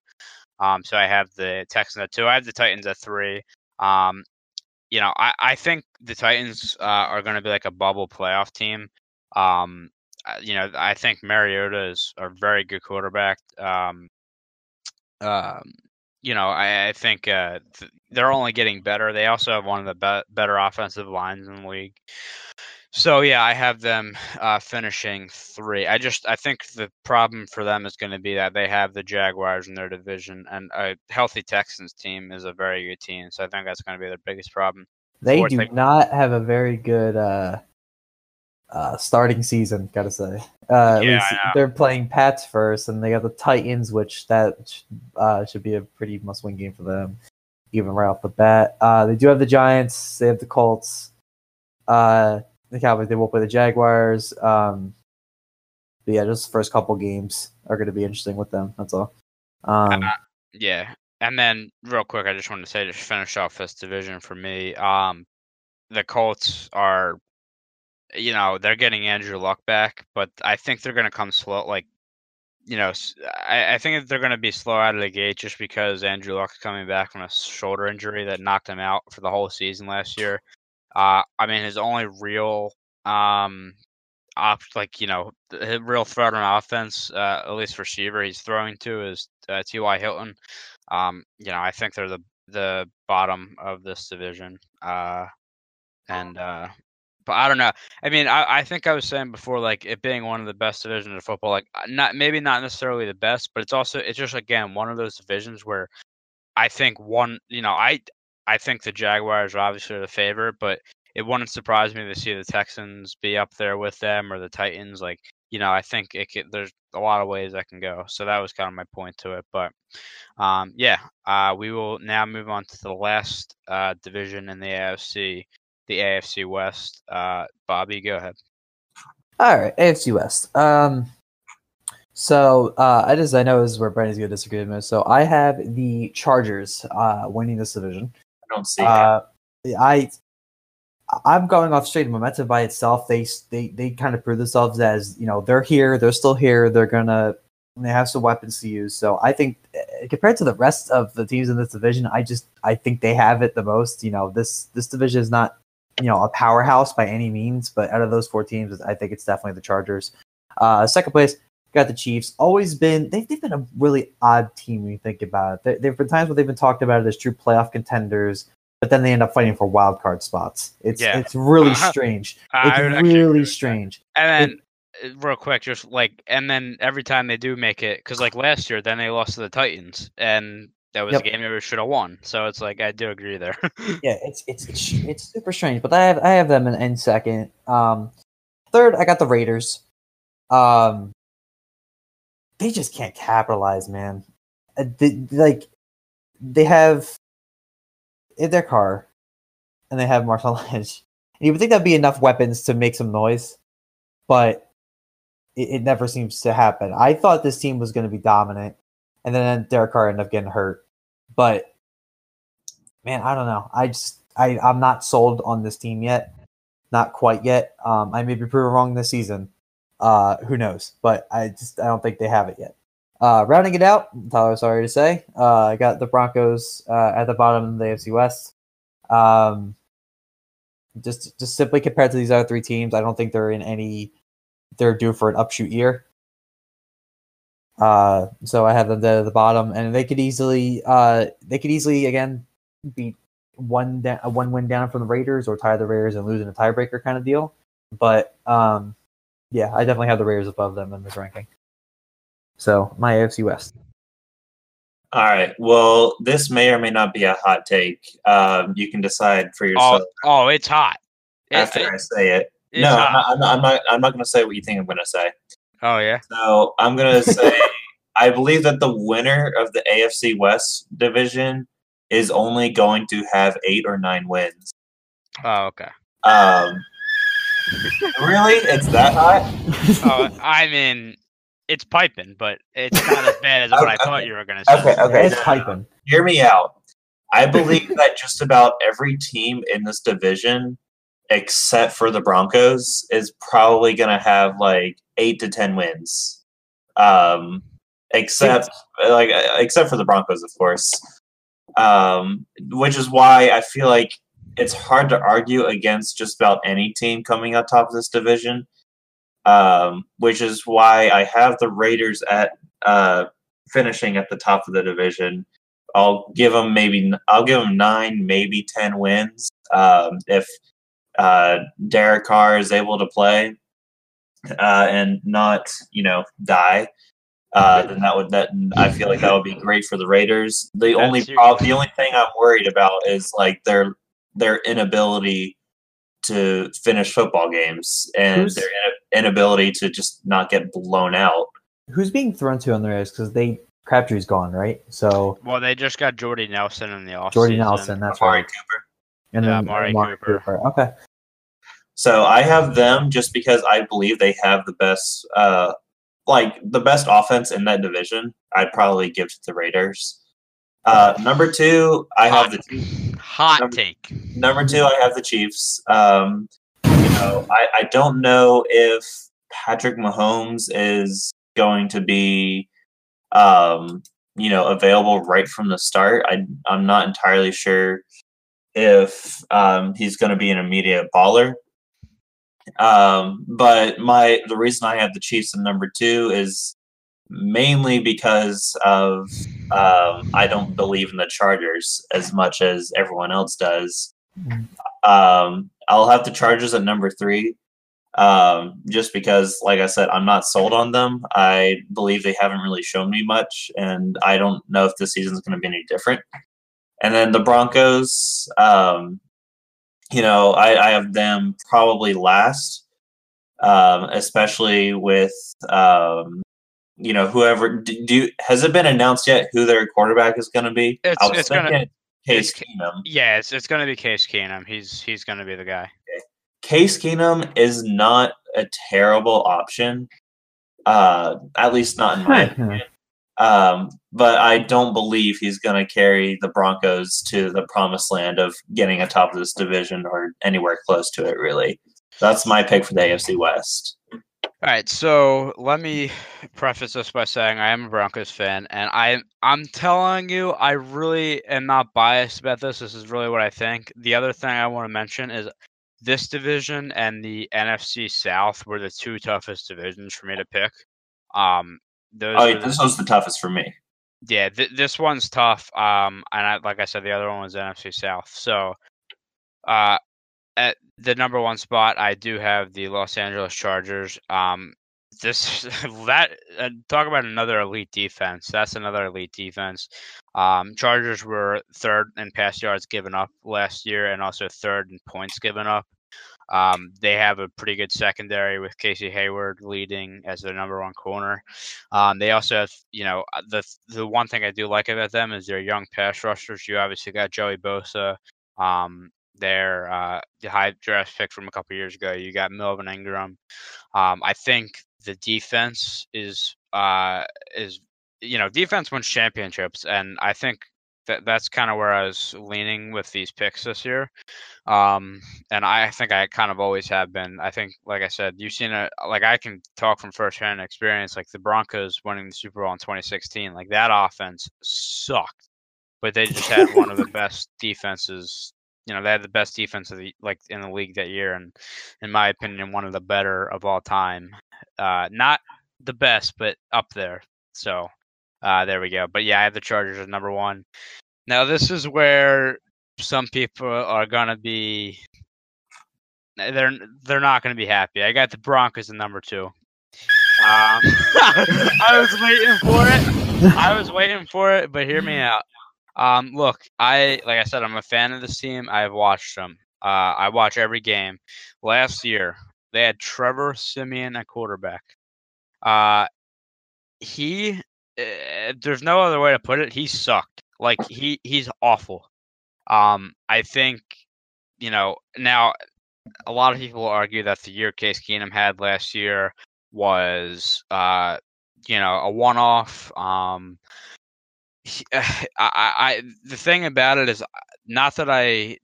Um, so I have the Texans at two. I have the Titans at three. Um, you know, I, I think the Titans uh, are going to be like a bubble playoff team. Um, you know, I think Mariota is a very good quarterback. Um, um, you know, I, I think uh, th- they're only getting better. They also have one of the be- better offensive lines in the league. So yeah, I have them uh, finishing three. I just I think the problem for them is going to be that they have the Jaguars in their division, and a healthy Texans team is a very good team. So I think that's going to be their biggest problem. They do not have a very good uh, uh, starting season, gotta say. Uh, at Yeah, least they're playing Pats first, and they got the Titans, which that uh, should be a pretty must-win game for them, even right off the bat. Uh, they do have the Giants. They have the Colts. Uh, the Cowboys. They will play the Jaguars. Um, but yeah, just the first couple games are going to be interesting with them. That's all. Um, Uh, Yeah, and then real quick, I just wanted to say to finish off this division for me, um, the Colts are, you know, they're getting Andrew Luck back, but I think they're going to come slow. Like, you know, I think they're going to be slow out of the gate just because Andrew Luck's coming back from a shoulder injury that knocked him out for the whole season last year. Uh, I mean, his only real, um, op, like you know, the real threat on offense, uh, at least receiver he's throwing to is uh, T.Y. Hilton. Um, you know, I think they're the the bottom of this division. Uh, and uh, but I don't know. I mean, I, I think I was saying before, like it being one of the best divisions of football. Like uh, not maybe not necessarily the best, but it's also it's just again one of those divisions where I think one. You know, I I think the Jaguars are obviously the favorite, but it wouldn't surprise me to see the Texans be up there with them or the Titans. Like you know, I think it could, there's a lot of ways that can go. So that was kind of my point to it. But um, yeah, uh, we will now move on to the last uh, division in the AFC, the AFC West. Uh, Bobby, go ahead. All right, AFC West. Um, so uh, I just I know this is where Brandon's gonna disagree with me. So I have the Chargers uh, winning this division. I don't see. Uh, I I'm going off straight momentum by itself. They they they kind of prove themselves as you know they're here, they're still here, they're gonna they have some weapons to use. So I think uh, compared to the rest of the teams in this division, I just I think they have it the most. You know this this division is not you know a powerhouse by any means, but out of those four teams, I think it's definitely the Chargers. Uh, second place, got the Chiefs. Always been they've, they've been a really odd team when you think about it. There, have been times where they've been talked about as true playoff contenders, but then they end up fighting for wild card spots. It's Yeah. it's really Uh, strange. It's would actually agree really strange. And then, uh, real quick, just like, and then every time they do make it, because like last year, then they lost to the Titans, and that was Yep. a game we should have won. So it's like I do agree there. Yeah, it's it's it's, it's super strange. But I have I have them in, in second. Um, third, I got the Raiders. Um, they just can't capitalize, man. Uh, they, like they have in their car, and they have Marshawn Lynch. And you would think that'd be enough weapons to make some noise, but it, it never seems to happen. I thought this team was going to be dominant, and then Derek Carr ended up getting hurt. But man, I don't know. I just I I'm not sold on this team yet. Not quite yet. Um, I may be proven wrong this season. Uh, who knows? But I just I don't think they have it yet. Uh, rounding it out, Tyler, sorry to say, uh, I got the Broncos uh, at the bottom of the AFC West. Um, just just simply compared to these other three teams, I don't think they're in any. They're due for an upshoot year. Uh, so I have them dead at the bottom, and they could easily, uh, they could easily again beat one da- one win down from the Raiders or tie the Raiders and lose in a tiebreaker kind of deal. But um, yeah, I definitely have the Raiders above them in this ranking. So my AFC West. All right. Well, this may or may not be a hot take. Um, you can decide for oh, yourself oh, it's hot. After it- I say it, no, hot. I'm not, I'm not. I'm not. I'm not going to say what you think I'm going to say. Oh yeah. So I'm going to say I believe that the winner of the AFC West division is only going to have eight or nine wins. Oh okay. Um, really, it's that hot? Oh, I mean, it's piping, but it's not as bad as what I Okay, thought you were gonna say. Okay, okay. it's piping. Hear me out. I believe that just about every team in this division, except for the Broncos, is probably going to have like eight to ten wins. Um, except like except for the Broncos, of course. Um, which is why I feel like it's hard to argue against just about any team coming out top of this division. Um, which is why I have the Raiders at uh, finishing at the top of the division. I'll give them maybe I'll give them nine, maybe ten wins um, if uh, Derek Carr is able to play uh, and not you know die. Uh, then that would that I feel like that would be great for the Raiders. The That's only your- prob- the only thing I'm worried about is like their their inability to finish football games and Who's- their in- inability to just not get blown out. Who's being thrown to on the Raiders? Because they Crabtree's gone, right? So Well, they just got Jordy Nelson in the offseason. Jordy Nelson, that's Amari right. Cooper. And Yeah, then Amari Amari Cooper. Cooper. Okay. So I have them just because I believe they have the best, uh, like the best offense in that division. I'd probably give to the Raiders. Uh, number two, I have Hot, the hot Number- take. number two. I have the Chiefs. Um, you know, I, I don't know if Patrick Mahomes is going to be, um, you know, available right from the start. I I'm not entirely sure if um, he's going to be an immediate baller. Um, but my the reason I have the Chiefs in number two is mainly because of um, I don't believe in the Chargers as much as everyone else does. Um, I'll have the Chargers at number three, um, just because, like I said, I'm not sold on them. I believe they haven't really shown me much, and I don't know if this season's going to be any different. And then the Broncos, um, you know, I, I have them probably last, um, especially with um, you know whoever. Do, do has it been announced yet who their quarterback is going to be? It's- I was it's gonna- Case it's- Keenum. Yeah, it's, it's going to be Case Keenum. He's he's going to be the guy. Case Keenum is not a terrible option, uh, at least not in my opinion. Um, but I don't believe he's going to carry the Broncos to the promised land of getting atop this division or anywhere close to it. Really, that's my pick for the AFC West. All right, so let me preface this by saying I am a Broncos fan, and I I'm telling you, I really am not biased about this. This is really what I think. The other thing I want to mention is this division and the NFC South were the two toughest divisions for me to pick. Um, those Oh, were the- this was the toughest for me. yeah, th- this one's tough. Um, and I, like I said, the other one was NFC South. So, uh, at the number one spot, I do have the Los Angeles Chargers. Um, this that uh, talk about another elite defense. That's another elite defense. Um, Chargers were third in pass yards given up last year, and also third in points given up. Um, they have a pretty good secondary with Casey Hayward leading as their number one corner. Um, they also have, you know, uh, the the one thing I do like about them is their young pass rushers. You obviously got Joey Bosa, um, their uh, the high draft pick from a couple years ago. You got Melvin Ingram. Um, I think the defense is uh, is you know defense wins championships, and I think that that's kind of where I was leaning with these picks this year. Um, and I think I kind of always have been. I think, like I said, you've seen it. Like I can talk from firsthand experience. Like the Broncos winning the Super Bowl in 2016, like that offense sucked, but they just had one of the best defenses. You know, they had the best defense of the like in the league that year, and in my opinion, one of the better of all time. Uh, not the best, but up there. So uh, there we go. But yeah, I have the Chargers as number one. Now this is where some people are gonna be they're they're not gonna be happy. I got the Broncos in number two. Um, I was waiting for it. I was waiting for it, but hear me out. Um, look, I like I said, I'm a fan of this team. I've watched them. Uh, I watch every game. Last year, they had Trevor Siemian at quarterback. Uh, he, uh, there's no other way to put it. He sucked. Like he, he's awful. Um, I think, you know, now a lot of people argue that the year Case Keenum had last year was, uh, you know, a one-off. Um, he- I, I, I, the thing about it is not that I,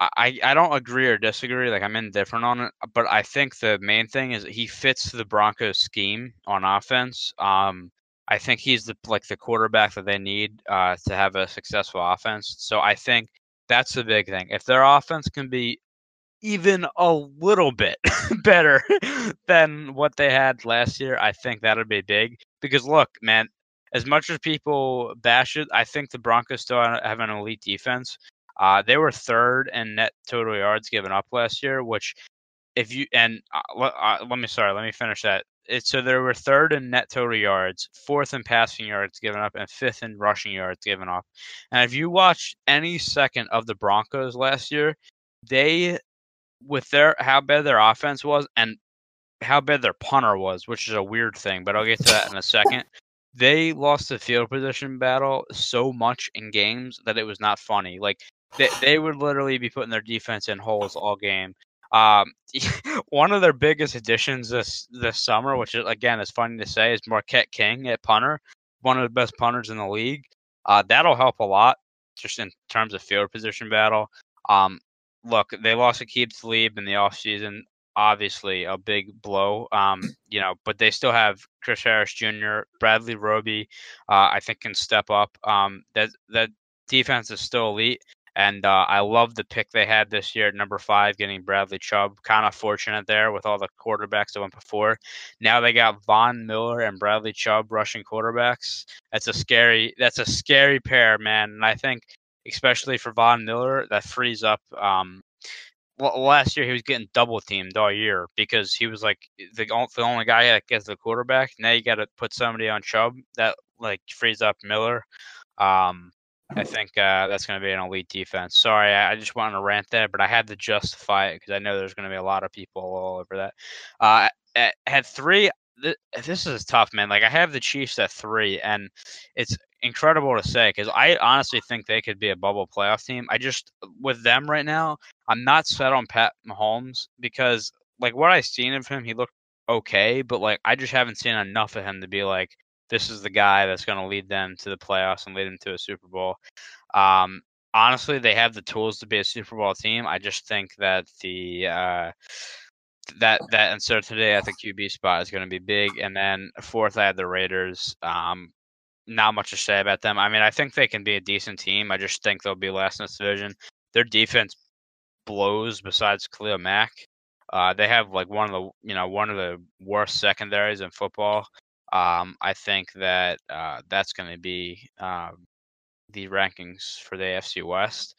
I, I don't agree or disagree. Like I'm indifferent on it, but I think the main thing is he fits the Broncos scheme on offense. Um, I think he's the like the quarterback that they need uh, to have a successful offense. So I think that's the big thing. If their offense can be even a little bit better than what they had last year, I think that'd be big. Because look, man, as much as people bash it, I think the Broncos still have an elite defense. Uh, they were third in net total yards given up last year, which if you and uh, uh, let me sorry, let me finish that. It, so they were third in net total yards, fourth in passing yards given up, and fifth in rushing yards given up. And if you watch any second of the Broncos last year, they with their how bad their offense was and how bad their punter was, which is a weird thing, but I'll get to that in a second. They lost the field position battle so much in games that it was not funny. Like they, they would literally be putting their defense in holes all game. Um, one of their biggest additions this this summer, which is, again is funny to say, is Marquette King at punter, one of the best punters in the league. Uh, that'll help a lot just in terms of field position battle. Um, look, they lost a Aqib Talib in the offseason. Obviously, a big blow. Um, you know, but they still have Chris Harris Jr., Bradley Roby. Uh, I think can step up. Um, that that defense is still elite. And uh, I love the pick they had this year at number five, getting Bradley Chubb. Kind of fortunate there with all the quarterbacks that went before. Now they got Von Miller and Bradley Chubb rushing quarterbacks. That's a scary. That's a scary pair, man. And I think especially for Von Miller, that frees up. Um, last year he was getting double teamed all year because he was like the, the only guy that gets the quarterback. Now you got to put somebody on Chubb that like frees up Miller. Um, I think uh, that's going to be an elite defense. Sorry, I, I just wanted to rant there, but I had to justify it because I know there's going to be a lot of people all over that. Uh, at, at three, th- this is tough, man. Like I have the Chiefs at three, and it's incredible to say because I honestly think they could be a bubble playoff team. I just with them right now, I'm not set on Pat Mahomes because like what I've seen of him, he looked okay, but like I just haven't seen enough of him to be like this is the guy that's going to lead them to the playoffs and lead them to a Super Bowl. Um, honestly, they have the tools to be a Super Bowl team. I just think that the uh, that that uncertainty at the QB spot is going to be big. And then fourth, I had the Raiders. Um, not much to say about them. I mean, I think they can be a decent team. I just think they'll be last in this division. Their defense blows. Besides Khalil Mack, uh, they have like one of the you know one of the worst secondaries in football. Um, I think that uh, that's going to be um, the rankings for the AFC West.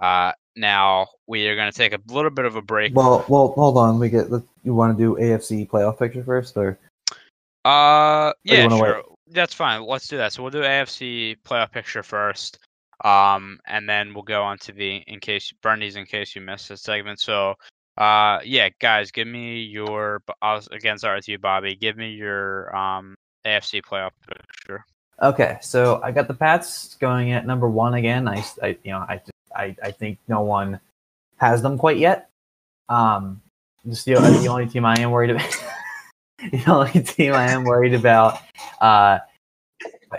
Uh, now we are going to take a little bit of a break. Well, well, hold on. We get. You want to do AFC playoff picture first, or? Uh, yeah, sure. Wait? That's fine. Let's do that. So we'll do AFC playoff picture first, um, and then we'll go on to the in case Bernie's in case you missed this segment. So uh, yeah, guys, give me your. I again sorry to you, Bobby. Give me your um AFC playoff picture. Okay, so I got the Pats going at number one again. I, I you know, I, I, I think no one has them quite yet. Um, just the, the only team I am worried about. the only team I am worried about uh,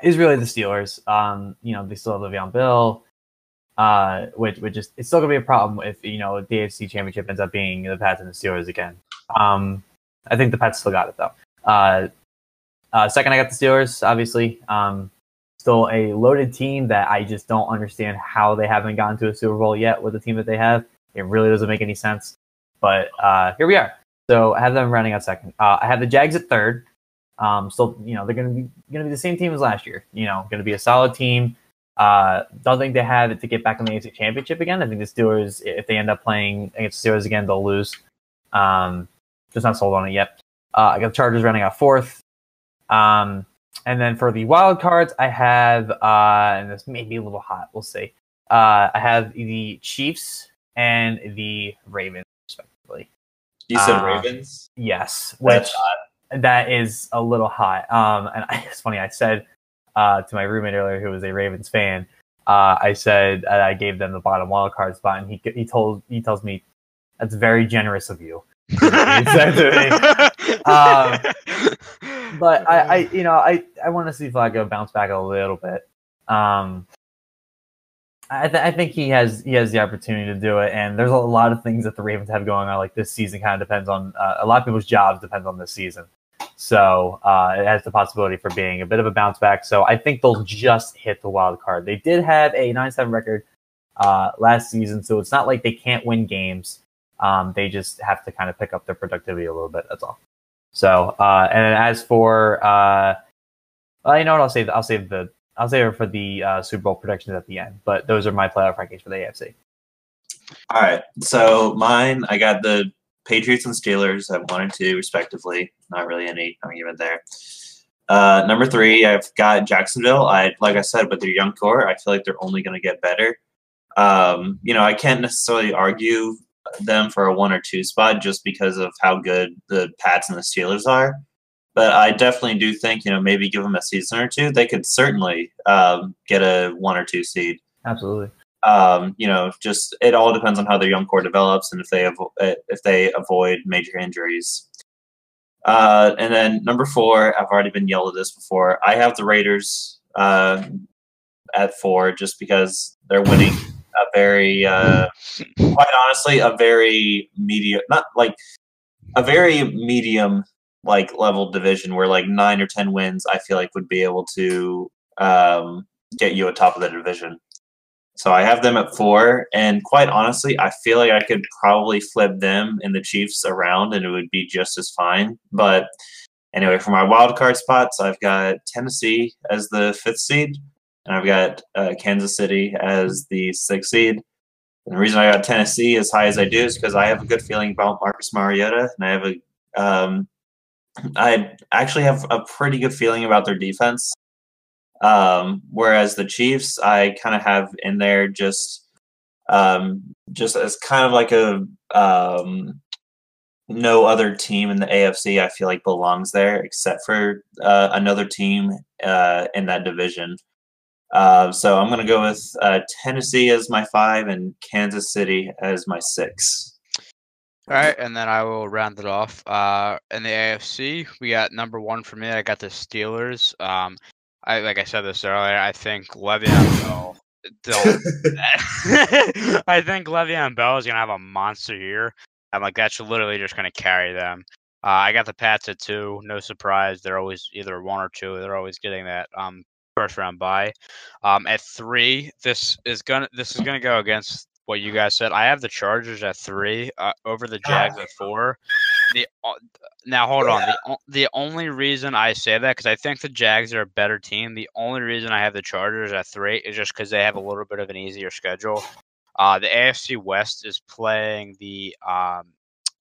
is really the Steelers. Um, you know, they still have Le'Veon Bell uh, which which is it's still gonna be a problem if you know the AFC Championship ends up being the Pats and the Steelers again. Um, I think the Pats still got it though. Uh, uh, second, I got the Steelers. Obviously, um, still a loaded team that I just don't understand how they haven't gotten to a Super Bowl yet with the team that they have. It really doesn't make any sense. But uh, here we are. So I have them running out second. Uh, I have the Jags at third. Um, still, you know, they're to be to be the same team as last year. You know, to be a solid team. Uh, don't think they have it to get back in the AFC Championship again. I think the Steelers, if they end up playing against the Steelers again, they'll lose. Um, just not sold on it yet. Uh, I got the Chargers running out fourth. Um, and then for the wild cards, I have, uh, and this may be a little hot. We'll see. Uh, I have the Chiefs and the Ravens, respectively. You said Uh, Ravens? Yes, which That's hot. that is a little hot. Um, and I, it's funny. I said uh, to my roommate earlier, who was a Ravens fan, uh, I said uh, I gave them the bottom wild card spot, and he he told he tells me that's very generous of you. He said to me. Um, But I, I you know, I I want to see Flacco bounce back a little bit. Um, I, th- I think he has he has the opportunity to do it, and there's a lot of things that the Ravens have going on. Like this season, kind of depends on uh, a lot of people's jobs depends on this season. So uh, it has the possibility for being a bit of a bounce back. So I think they'll just hit the wild card. They did have a 9 7 record uh, last season, so it's not like they can't win games. Um, they just have to kind of pick up their productivity a little bit. That's all. So, uh, and as for, uh, well, you know what? I'll save. I'll save the. I'll save it for the uh, Super Bowl predictions at the end. But those are my playoff rankings for the AFC. All right. So mine, I got the Patriots and Steelers at one and two, respectively. Not really any argument there. Uh, number three, I've got Jacksonville. I like I said, with their young core, I feel like they're only going to get better. Um, you know, I can't necessarily argue them for a one or two spot just because of how good the Pats and the Steelers are. But I definitely do think, you know, maybe give them a season or two, they could certainly um, get a one or two seed. Absolutely. Um, you know, just it all depends on how their young core develops and if they avo- if they avoid major injuries. Uh, and then number four, I've already been yelled at this before. I have the Raiders uh, at four just because they're winning a very, uh, quite honestly, a very medium, not like a very medium like level division where like nine or ten wins, I feel like would be able to um, get you atop of the division. So I have them at four, and quite honestly, I feel like I could probably flip them and the Chiefs around, and it would be just as fine. But anyway, for my wild card spots, I've got Tennessee as the fifth seed, and I've got uh, Kansas City as the sixth seed. And the reason I got Tennessee as high as I do is because I have a good feeling about Marcus Mariota, and I have a, um, I actually have a pretty good feeling about their defense. Um, whereas the Chiefs, I kind of have in there just, um, just as kind of like a um, no other team in the AFC. I feel like belongs there except for uh, another team uh, in that division. Uh, so I'm going to go with uh, Tennessee as my five and Kansas City as my six. All right, and then I will round it off. Uh, in the AFC, we got number one for me. I got the Steelers. Um, I like I said this earlier. I think Le'Veon Bell. I think Le'Veon Bell is gonna have a monster year. I'm like that's literally just gonna carry them. Uh, I got the Pats at two. No surprise. They're always either one or two. They're always getting that um, first round bye. Um, at three, this is gonna this is gonna go against what you guys said. I have the Chargers at three uh, over the Jags at four. The uh, now hold on. The the only reason I say that because I think the Jags are a better team. The only reason I have the Chargers at three is just because they have a little bit of an easier schedule. Uh, the AFC West is playing the um,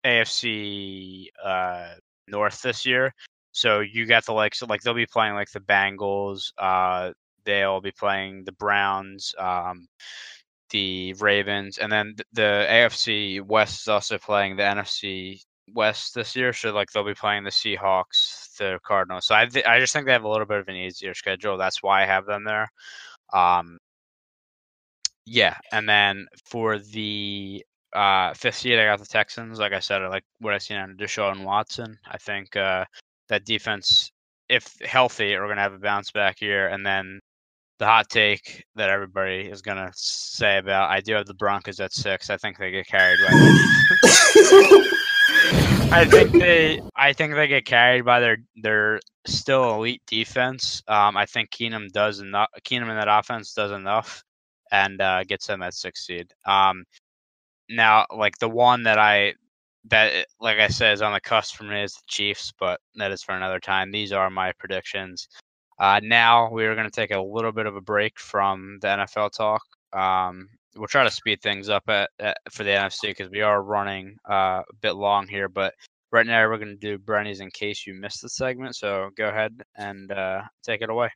AFC uh, North this year, so you got the like so like they'll be playing like the Bengals. Uh, they'll be playing the Browns. Um, the Ravens, and then the AFC West is also playing the NFC West this year, so like they'll be playing the Seahawks, the Cardinals. So I th- I just think they have a little bit of an easier schedule. That's why I have them there. Um, yeah, and then for the uh, fifth seed, I got the Texans. Like I said, I like what I seen on Deshaun Watson. I think uh, that defense, if healthy, are going to have a bounce back year. And then the hot take that everybody is going to say about I do have the Broncos at six. I think they get carried by. I think they I think they get carried by their their still elite defense. Um, I think Keenum does enough. Keenum in that offense does enough, and uh, gets them at six seed. Um, now, like the one that I that like I said is on the cusp for me is the Chiefs, but that is for another time. These are my predictions. Uh, now we are going to take a little bit of a break from the NFL talk. Um, we'll try to speed things up at, at for the NFC because we are running uh, a bit long here. But right now we're going to do Brenny's in case you missed the segment. So go ahead and uh, take it away.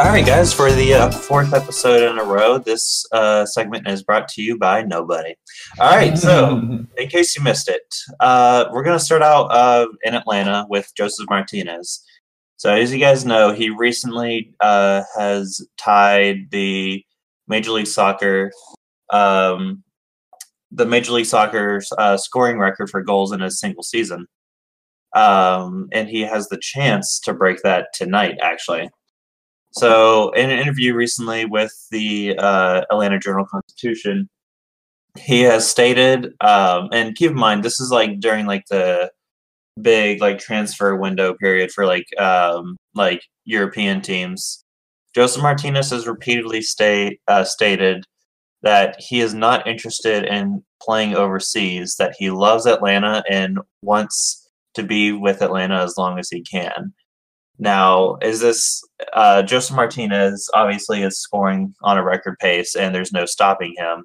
All right, guys, for the uh, fourth episode in a row, this uh, segment is brought to you by nobody. All right, so in case you missed it, uh, we're going to start out uh, in Atlanta with Josef Martinez. So, as you guys know, he recently uh, has tied the Major League Soccer um, the Major League Soccer's uh, scoring record for goals in a single season. Um, and he has the chance to break that tonight, actually. So, in an interview recently with the uh, Atlanta Journal Constitution, he has stated, um, and keep in mind, this is like during like the big like transfer window period for like um, like European teams. Josef Martinez has repeatedly state uh, stated that he is not interested in playing overseas. That he loves Atlanta and wants to be with Atlanta as long as he can. Now, is this uh, Josef Martinez? Obviously, is scoring on a record pace, and there's no stopping him.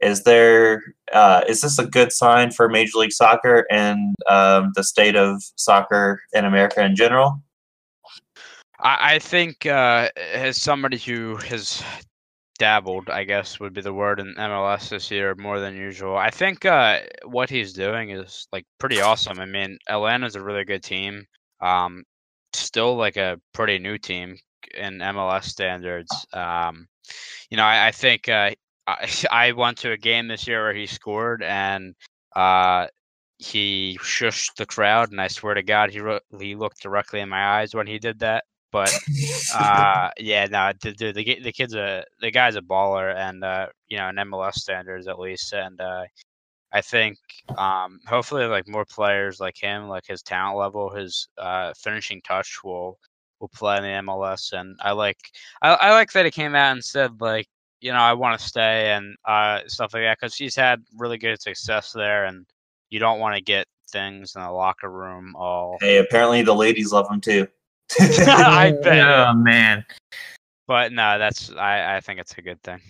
Is there? Uh, is this a good sign for Major League Soccer and um, the state of soccer in America in general? I, I think uh, as somebody who has dabbled, I guess would be the word in MLS this year more than usual. I think uh, what he's doing is like pretty awesome. I mean, Atlanta's a really good team. Um, still like a pretty new team in MLS standards. Um, you know, I, I think uh, I, I went to a game this year where he scored and uh, he shushed the crowd, and I swear to God, he ro- he looked directly in my eyes when he did that. But uh, yeah, no, the, the the kid's a the guy's a baller, and uh, you know, in MLS standards at least, and uh, I think um, hopefully like more players like him, like his talent level, his uh, finishing touch will will play in the MLS. And I like I, I like that he came out and said like you know I want to stay and uh, stuff like that because he's had really good success there, and you don't want to get things in the locker room all. Hey, apparently the ladies love him too. I bet. Oh man. But no, that's I, I think it's a good thing.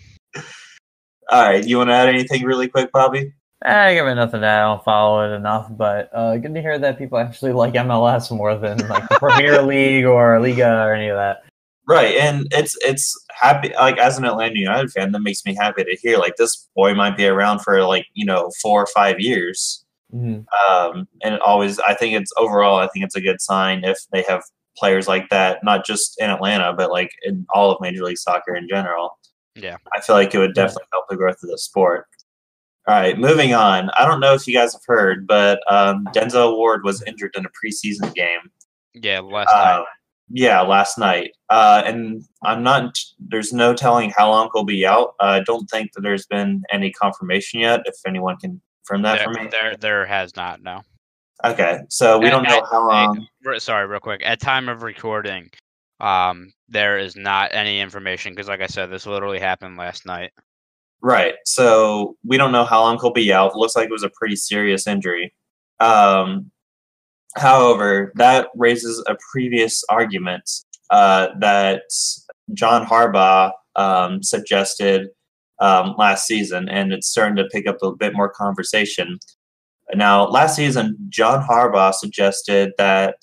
All right, you want to add anything really quick, Bobby? I give it nothing to. I don't follow it enough, but uh, good to hear that people actually like MLS more than like the Premier League or Liga or any of that. Right, and it's it's happy like as an Atlanta United fan, that makes me happy to hear like this boy might be around for like you know four or five years. Mhm. Um, and it always, I think it's overall, I think it's a good sign if they have players like that, not just in Atlanta, but like in all of Major League Soccer in general. Yeah. I feel like it would definitely help the growth of the sport. All right, moving on. I don't know if you guys have heard, but um, Denzel Ward was injured in a preseason game. Yeah, last Uh, night. yeah, last night. Uh, and I'm not. There's no telling how long he'll be out. I don't think that there's been any confirmation yet. If anyone can confirm that for me. there, there has not. No. Okay, so we At- don't know at- how long. Sorry, real quick. At time of recording, um, there is not any information because, like I said, this literally happened last night. Right. So we don't know how long he'll be out. Looks like it was a pretty serious injury. Um, however, that raises a previous argument uh, that John Harbaugh um, suggested um, last season, and it's starting to pick up a bit more conversation. Now, last season, John Harbaugh suggested that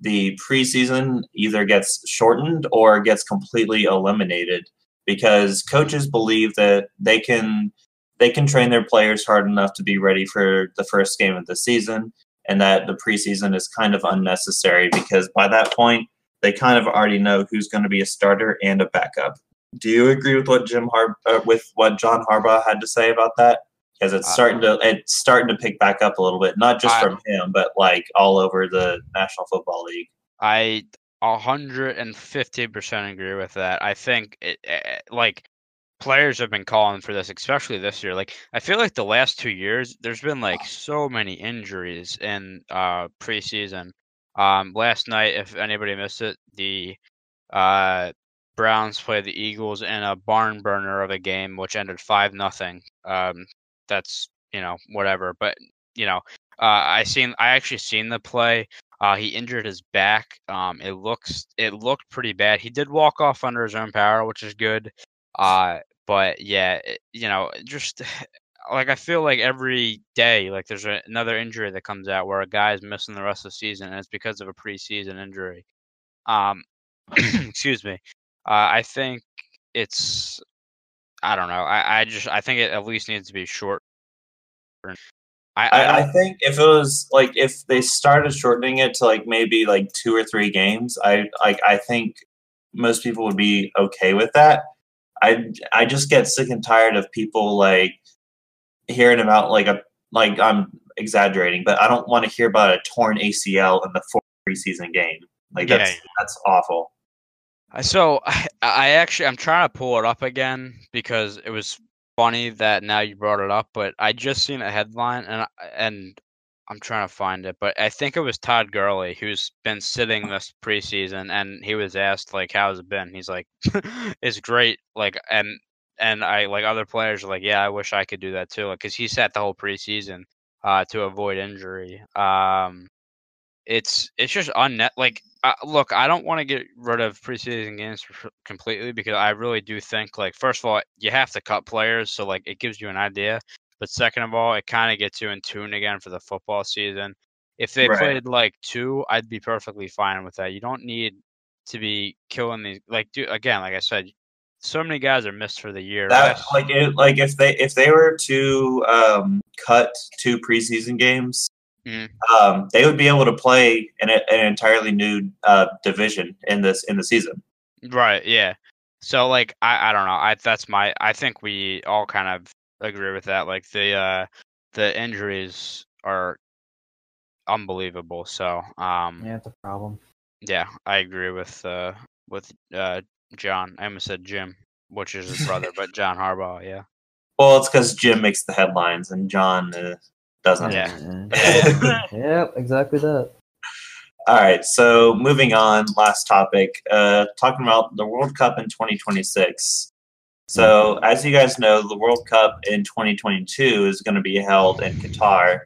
the preseason either gets shortened or gets completely eliminated because coaches believe that they can they can train their players hard enough to be ready for the first game of the season and that the preseason is kind of unnecessary because by that point they kind of already know who's going to be a starter and a backup. Do you agree with what Jim Har- uh, with what John Harbaugh had to say about that? Because it's Uh, starting to it's starting to pick back up a little bit, not just I- from him, but like all over the National Football League. I a hundred and fifty percent agree with that. I think it, eh, like players have been calling for this, especially this year. Like I feel like the last two years, there's been like so many injuries in uh preseason. Um, last night, if anybody missed it, the uh Browns played the Eagles in a barn burner of a game, which ended five nothing. Um, that's you know whatever, but you know, uh, I seen I actually seen the play. Uh, he injured his back. Um, it looks it looked pretty bad. He did walk off under his own power, which is good. Uh, but yeah, it, you know, just like I feel like every day, like there's a, another injury that comes out where a guy's missing the rest of the season, and it's because of a preseason injury. Um, excuse me. Uh, I think it's I don't know. I, I just I think it at least needs to be short. I, I, I, think if it was like if they started shortening it to like maybe like two or three games, I like I think most people would be okay with that. I I just get sick and tired of people like hearing about like a like I'm exaggerating, but I don't want to hear about a torn ACL in the fourth preseason game. Like that's yeah. that's awful. I- So I, I actually I'm trying to pull it up again because it was funny that now you brought it up, but I just seen a headline and and I'm trying to find it, but I think it was Todd Gurley who's been sitting this preseason and he was asked like how's it been? He's like it's great like and and I like other players are like yeah, I wish I could do that too like cuz he sat the whole preseason uh to avoid injury. Um it's it's just unnet like uh, look i don't want to get rid of preseason games completely because i really do think like first of all you have to cut players so like it gives you an idea but second of all it kind of gets you in tune again for the football season if they Right. played like two i'd be perfectly fine with that you don't need to be killing these like do again like i said so many guys are missed for the year That Yes. like it, like if they if they were to um, cut two preseason games, Mhm. um, they would be able to play in a, an entirely new uh, division in this in the season. Right. Yeah. So like I I don't know. I that's my I think we all kind of agree with that. Like the uh the injuries are unbelievable. So um Yeah, it's a problem. yeah, I agree with uh with uh John. I almost said Jim, which is his brother, but John Harbaugh. Yeah. Well, it's because Jim makes the headlines and John uh, doesn't. Yeah. Yeah. yep, exactly that. All right, so moving on, last topic, uh, talking about the World Cup in 2026. So, as you guys know, the World Cup in 2022 is going to be held in Qatar.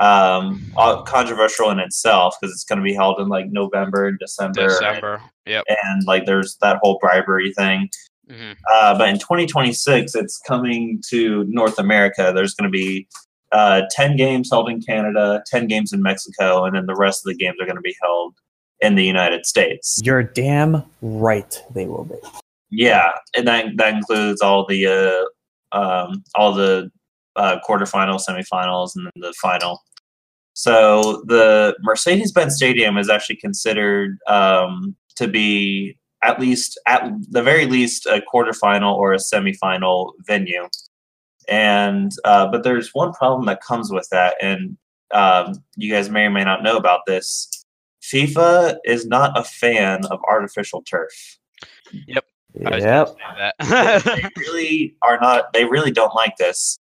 Um, uh, controversial in itself because it's going to be held in like November, and December, December. Yep. and like there's that whole bribery thing. hmm Uh, but in 2026, it's coming to North America. There's going to be uh, 10 games held in Canada, 10 games in Mexico, and then the rest of the games are going to be held in the United States. You're damn right they will be. Yeah, and that that includes all the uh, um, all the uh, quarterfinals, semifinals, and then the final. So the Mercedes-Benz Stadium is actually considered um, to be at least at the very least a quarterfinal or a semifinal venue. And uh, but there's one problem that comes with that, and um, you guys may or may not know about this. FIFA is not a fan of artificial turf. I was Yep. that. they really are not they really don't like this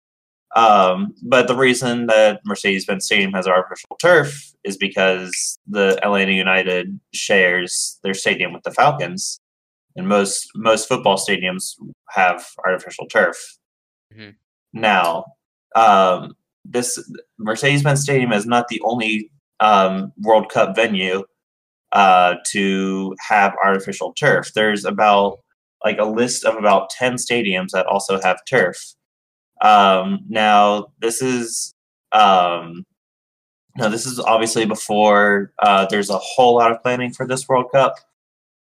um, but the reason that mercedes-benz stadium has artificial turf is because the atlanta united shares their stadium with the falcons and most most football stadiums have artificial turf Mhm. Now um, this mercedes-benz stadium is not the only um, world cup venue uh, to have artificial turf there's about like a list of about 10 stadiums that also have turf. Um, now, this is um, now this is obviously before uh, there's a whole lot of planning for this World Cup.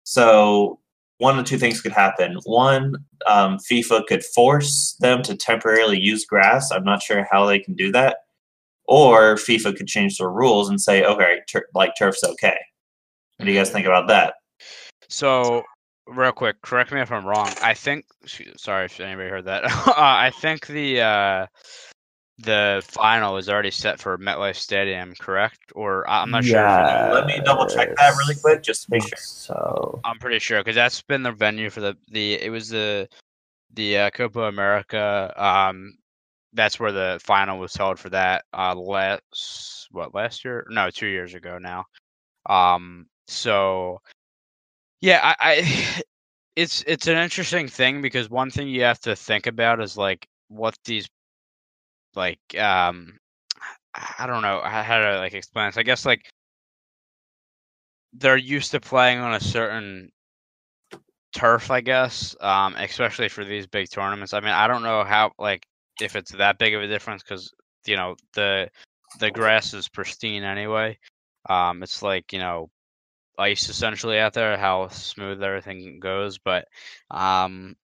So one of two things could happen. One, um, FIFA could force them to temporarily use grass. I'm not sure how they can do that. Or FIFA could change their rules and say, okay, like turf's okay. What do you guys think about that? So, real quick, correct me if I'm wrong. I think. Sorry if anybody heard that. uh, I think the uh, the final is already set for MetLife Stadium, correct? Or I- I'm not sure. If. Let me double check that really quick just to be think sure. so. I'm pretty sure because that's been the venue for the the. It was the the uh, Copa America. Um, that's where the final was held for that. Uh, last what last year? No, two years ago now. Um, so yeah, I, I it's it's an interesting thing because one thing you have to think about is like what these like um I don't know how to like explain this. I guess like they're used to playing on a certain turf, I guess, um, especially for these big tournaments. I mean, I don't know how like if it's that big of a difference because you know the the grass is pristine anyway. Um, it's like you know ice essentially out there, how smooth everything goes. But um,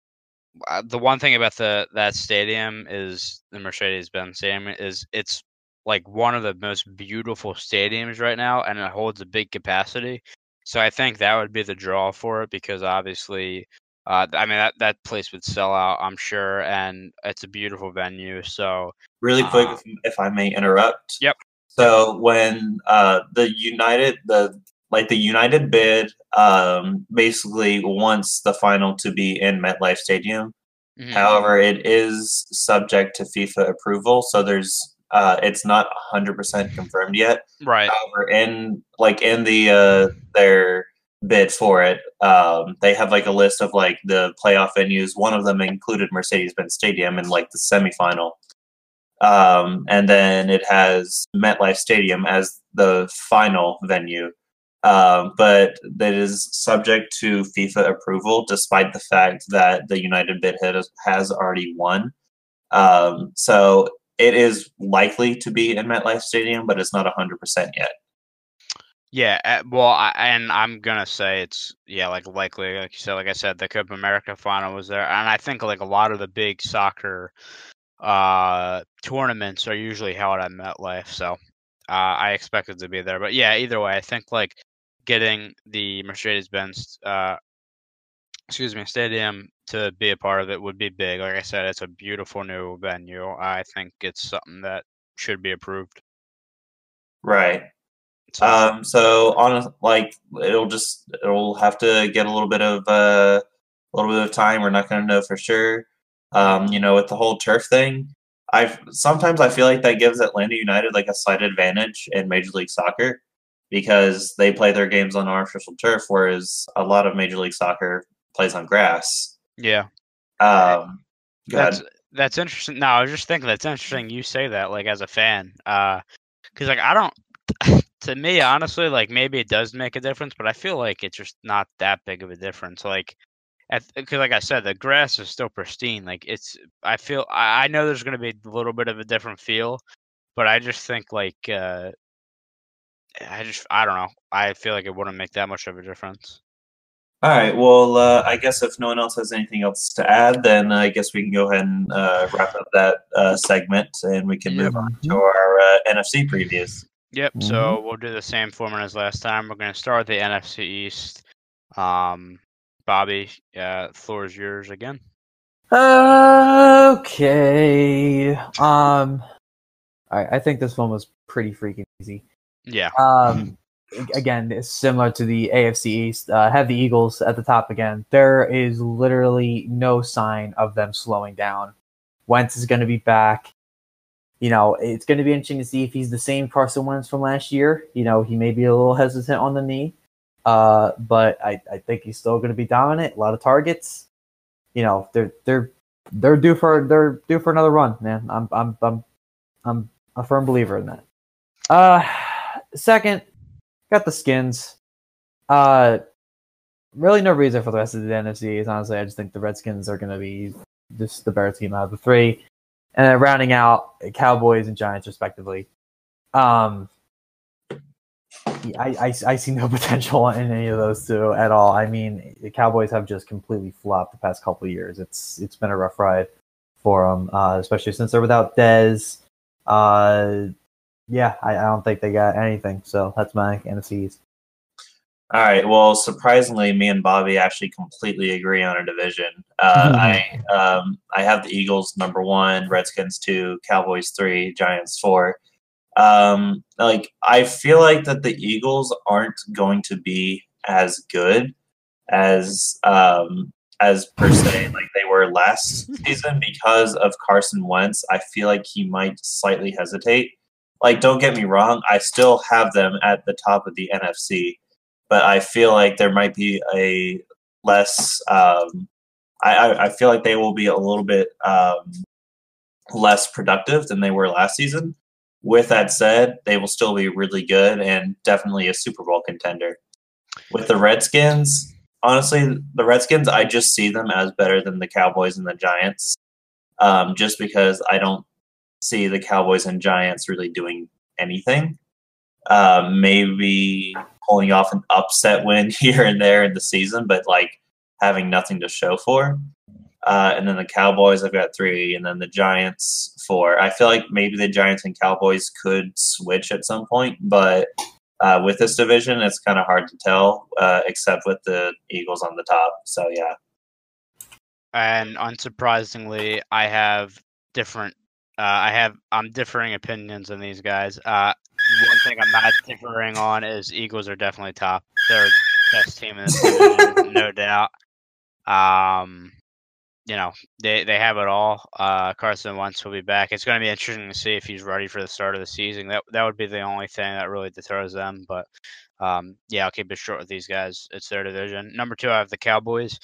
uh, the one thing about the that stadium is the Mercedes-Benz Stadium is it's like one of the most beautiful stadiums right now, and it holds a big capacity. So I think that would be the draw for it because obviously Uh, I mean that that place would sell out, I'm sure, and it's a beautiful venue. So Really quick, Uh, if, if I may interrupt. Yep. So when uh, the United, the like the United bid, um, basically wants the final to be in MetLife Stadium. mhm. However, it is subject to FIFA approval, so there's uh, it's not 100% confirmed yet. right, However, in like in the uh, their bid for it, um, they have like a list of like the playoff venues. One of them included Mercedes-Benz Stadium in like the semifinal, um, and then it has MetLife Stadium as the final venue. Um, but that is subject to FIFA approval, despite the fact that the United bid has, has already won. Um, so it is likely to be in MetLife Stadium, but it's not 100% yet. yeah. uh, Well, I, and I'm gonna say it's yeah, like likely, like you said, like I said, the Copa America final was there, and I think like a lot of the big soccer uh tournaments are usually held at MetLife, so uh, I expect it to be there. But yeah, either way, I think like getting the Mercedes-Benz uh excuse me stadium to be a part of it would be big. Like I said, it's a beautiful new venue. I think it's something that should be approved. Right. So, Um, so on like it'll just it'll have to get a little bit of uh, a little bit of time. We're not going to know for sure. Um, you know, with the whole turf thing, I sometimes I feel like that gives Atlanta United like a slight advantage in Major League Soccer because they play their games on artificial turf, whereas a lot of Major League Soccer plays on grass. yeah. Um. That's that's interesting. No, I was just thinking that's interesting. You say that like as a fan, because like I don't. To me, honestly, like maybe it does make a difference, but I feel like it's just not that big of a difference. Like, because like I said, the grass is still pristine. Like it's, I feel, I, I know there's going to be a little bit of a different feel, but I just think like, uh I just, I don't know. I feel like it wouldn't make that much of a difference. All right. Well, uh, I guess if no one else has anything else to add, then I guess we can go ahead and uh, wrap up that uh, segment, and we can move on to our uh, NFC previews. Yep. So we'll do the same format as last time. We're going to start with the NFC East. Um, Bobby, uh, floor is yours again. Okay. Um, I, I think this one was pretty freaking easy. Yeah. Um, again, it's similar to the AFC East. Uh, have the Eagles at the top again. There is literally no sign of them slowing down. Wentz is going to be back. You know, it's going to be interesting to see if he's the same Carson Wentz from last year. You know, he may be a little hesitant on the knee, uh, but I, I think he's still going to be dominant. A lot of targets. You know, they're they're they're due for they're due for another run, man. I'm I'm I'm I'm a firm believer in that. Uh, second, got the skins. Uh, really no reason for the rest of the NFC. Is honestly, I just think the Redskins are going to be just the better team out of the three, and then rounding out Cowboys and Giants respectively. Um, I, I, I see no potential in any of those two at all. I mean, the Cowboys have just completely flopped the past couple years. It's it's been a rough ride for them, uh, especially since they're without Dez. Uh, yeah, I, I don't think they got anything. So that's my NFC East. All right. Well, surprisingly, me and Bobby actually completely agree on a division. Uh, I um, I have the Eagles number one, Redskins two, Cowboys three, Giants four. Um, like I feel like that the Eagles aren't going to be as good as um, as per se like they were last season because of Carson Wentz. I feel like he might slightly hesitate. Like, don't get me wrong, I still have them at the top of the NFC but I feel like there might be a less. Um, I, I feel like they will be a little bit um, less productive than they were last season. With that said, they will still be really good and definitely a Super Bowl contender. With the Redskins, honestly, the Redskins, I just see them as better than the Cowboys and the Giants, um, just because I don't see the Cowboys and Giants really doing anything. Uh, maybe pulling off an upset win here and there in the season, but like having nothing to show for. Uh, and then the Cowboys, I've got three, and then the Giants four. I feel like maybe the Giants and Cowboys could switch at some point, but uh, with this division, it's kind of hard to tell, uh, except with the Eagles on the top. So yeah, and unsurprisingly, I have different. Uh, I have I'm differing opinions on these guys. Uh, one thing I'm not differing on is Eagles are definitely top. They're best team in this division, no doubt. Um, you know, they they have it all. Uh, Carson Wentz will be back. It's going to be interesting to see if he's ready for the start of the season. That that would be the only thing that really deters them. But um, yeah, I'll keep it short with these guys. It's their division. Number two, I have the Cowboys.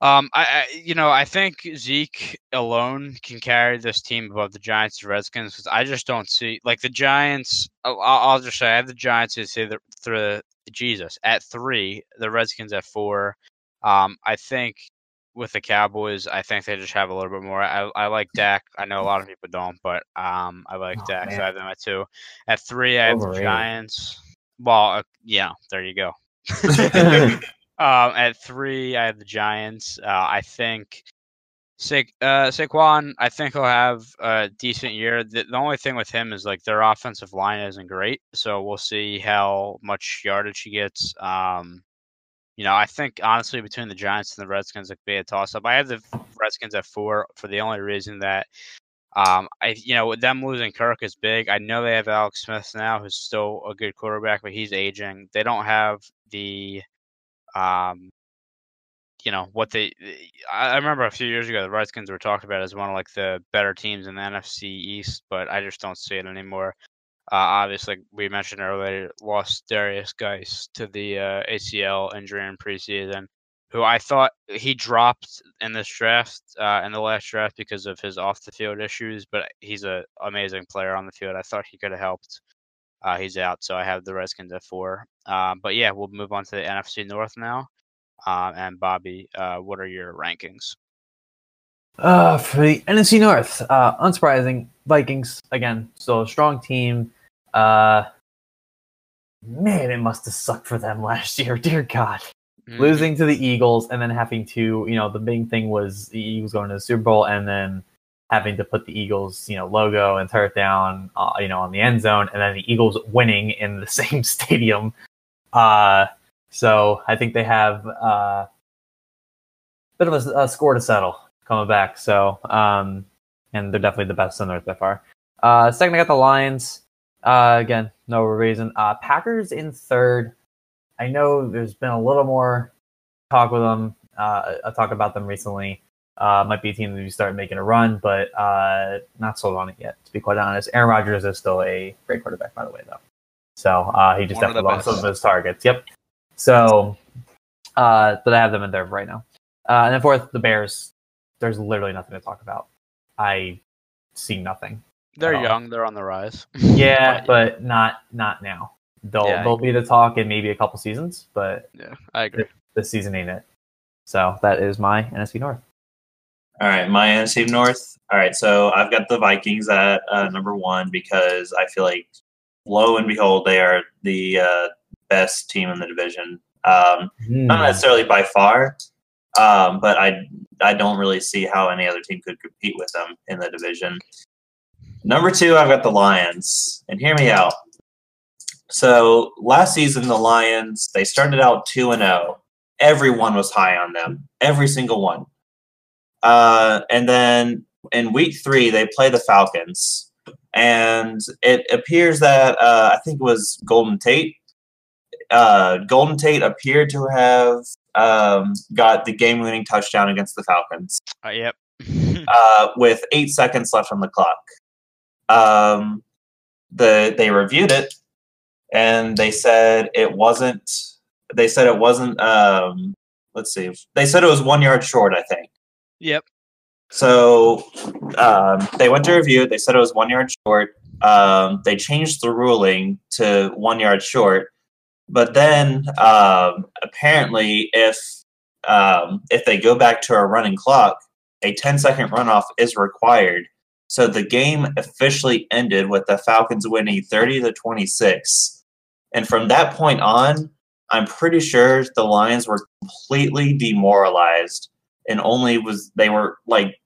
Um, I, I you know I think Zeke alone can carry this team above the Giants and Redskins because I just don't see like the Giants. I'll, I'll just say I have the Giants as the through Jesus at three, the Redskins at four. Um, I think with the Cowboys, I think they just have a little bit more. I, I like Dak. I know a lot of people don't, but um, I like Oh, Dak. So. I have them at two. At three, I have the Giants. Well, uh, yeah, there you go. Um, at three, I have the Giants. Uh, I think Sa- uh, Saquon, I think he'll have a decent year. The, the only thing with him is like their offensive line isn't great, so we'll see how much yardage he gets. Um, you know, I think honestly between the Giants and the Redskins, it could be a toss up. I have the Redskins at four for the only reason that um, I, you know, with them losing Kirk is big. I know they have Alex Smith now, who's still a good quarterback, but he's aging. They don't have the um, you know what they. I I remember a few years ago the Redskins were talked about as one of like the better teams in the NFC East, but I just don't see it anymore. Uh, obviously, we mentioned earlier, lost Derrius Guice to the uh, ACL injury in preseason, who I thought he dropped in this draft, uh, in the last draft because of his off the field issues, but he's an amazing player on the field. I thought he could have helped. Uh, he's out, so I have the Redskins at four. Um, but yeah, we'll move on to the NFC North now. Um, and Bobby, uh, what are your rankings? Uh, for the NFC North, uh, unsurprising, Vikings again, still a strong team. Uh, man, it must have sucked for them last year. Dear God, Mm, losing to the Eagles and then having to, you know, the big thing was he was going to the Super Bowl and then having to put the Eagles, you know, logo and turret down, uh, you know, on the end zone, and then the Eagles winning in the same stadium. Uh, so I think they have uh, a bit of a, a score to settle coming back. So, um, and they're definitely the best in the North by far. Uh, second, I got the Lions. Uh, again, no reason. Uh, Packers in third. I know there's been a little more talk with them. Uh, I talked about them recently. Uh, might be a team that you start making a run, but uh, not sold on it yet. To be quite honest, Aaron Rodgers is still a great quarterback, by the way, though. So uh, he just One definitely lost some of his targets. Yep. So, uh, but I have them in there right now. Uh, and then fourth, the Bears. There's literally nothing to talk about. I see nothing. They're young. They're on the rise. Yeah, but not not now. They'll Yeah, they'll be the talk in maybe a couple seasons, but yeah, I agree. this season ain't it. So that is my NFC North. All right, my NFC North. All right, so I've got the Vikings at uh, number one because I feel like, lo and behold, they are the uh, best team in the division. Um, not necessarily by far, um, but I I don't really see how any other team could compete with them in the division. Number two, I've got the Lions, and hear me out. So last season, the Lions they started out two and zero. Everyone was high on them, every single one. Uh, and then in week three, they play the Falcons, and it appears that uh, I think it was Golden Tate. Uh, Golden Tate appeared to have um, got the game-winning touchdown against the Falcons Uh, yep. uh, with eight seconds left on the clock. Um, the they reviewed it, and they said it wasn't. They said it wasn't. Um, let's see. They said it was one yard short. I think. Yep. So um, they went to review. They said it was one yard short. Um, they changed the ruling to one yard short. But then um, apparently, if um, if they go back to a running clock, a 10 second runoff is required. So the game officially ended with the Falcons winning 30 to 26. And from that point on, I'm pretty sure the Lions were completely demoralized and only was they were like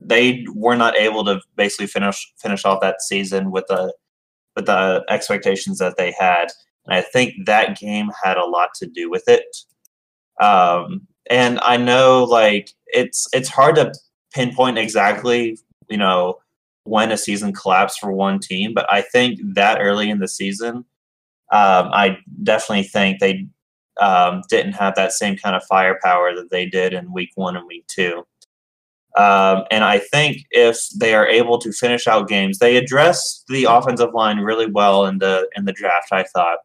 they were not able to basically finish finish off that season with the with the expectations that they had. And I think that game had a lot to do with it. Um, and I know like it's it's hard to pinpoint exactly, you know, when a season collapsed for one team, but I think that early in the season, um, I definitely think they um, didn't have that same kind of firepower that they did in week one and week two. Um, and I think if they are able to finish out games, they addressed the offensive line really well in the in the draft. I thought,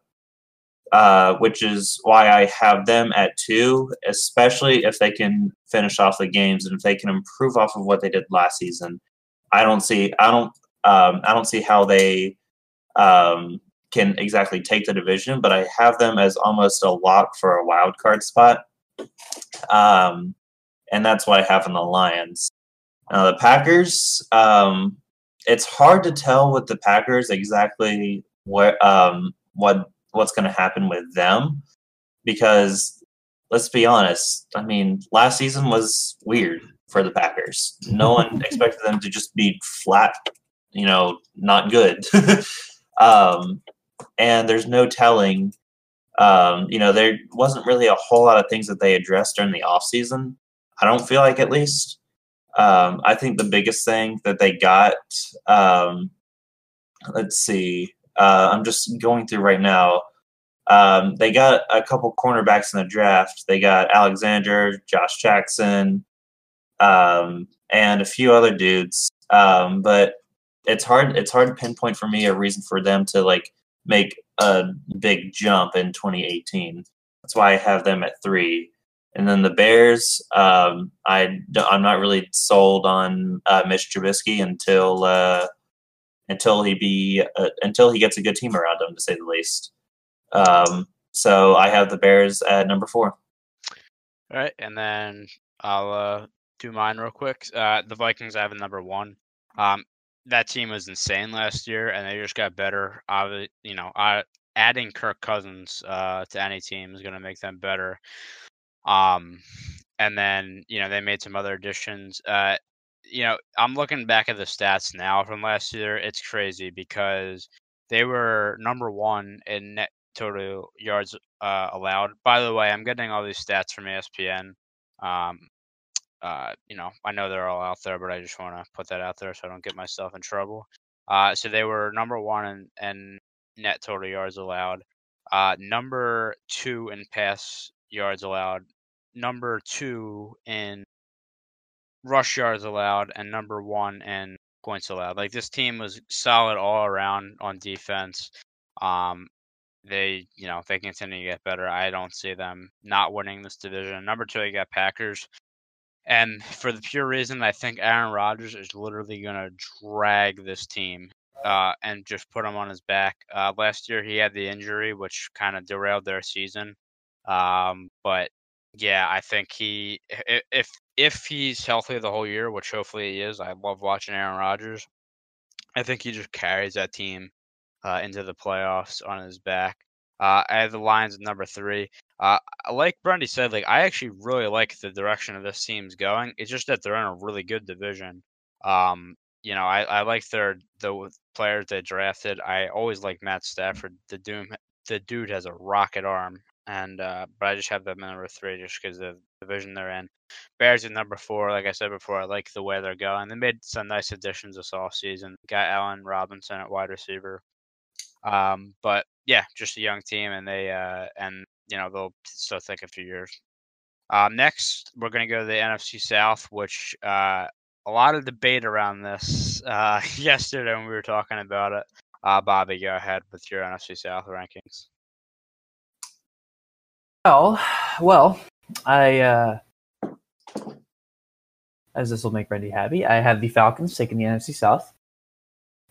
uh, which is why I have them at two, especially if they can finish off the games and if they can improve off of what they did last season. I don't see I don't um, I don't see how they um, can exactly take the division, but I have them as almost a lock for a wild card spot. Um, and that's what I have in the Lions. Now the Packers, um, it's hard to tell with the Packers exactly what um, what what's going to happen with them because let's be honest. I mean, last season was weird for the Packers. No one expected them to just be flat, you know, not good. um, and there's no telling. Um, you know, there wasn't really a whole lot of things that they addressed during the offseason I don't feel like at least. Um, I think the biggest thing that they got, um, let's see, uh, I'm just going through right now. Um, they got a couple cornerbacks in the draft. They got Alexander, Josh Jackson, um, and a few other dudes. Um, but it's hard. It's hard to pinpoint for me a reason for them to like make a big jump in 2018. That's why I have them at three. And then the Bears, um, I I'm not really sold on uh, Mitch Trubisky until uh, until he be uh, until he gets a good team around him, to say the least. Um, so I have the Bears at number four. All right, and then I'll uh, do mine real quick. Uh, the Vikings I have at number one. Um, that team was insane last year, and they just got better. Obviously, you know, adding Kirk Cousins uh, to any team is going to make them better. Um, and then you know they made some other additions. Uh, you know, I'm looking back at the stats now from last year. It's crazy because they were number one in net total yards uh, allowed. By the way, I'm getting all these stats from ESPN. Um, uh, you know, I know they're all out there, but I just want to put that out there so I don't get myself in trouble. Uh, so they were number one in, in net total yards allowed, uh, number two in pass yards allowed, number two in rush yards allowed, and number one in points allowed. Like this team was solid all around on defense. Um, they, you know, they continue to get better. I don't see them not winning this division. Number two, you got Packers. And for the pure reason, I think Aaron Rodgers is literally going to drag this team uh, and just put him on his back. Uh, last year, he had the injury, which kind of derailed their season. Um, but yeah, I think he if if he's healthy the whole year, which hopefully he is. I love watching Aaron Rodgers. I think he just carries that team uh, into the playoffs on his back. Uh, I have the Lions at number three. Uh, like Brendy said, like I actually really like the direction of this team's going. It's just that they're in a really good division. Um, you know, I, I like their the players they drafted. I always like Matt Stafford. The doom the dude has a rocket arm and uh, but I just have them at number three just because of the division they're in. Bears at number four, like I said before, I like the way they're going. They made some nice additions this offseason. Got Allen Robinson at wide receiver. Um, but yeah, just a young team, and they uh, and you know they'll still take a few years. Um, next, we're going to go to the NFC South, which uh, a lot of debate around this uh, yesterday when we were talking about it. Uh, Bobby, go ahead with your NFC South rankings. Well, well, I uh, as this will make Randy happy, I have the Falcons taking the NFC South.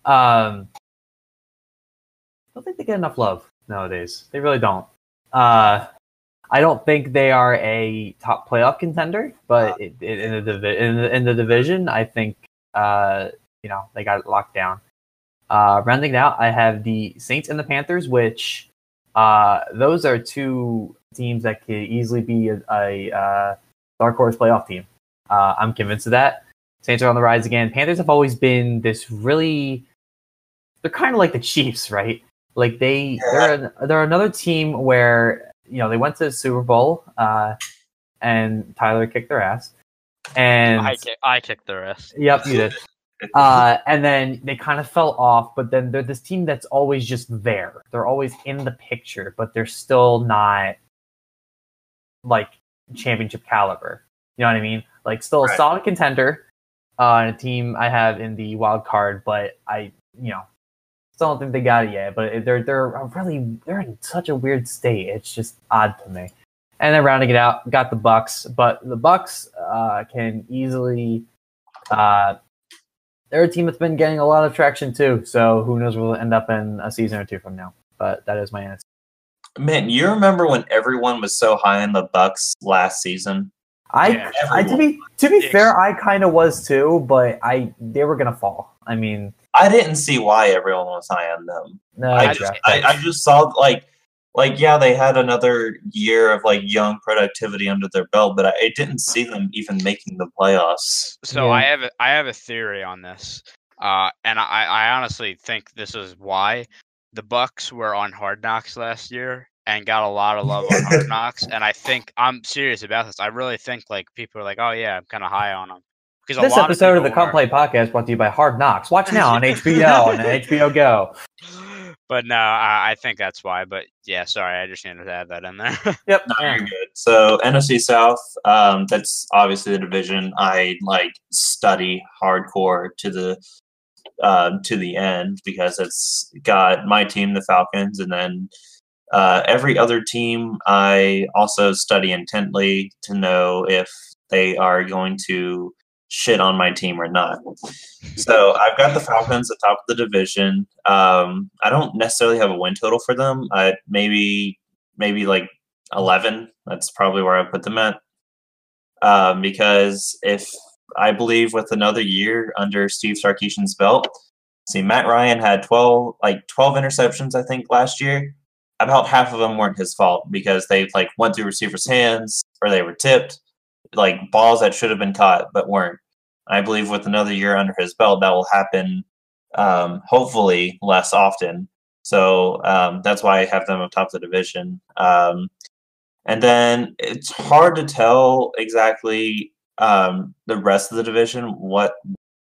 Um, I don't think they get enough love nowadays. They really don't. Uh, I don't think they are a top playoff contender, but it, it, in the divi- in the, in the division, I think uh, you know they got it locked down. Uh, rounding out, I have the Saints and the Panthers, which uh, those are two teams that could easily be a, a uh, dark horse playoff team. Uh, I'm convinced of that. Saints are on the rise again. Panthers have always been this really. They're kind of like the Chiefs, right? Like they they're they're another team where you know they went to the Super Bowl uh, and Tyler kicked their ass. and I kick, I kicked the rest. Yep, you did. Uh, and then they kind of fell off, but then they're this team that's always just there. They're always in the picture, but they're still not like championship caliber. You know what I mean? Like still a Right. solid contender uh, and a team I have in the wild card, but I, you know, still don't think they got it yet. But they're they're really they're in such a weird state. It's just odd to me. And then rounding it out, got the Bucks, but the Bucks uh, can easily. Uh, they're a team that's been getting a lot of traction too. So who knows where we'll end up in a season or two from now. But that is my answer. Man, you remember when everyone was so high on the Bucks last season? I, Yeah, I to be to be fair, I kind of was too, but I they were gonna fall. I mean, I didn't see why everyone was high on them. no, I I just, I, I just saw like, like yeah, they had another year of like young productivity under their belt, but I, I didn't see them even making the playoffs. So Yeah. I have a, I have a theory on this, uh, and I, I honestly think this is why the Bucks were on Hard Knocks last year and got a lot of love on Hard Knocks, and I think I'm serious about this. I really think like people are like, oh yeah, I'm kind of high on them because a this lot episode of the people Come Play podcast brought to you by Hard Knocks. Watch now on HBO and HBO Go. But no, I, I think that's why. But yeah, sorry, I just needed to add that in there. Yep. No, you're good. So NFC South, um, that's obviously the division I like study hardcore to the uh, to the end because it's got my team, the Falcons, and then uh, every other team I also study intently to know if they are going to shit on my team or not. So I've got the Falcons at top of the division. Um, I don't necessarily have a win total for them. I maybe maybe like 11 that's probably where i put them at um, because if i believe with another year under steve sarkisian's belt see matt ryan had 12 like 12 interceptions i think last year about half of them weren't his fault because they like went through receivers hands or they were tipped like balls that should have been caught but weren't i believe with another year under his belt that will happen um, hopefully less often so um, that's why I have them atop the division. Um, and then it's hard to tell exactly um, the rest of the division what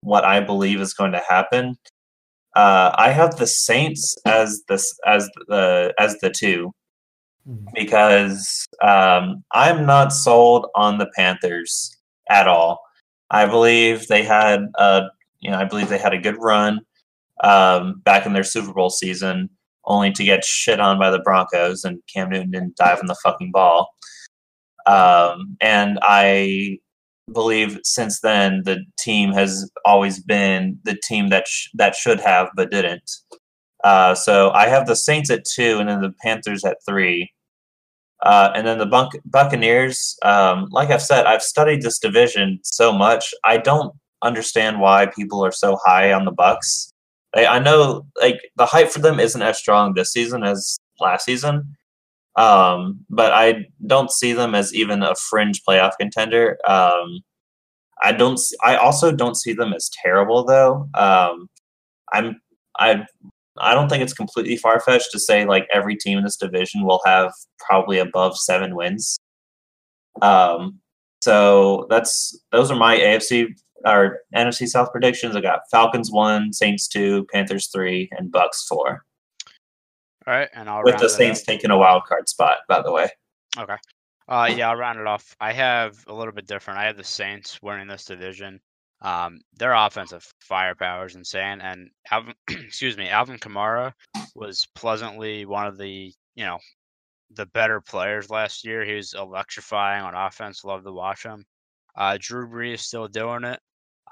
what I believe is going to happen. Uh, I have the Saints as the as the as the two because um, I'm not sold on the Panthers at all. I believe they had a you know I believe they had a good run um, back in their Super Bowl season, only to get shit on by the Broncos, and Cam Newton didn't dive in the fucking ball. Um, and I believe since then the team has always been the team that sh- that should have but didn't. Uh, so I have the Saints at two, and then the Panthers at three. Uh, and then the Buc- Buccaneers, um, like I've said, I've studied this division so much. I don't understand why people are so high on the Bucks. I, I know like the hype for them isn't as strong this season as last season, um, but I don't see them as even a fringe playoff contender. Um, I don't. I also don't see them as terrible though. Um, I'm. I. I don't think it's completely far fetched to say like every team in this division will have probably above seven wins. Um, so that's those are my AFC or NFC South predictions. I got Falcons one, Saints two, Panthers three, and Bucks four. All right, and I'll With the Saints taking a wild card spot, by the way. Okay. Uh, yeah, I'll round it off. I have a little bit different. I have the Saints winning this division. Um, their offensive firepower is insane, and Alvin, excuse me, Alvin Kamara was pleasantly one of the you know the better players last year. He was electrifying on offense. Love to watch him. Uh, Drew Brees is still doing it.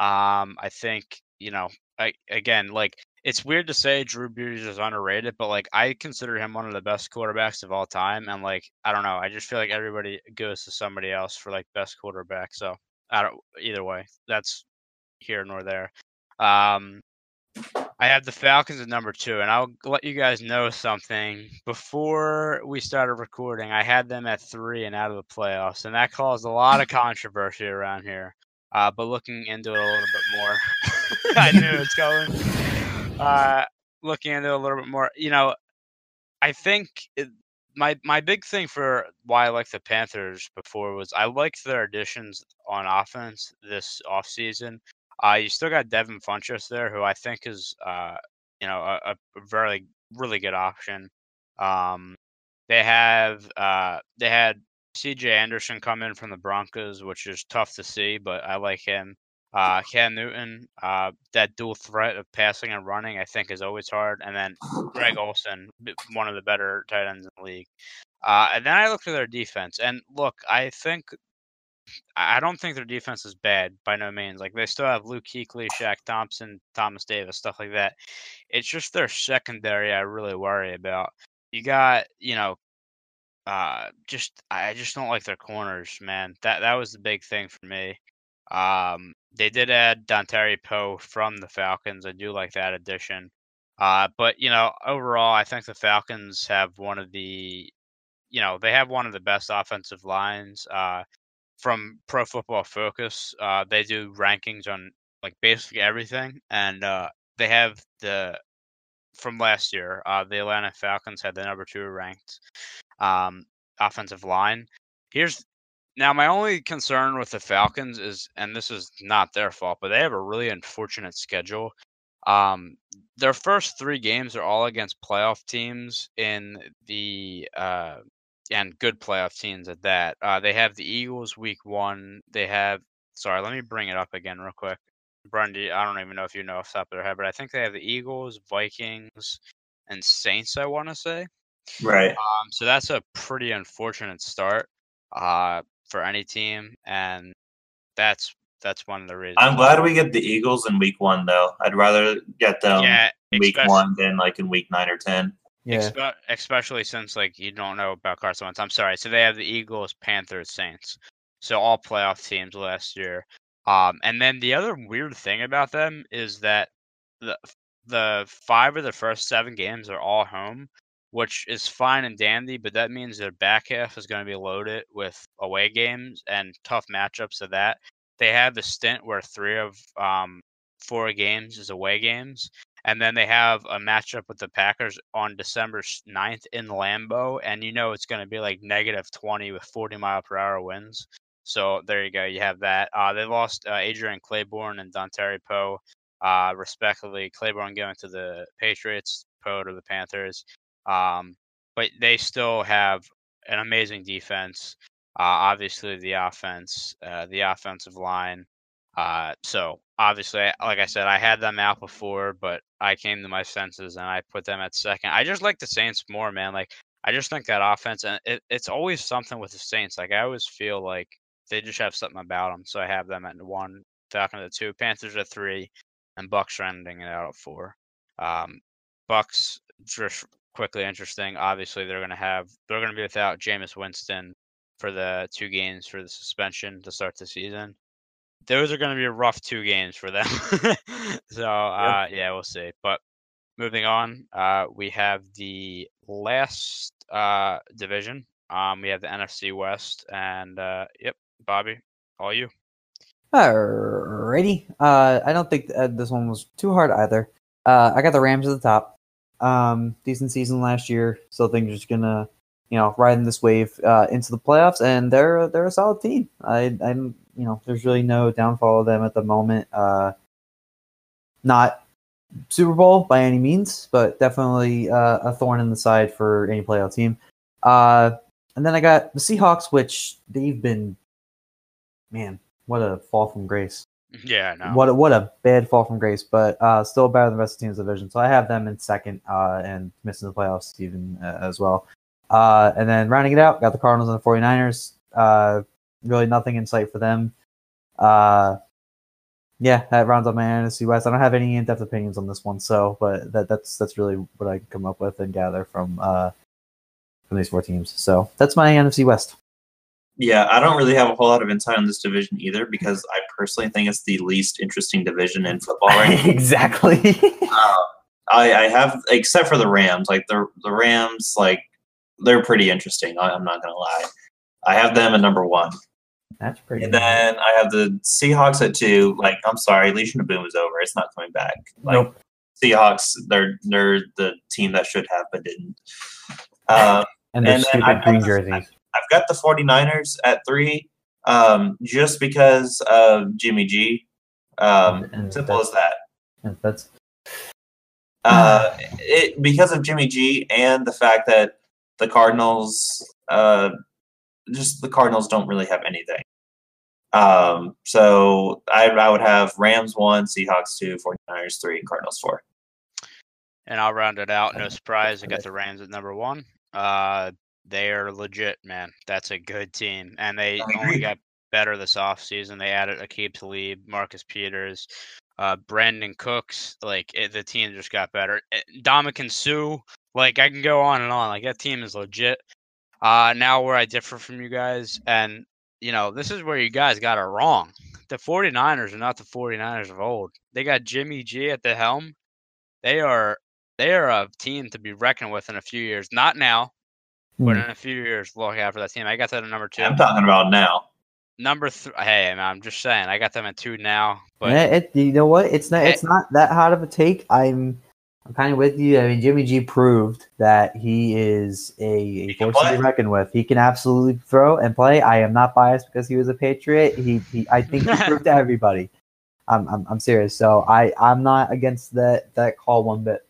Um, I think you know, I, again, like it's weird to say Drew Brees is underrated, but like I consider him one of the best quarterbacks of all time, and like I don't know, I just feel like everybody goes to somebody else for like best quarterback. So I don't either way. That's here nor there. Um, I have the Falcons at number two, and I'll let you guys know something. Before we started recording, I had them at three and out of the playoffs, and that caused a lot of controversy around here. Uh, but looking into it a little bit more, I knew it's going. Uh, looking into a little bit more, you know, I think it, my my big thing for why I like the Panthers before was I liked their additions on offense this offseason. Uh, you still got Devin Funchess there, who I think is uh, you know a, a very really good option. Um, they have uh, they had C.J. Anderson come in from the Broncos, which is tough to see, but I like him. Uh, Cam Newton, uh, that dual threat of passing and running, I think is always hard. And then Greg Olsen, one of the better tight ends in the league. Uh, and then I looked at their defense, and look, I think I don't think their defense is bad by no means. Like they still have Luke Kuechly, Shaq Thompson, Thomas Davis, stuff like that. It's just their secondary I really worry about. You got, you know, uh, just I just don't like their corners, man. That that was the big thing for me. Um, they did add Dontari Poe from the Falcons. I do like that addition. Uh, but you know, overall, I think the Falcons have one of the, you know, they have one of the best offensive lines. Uh, from Pro Football Focus, uh, they do rankings on like basically everything, and uh, they have the from last year. Uh, the Atlanta Falcons had the number two ranked um, offensive line. Here's now my only concern with the Falcons is, and this is not their fault, but they have a really unfortunate schedule. Um, their first three games are all against playoff teams in the uh, and good playoff teams at that. Uh, they have the Eagles week one. They have sorry, let me bring it up again real quick. Brundy, I don't even know if you know off the top of their head, but I think they have the Eagles, Vikings, and Saints. I want to say. Right. Um, so that's a pretty unfortunate start. Uh, for any team, and that's that's one of the reasons. I'm glad we get the Eagles in week one, though. I'd rather get them yeah, week one than like in week nine or ten. Yeah. Expe- especially since like you don't know about Carson Wentz. I'm sorry. So they have the Eagles, Panthers, Saints. So all playoff teams last year. Um, and then the other weird thing about them is that the the five of the first seven games are all home, which is fine and dandy, but that means their back half is going to be loaded with away games and tough matchups of that. They have the stint where three of um, four games is away games, and then they have a matchup with the Packers on December 9th in Lambeau, and you know it's going to be like negative 20 with 40 mile per hour winds. So there you go. You have that. Uh, they lost uh, Adrian Clayborn and Dontari Poe, uh, respectively. Clayborn going to the Patriots, Poe to the Panthers. Um, but they still have an amazing defense. Uh, obviously, the offense, uh, the offensive line. Uh, so obviously, like I said, I had them out before, but I came to my senses and I put them at second. I just like the Saints more, man. Like I just think that offense, and it, it's always something with the Saints. Like I always feel like they just have something about them. So I have them at one, Falcons at two, Panthers at three, and Bucks rounding it out at four. Um, Bucks just quickly interesting. Obviously, they're going to have they're going to be without Jameis Winston for the two games for the suspension to start the season. Those are going to be a rough two games for them. so uh, yep. yeah, we'll see. But moving on, uh, we have the last uh, division. Um, we have the NFC West, and uh, yep, Bobby, all you. Alrighty. Uh, I don't think uh, this one was too hard either. Uh, I got the Rams at the top. Um, decent season last year. Still think they're just gonna, you know, riding this wave uh, into the playoffs, and they're they're a solid team. I I'm you know, there's really no downfall of them at the moment. Uh, not Super Bowl by any means, but definitely uh, a thorn in the side for any playoff team. Uh, and then I got the Seahawks, which they've been, man, what a fall from grace. Yeah, no. What what a bad fall from grace, but uh, still better than the rest of the team's division. So I have them in second uh, and missing the playoffs even uh, as well. Uh, and then rounding it out, got the Cardinals and the 49ers. Uh, really nothing in sight for them. Uh, yeah, that rounds up my NFC West. I don't have any in-depth opinions on this one, so but that, that's that's really what I can come up with and gather from from these four teams. So that's my NFC West. Yeah, I don't really have a whole lot of insight on this division either because I personally think it's the least interesting division in football right exactly. uh, I, I have, except for the Rams, like the the Rams, like they're pretty interesting. I, am not gonna lie. I have them at number one. That's pretty. And then I have the Seahawks at two. Like, I'm sorry, Legion of Boom is over. It's not coming back. Like, nope. Seahawks, they're they're the team that should have but didn't. Uh, And the And then stupid green jerseys. I've got the 49ers at three, um, just because of Jimmy G. Um, And simple as that. and That's Uh, it because of Jimmy G and the fact that the Cardinals, uh, just the Cardinals don't really have anything. Um, so I, I would have Rams one, Seahawks two, 49ers three, and Cardinals four. And I'll round it out. No surprise, I got the Rams at number one. Uh, they are legit, man. That's a good team, and they only got better this offseason. They added Aqib Talib, Marcus Peters, uh, Brandin Cooks. Like it, the team just got better. Eh, Ndamukong Suh. Like I can go on and on. Like that team is legit. Uh, now where I differ from you guys, and you know this is where you guys got it wrong. The 49ers are not the 49ers of old. They got Jimmy G at the helm. They are they are a team to be reckoned with in a few years. Not now, but Hmm. in a few years, look after that team. I got that at number two. I'm talking about now. Number three. Hey, man, I'm just saying. I got them at two now. But Yeah, it, you know what? It's not. Eh. It's not that hot of a take. I'm. I'm kind of with you. I mean, Jimmy G proved that he is a, a He force to be reckoned with. He can absolutely throw and play. I am not biased because he was a Patriot. He, he I think he proved to everybody. I'm, I'm, I'm serious. So I, I'm not against that that call one bit.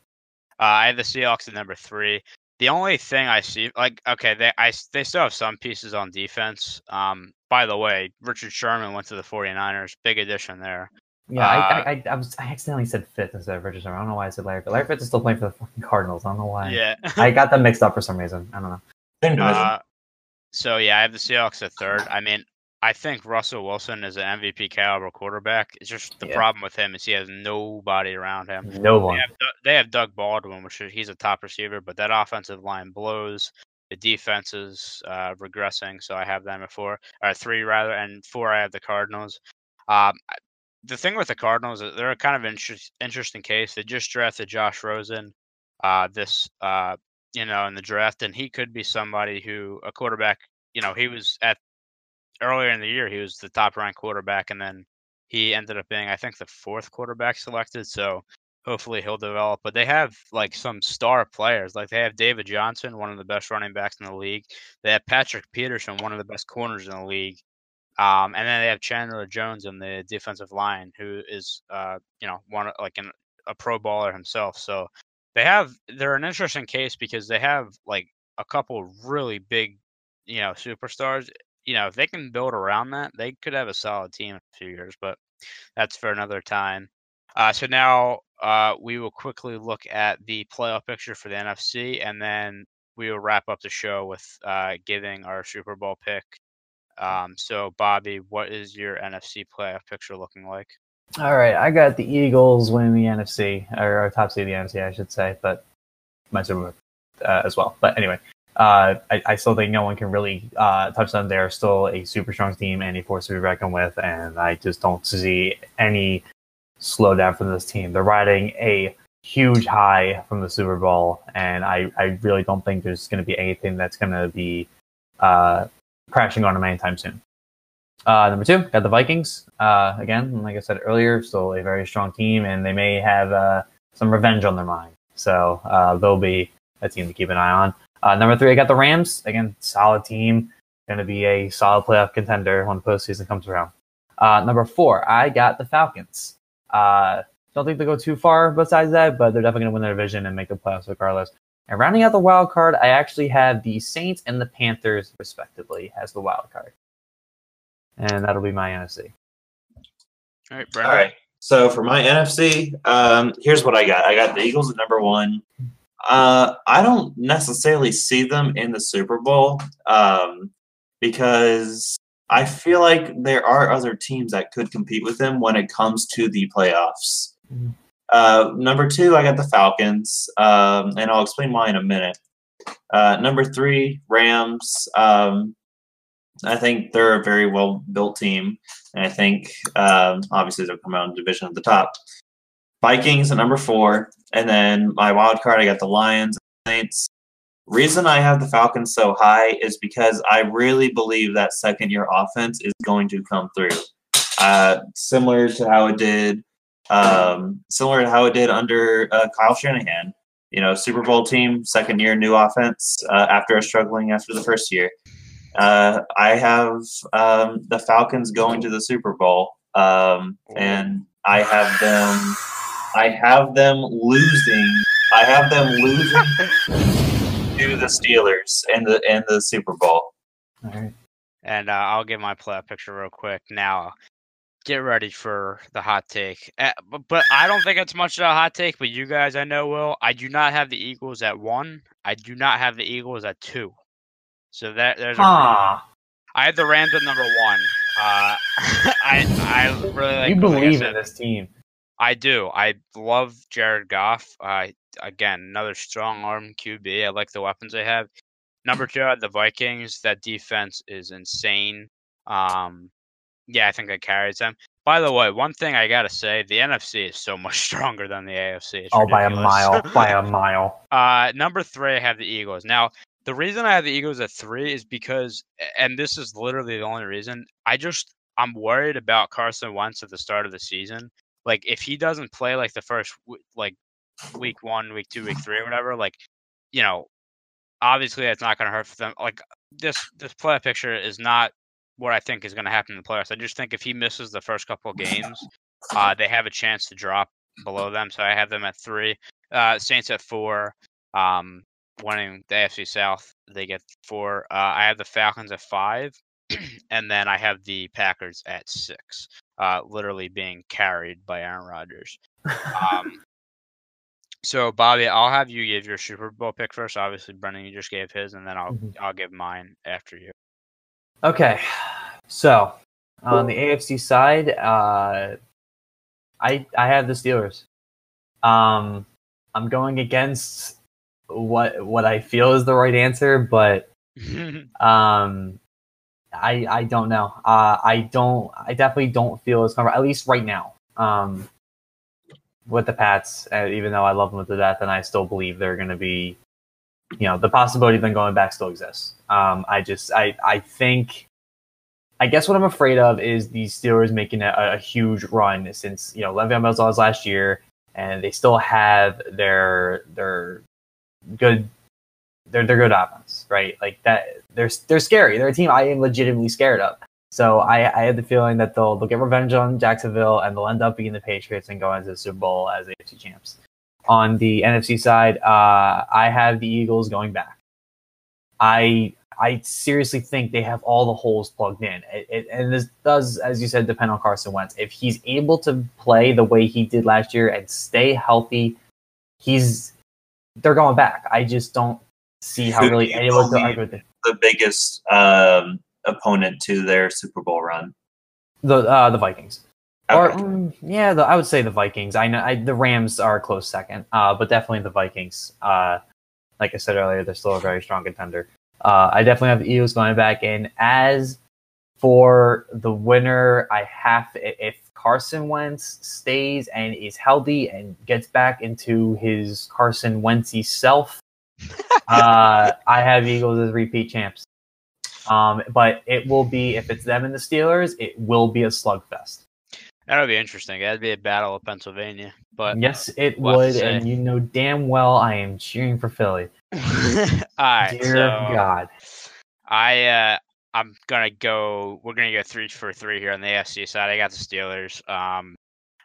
Uh, I have the Seahawks at number three. The only thing I see, like, okay, they I they still have some pieces on defense. Um, by the way, Richard Sherman went to the 49ers. Big addition there. Yeah, I, Uh, I, I, I was I accidentally said Fitz instead of Richardson. I don't know why I said Larry, but Larry Fitz is still playing for the fucking Cardinals. I don't know why. Yeah. I got them mixed up for some reason. I don't know. Same division. Uh, so yeah, I have the Seahawks at third. I mean, I think Russell Wilson is an MVP caliber quarterback. It's just the Yeah. problem with him is he has nobody around him. No They one. have, Doug- they have Doug Baldwin, which is, he's a top receiver, but that offensive line blows. The defense is uh, regressing, so I have them at four or three rather, and four I have the Cardinals. Um, the thing with the Cardinals, is they're a kind of interest, interesting case. They just drafted Josh Rosen, uh, this uh, you know, in the draft, and he could be somebody who a quarterback. You know, he was at earlier in the year, he was the top ranked quarterback, and then he ended up being, I think, the fourth quarterback selected. So hopefully he'll develop. But they have like some star players. Like they have David Johnson, one of the best running backs in the league. They have Patrick Peterson, one of the best corners in the league. Um, and then they have Chandler Jones in the defensive line, who is, uh, you know, one like an, a Pro Bowler himself. So they have they're an interesting case because they have like a couple really big, you know, superstars. You know, if they can build around that, they could have a solid team in a few years. But that's for another time. Uh, so now uh, we will quickly look at the playoff picture for the NFC, and then we will wrap up the show with uh, giving our Super Bowl pick. Um, so, Bobby, what is your NFC playoff picture looking like? All right, I got the Eagles winning the NFC or, or top seed of the NFC, I should say, but my Super Bowl uh, as well. But anyway, uh, I, I still think no one can really uh, touch them. They're still a super strong team and a force to be reckoned with, and I just don't see any slowdown from this team. They're riding a huge high from the Super Bowl, and I, I really don't think there's going to be anything that's going to be uh, crashing on them anytime soon. Uh, number two, got the Vikings. Uh, again, like I said earlier, still a very strong team, and they may have uh, some revenge on their mind. So uh, they'll be a team to keep an eye on. Uh, number three, I got the Rams. Again, solid team. Going to be a solid playoff contender when the postseason comes around. Uh, number four, I got the Falcons. Uh, don't think they go too far besides that, but they're definitely going to win their division and make the playoffs regardless. And rounding out the wild card, I actually have the Saints and the Panthers, respectively, as the wild card. And that'll be my NFC. All right, All Brendan. right. So for my NFC, um, here's what I got. I got the Eagles at number one. Uh, I don't necessarily see them in the Super Bowl um, because I feel like there are other teams that could compete with them when it comes to the playoffs. Mhm. Uh, number two, I got the Falcons, um, and I'll explain why in a minute. Uh, number three, Rams. Um, I think they're a very well built team. And I think um, obviously they'll come out in division at the top. Vikings at number four, and then my wild card I got the Lions, Saints. Reason I have the Falcons so high is because I really believe that second year offense is going to come through. Uh, similar to how it did, um, similar to how it did under uh, Kyle Shanahan. you know, Super Bowl team, second year, new offense uh, after struggling after the first year. Uh, I have um, the Falcons going to the Super Bowl, um, and I have them. I have them losing. I have them losing to the Steelers in the in the Super Bowl. All right. And uh, I'll give my playoff picture real quick. Now, get ready for the hot take. Uh, but, but I don't think it's much of a hot take, but you guys I know will. I do not have the Eagles at one. I do not have the Eagles at two. So that there's a Huh. I had the Rams at number one. Uh, I I really like you like I believe said, in this team. I do. I love Jared Goff. Uh, again, another strong arm QB. I like the weapons they have. Number two, the Vikings. That defense is insane. Um, yeah, I think that carries them. By the way, one thing I gotta say, the NFC is so much stronger than the AFC. It's Oh, by a mile. by a mile. Uh, number three, I have the Eagles. Now, the reason I have the Eagles at three is because, and this is literally the only reason, I just I'm worried about Carson Wentz at the start of the season. Like, if he doesn't play like the first like week one, week two, week three, or whatever, like, you know, obviously that's not going to hurt for them. Like this this playoff picture is not what I think is going to happen in the playoffs. I just think if he misses the first couple of games, uh, they have a chance to drop below them. So I have them at three. Uh, Saints at four. Um, winning the AFC South, they get four. Uh, I have the Falcons at five, and then I have the Packers at six. Uh, literally being carried by Aaron Rodgers. Um, so Bobby, I'll have you give your Super Bowl pick first. Obviously, Brendan, you just gave his, and then I'll Mhm. I'll give mine after you. Okay, so on the AFC side, uh, I I have the Steelers. Um, I'm going against what what I feel is the right answer, but um, I I don't know. Uh, I don't. I definitely don't feel as comfortable, at least right now. Um, with the Pats, uh, even though I love them to death, and I still believe they're going to be, you know, the possibility of them going back still exists. Um, I just, I, I think, I guess what I'm afraid of is the Steelers making a, a huge run since you know Le'Veon Bell's last year, and they still have their their good, their their good offense, right? Like that, they're they're scary. They're a team I am legitimately scared of. So I, I had the feeling that they'll they'll get revenge on Jacksonville and they'll end up being the Patriots and go into the Super Bowl as AFC champs. On the NFC side, uh, I have the Eagles going back. I I seriously think they have all the holes plugged in, it, it, and this does, as you said, depend on Carson Wentz. If he's able to play the way he did last year and stay healthy, he's they're going back. I just don't see how Who really anyone to argue with it. The biggest um, opponent to their Super Bowl run. The uh, the Vikings. Or Okay. mm, yeah, the, I would say the Vikings. I know I, the Rams are a close second, uh, but definitely the Vikings. Uh, like I said earlier, they're still a very strong contender. Uh, I definitely have the Eagles going back in. As for the winner, I have if Carson Wentz stays and is healthy and gets back into his Carson Wentzy self, uh, I have Eagles as repeat champs. Um, but it will be if it's them and the Steelers, it will be a slugfest. That would be interesting. That'd be a battle of Pennsylvania. But Yes, it would, and you know damn well I am cheering for Philly. all right, Dear so God. I uh, I'm gonna go. We're gonna go three for three here on the AFC side. I got the Steelers. Um,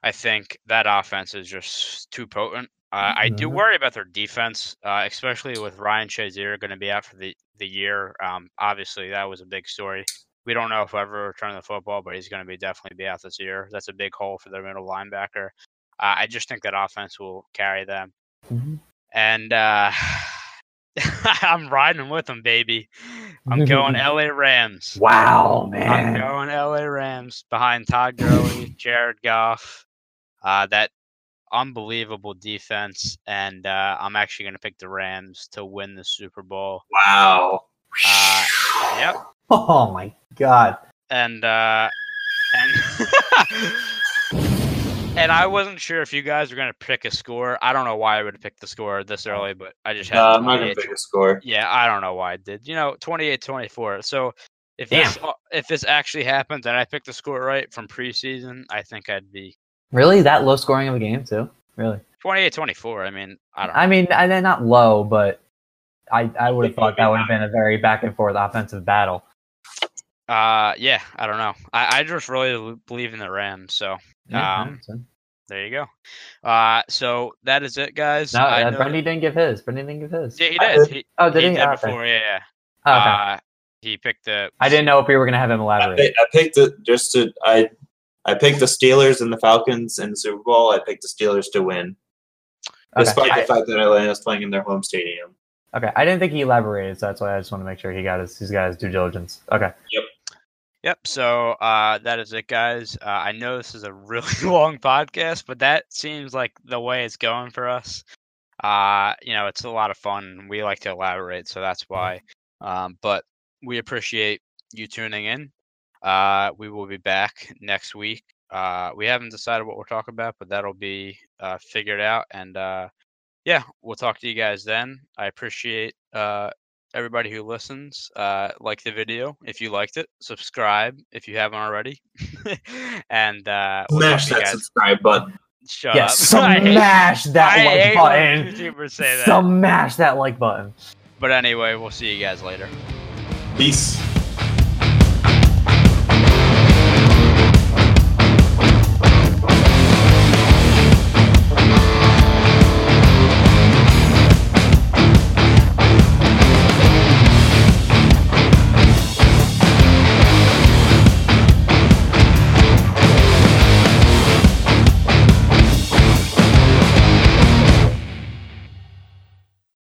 I think that offense is just too potent. Uh, I do Mhm. worry about their defense, uh, especially with Ryan Shazier going to be out for the the year. Um, obviously, that was a big story. We don't know if he'll ever return the football, but he's going to be definitely be out this year. That's a big hole for their middle linebacker. Uh, I just think that offense will carry them, Mhm. and uh, I'm riding with them, baby. I'm going LA Rams. Wow, man. I'm going LA Rams behind Todd Gurley, Jared Goff, uh, that unbelievable defense, and uh, I'm actually going to pick the Rams to win the Super Bowl. Wow. Uh, yep, Oh my God. and uh, and and I wasn't sure if you guys were going to pick a score. I don't know why I would have picked the score this early, but I just had. No, I'm not gonna pick a score. Yeah, I don't know why I did. You know, 28-24. So if this if this actually happens and I pick the score right from preseason, I think I'd be Really? That low scoring of a game too? Really? 28-24. I mean, I don't. Know. I mean, and then not low, but I I would have thought that would have been a very back and forth offensive battle. Uh, yeah, I don't know. I, I just really believe in the Rams. So, Yeah, um, there you go. Uh, so that is it, guys. no, I uh, know- Brendan didn't give his. Brendan didn't give his. Yeah, he does. did. did. He, Oh, did he he? did Oh, okay. before. Yeah, yeah. Oh, okay. Uh, he picked the. I didn't know if we were gonna have him I, elaborate. pi- I picked it just to I I picked the Steelers and the Falcons in the Super Bowl. I picked the Steelers to win, Okay. despite I- the fact that Atlanta's playing in their home stadium. Okay, I didn't think he elaborated, so that's why I just want to make sure he got his he's got his due diligence. Okay, Yep. Yep. So uh, that is it, guys. Uh, I know this is a really long podcast, but that seems like the way it's going for us. Uh, you know, it's a lot of fun. We like to elaborate, so that's why. Um, but we appreciate you tuning in. Uh, we will be back next week. Uh, we haven't decided what we're talking about, but that'll be uh, figured out. And uh, yeah, we'll talk to you guys then. I appreciate uh, everybody who listens. Uh, like the video if you liked it. Subscribe if you haven't already. and uh, we'll Smash that guys. subscribe button. Shut yes, up. I smash that I like button. YouTubers say that. Smash that like button. But anyway, we'll see you guys later. Peace.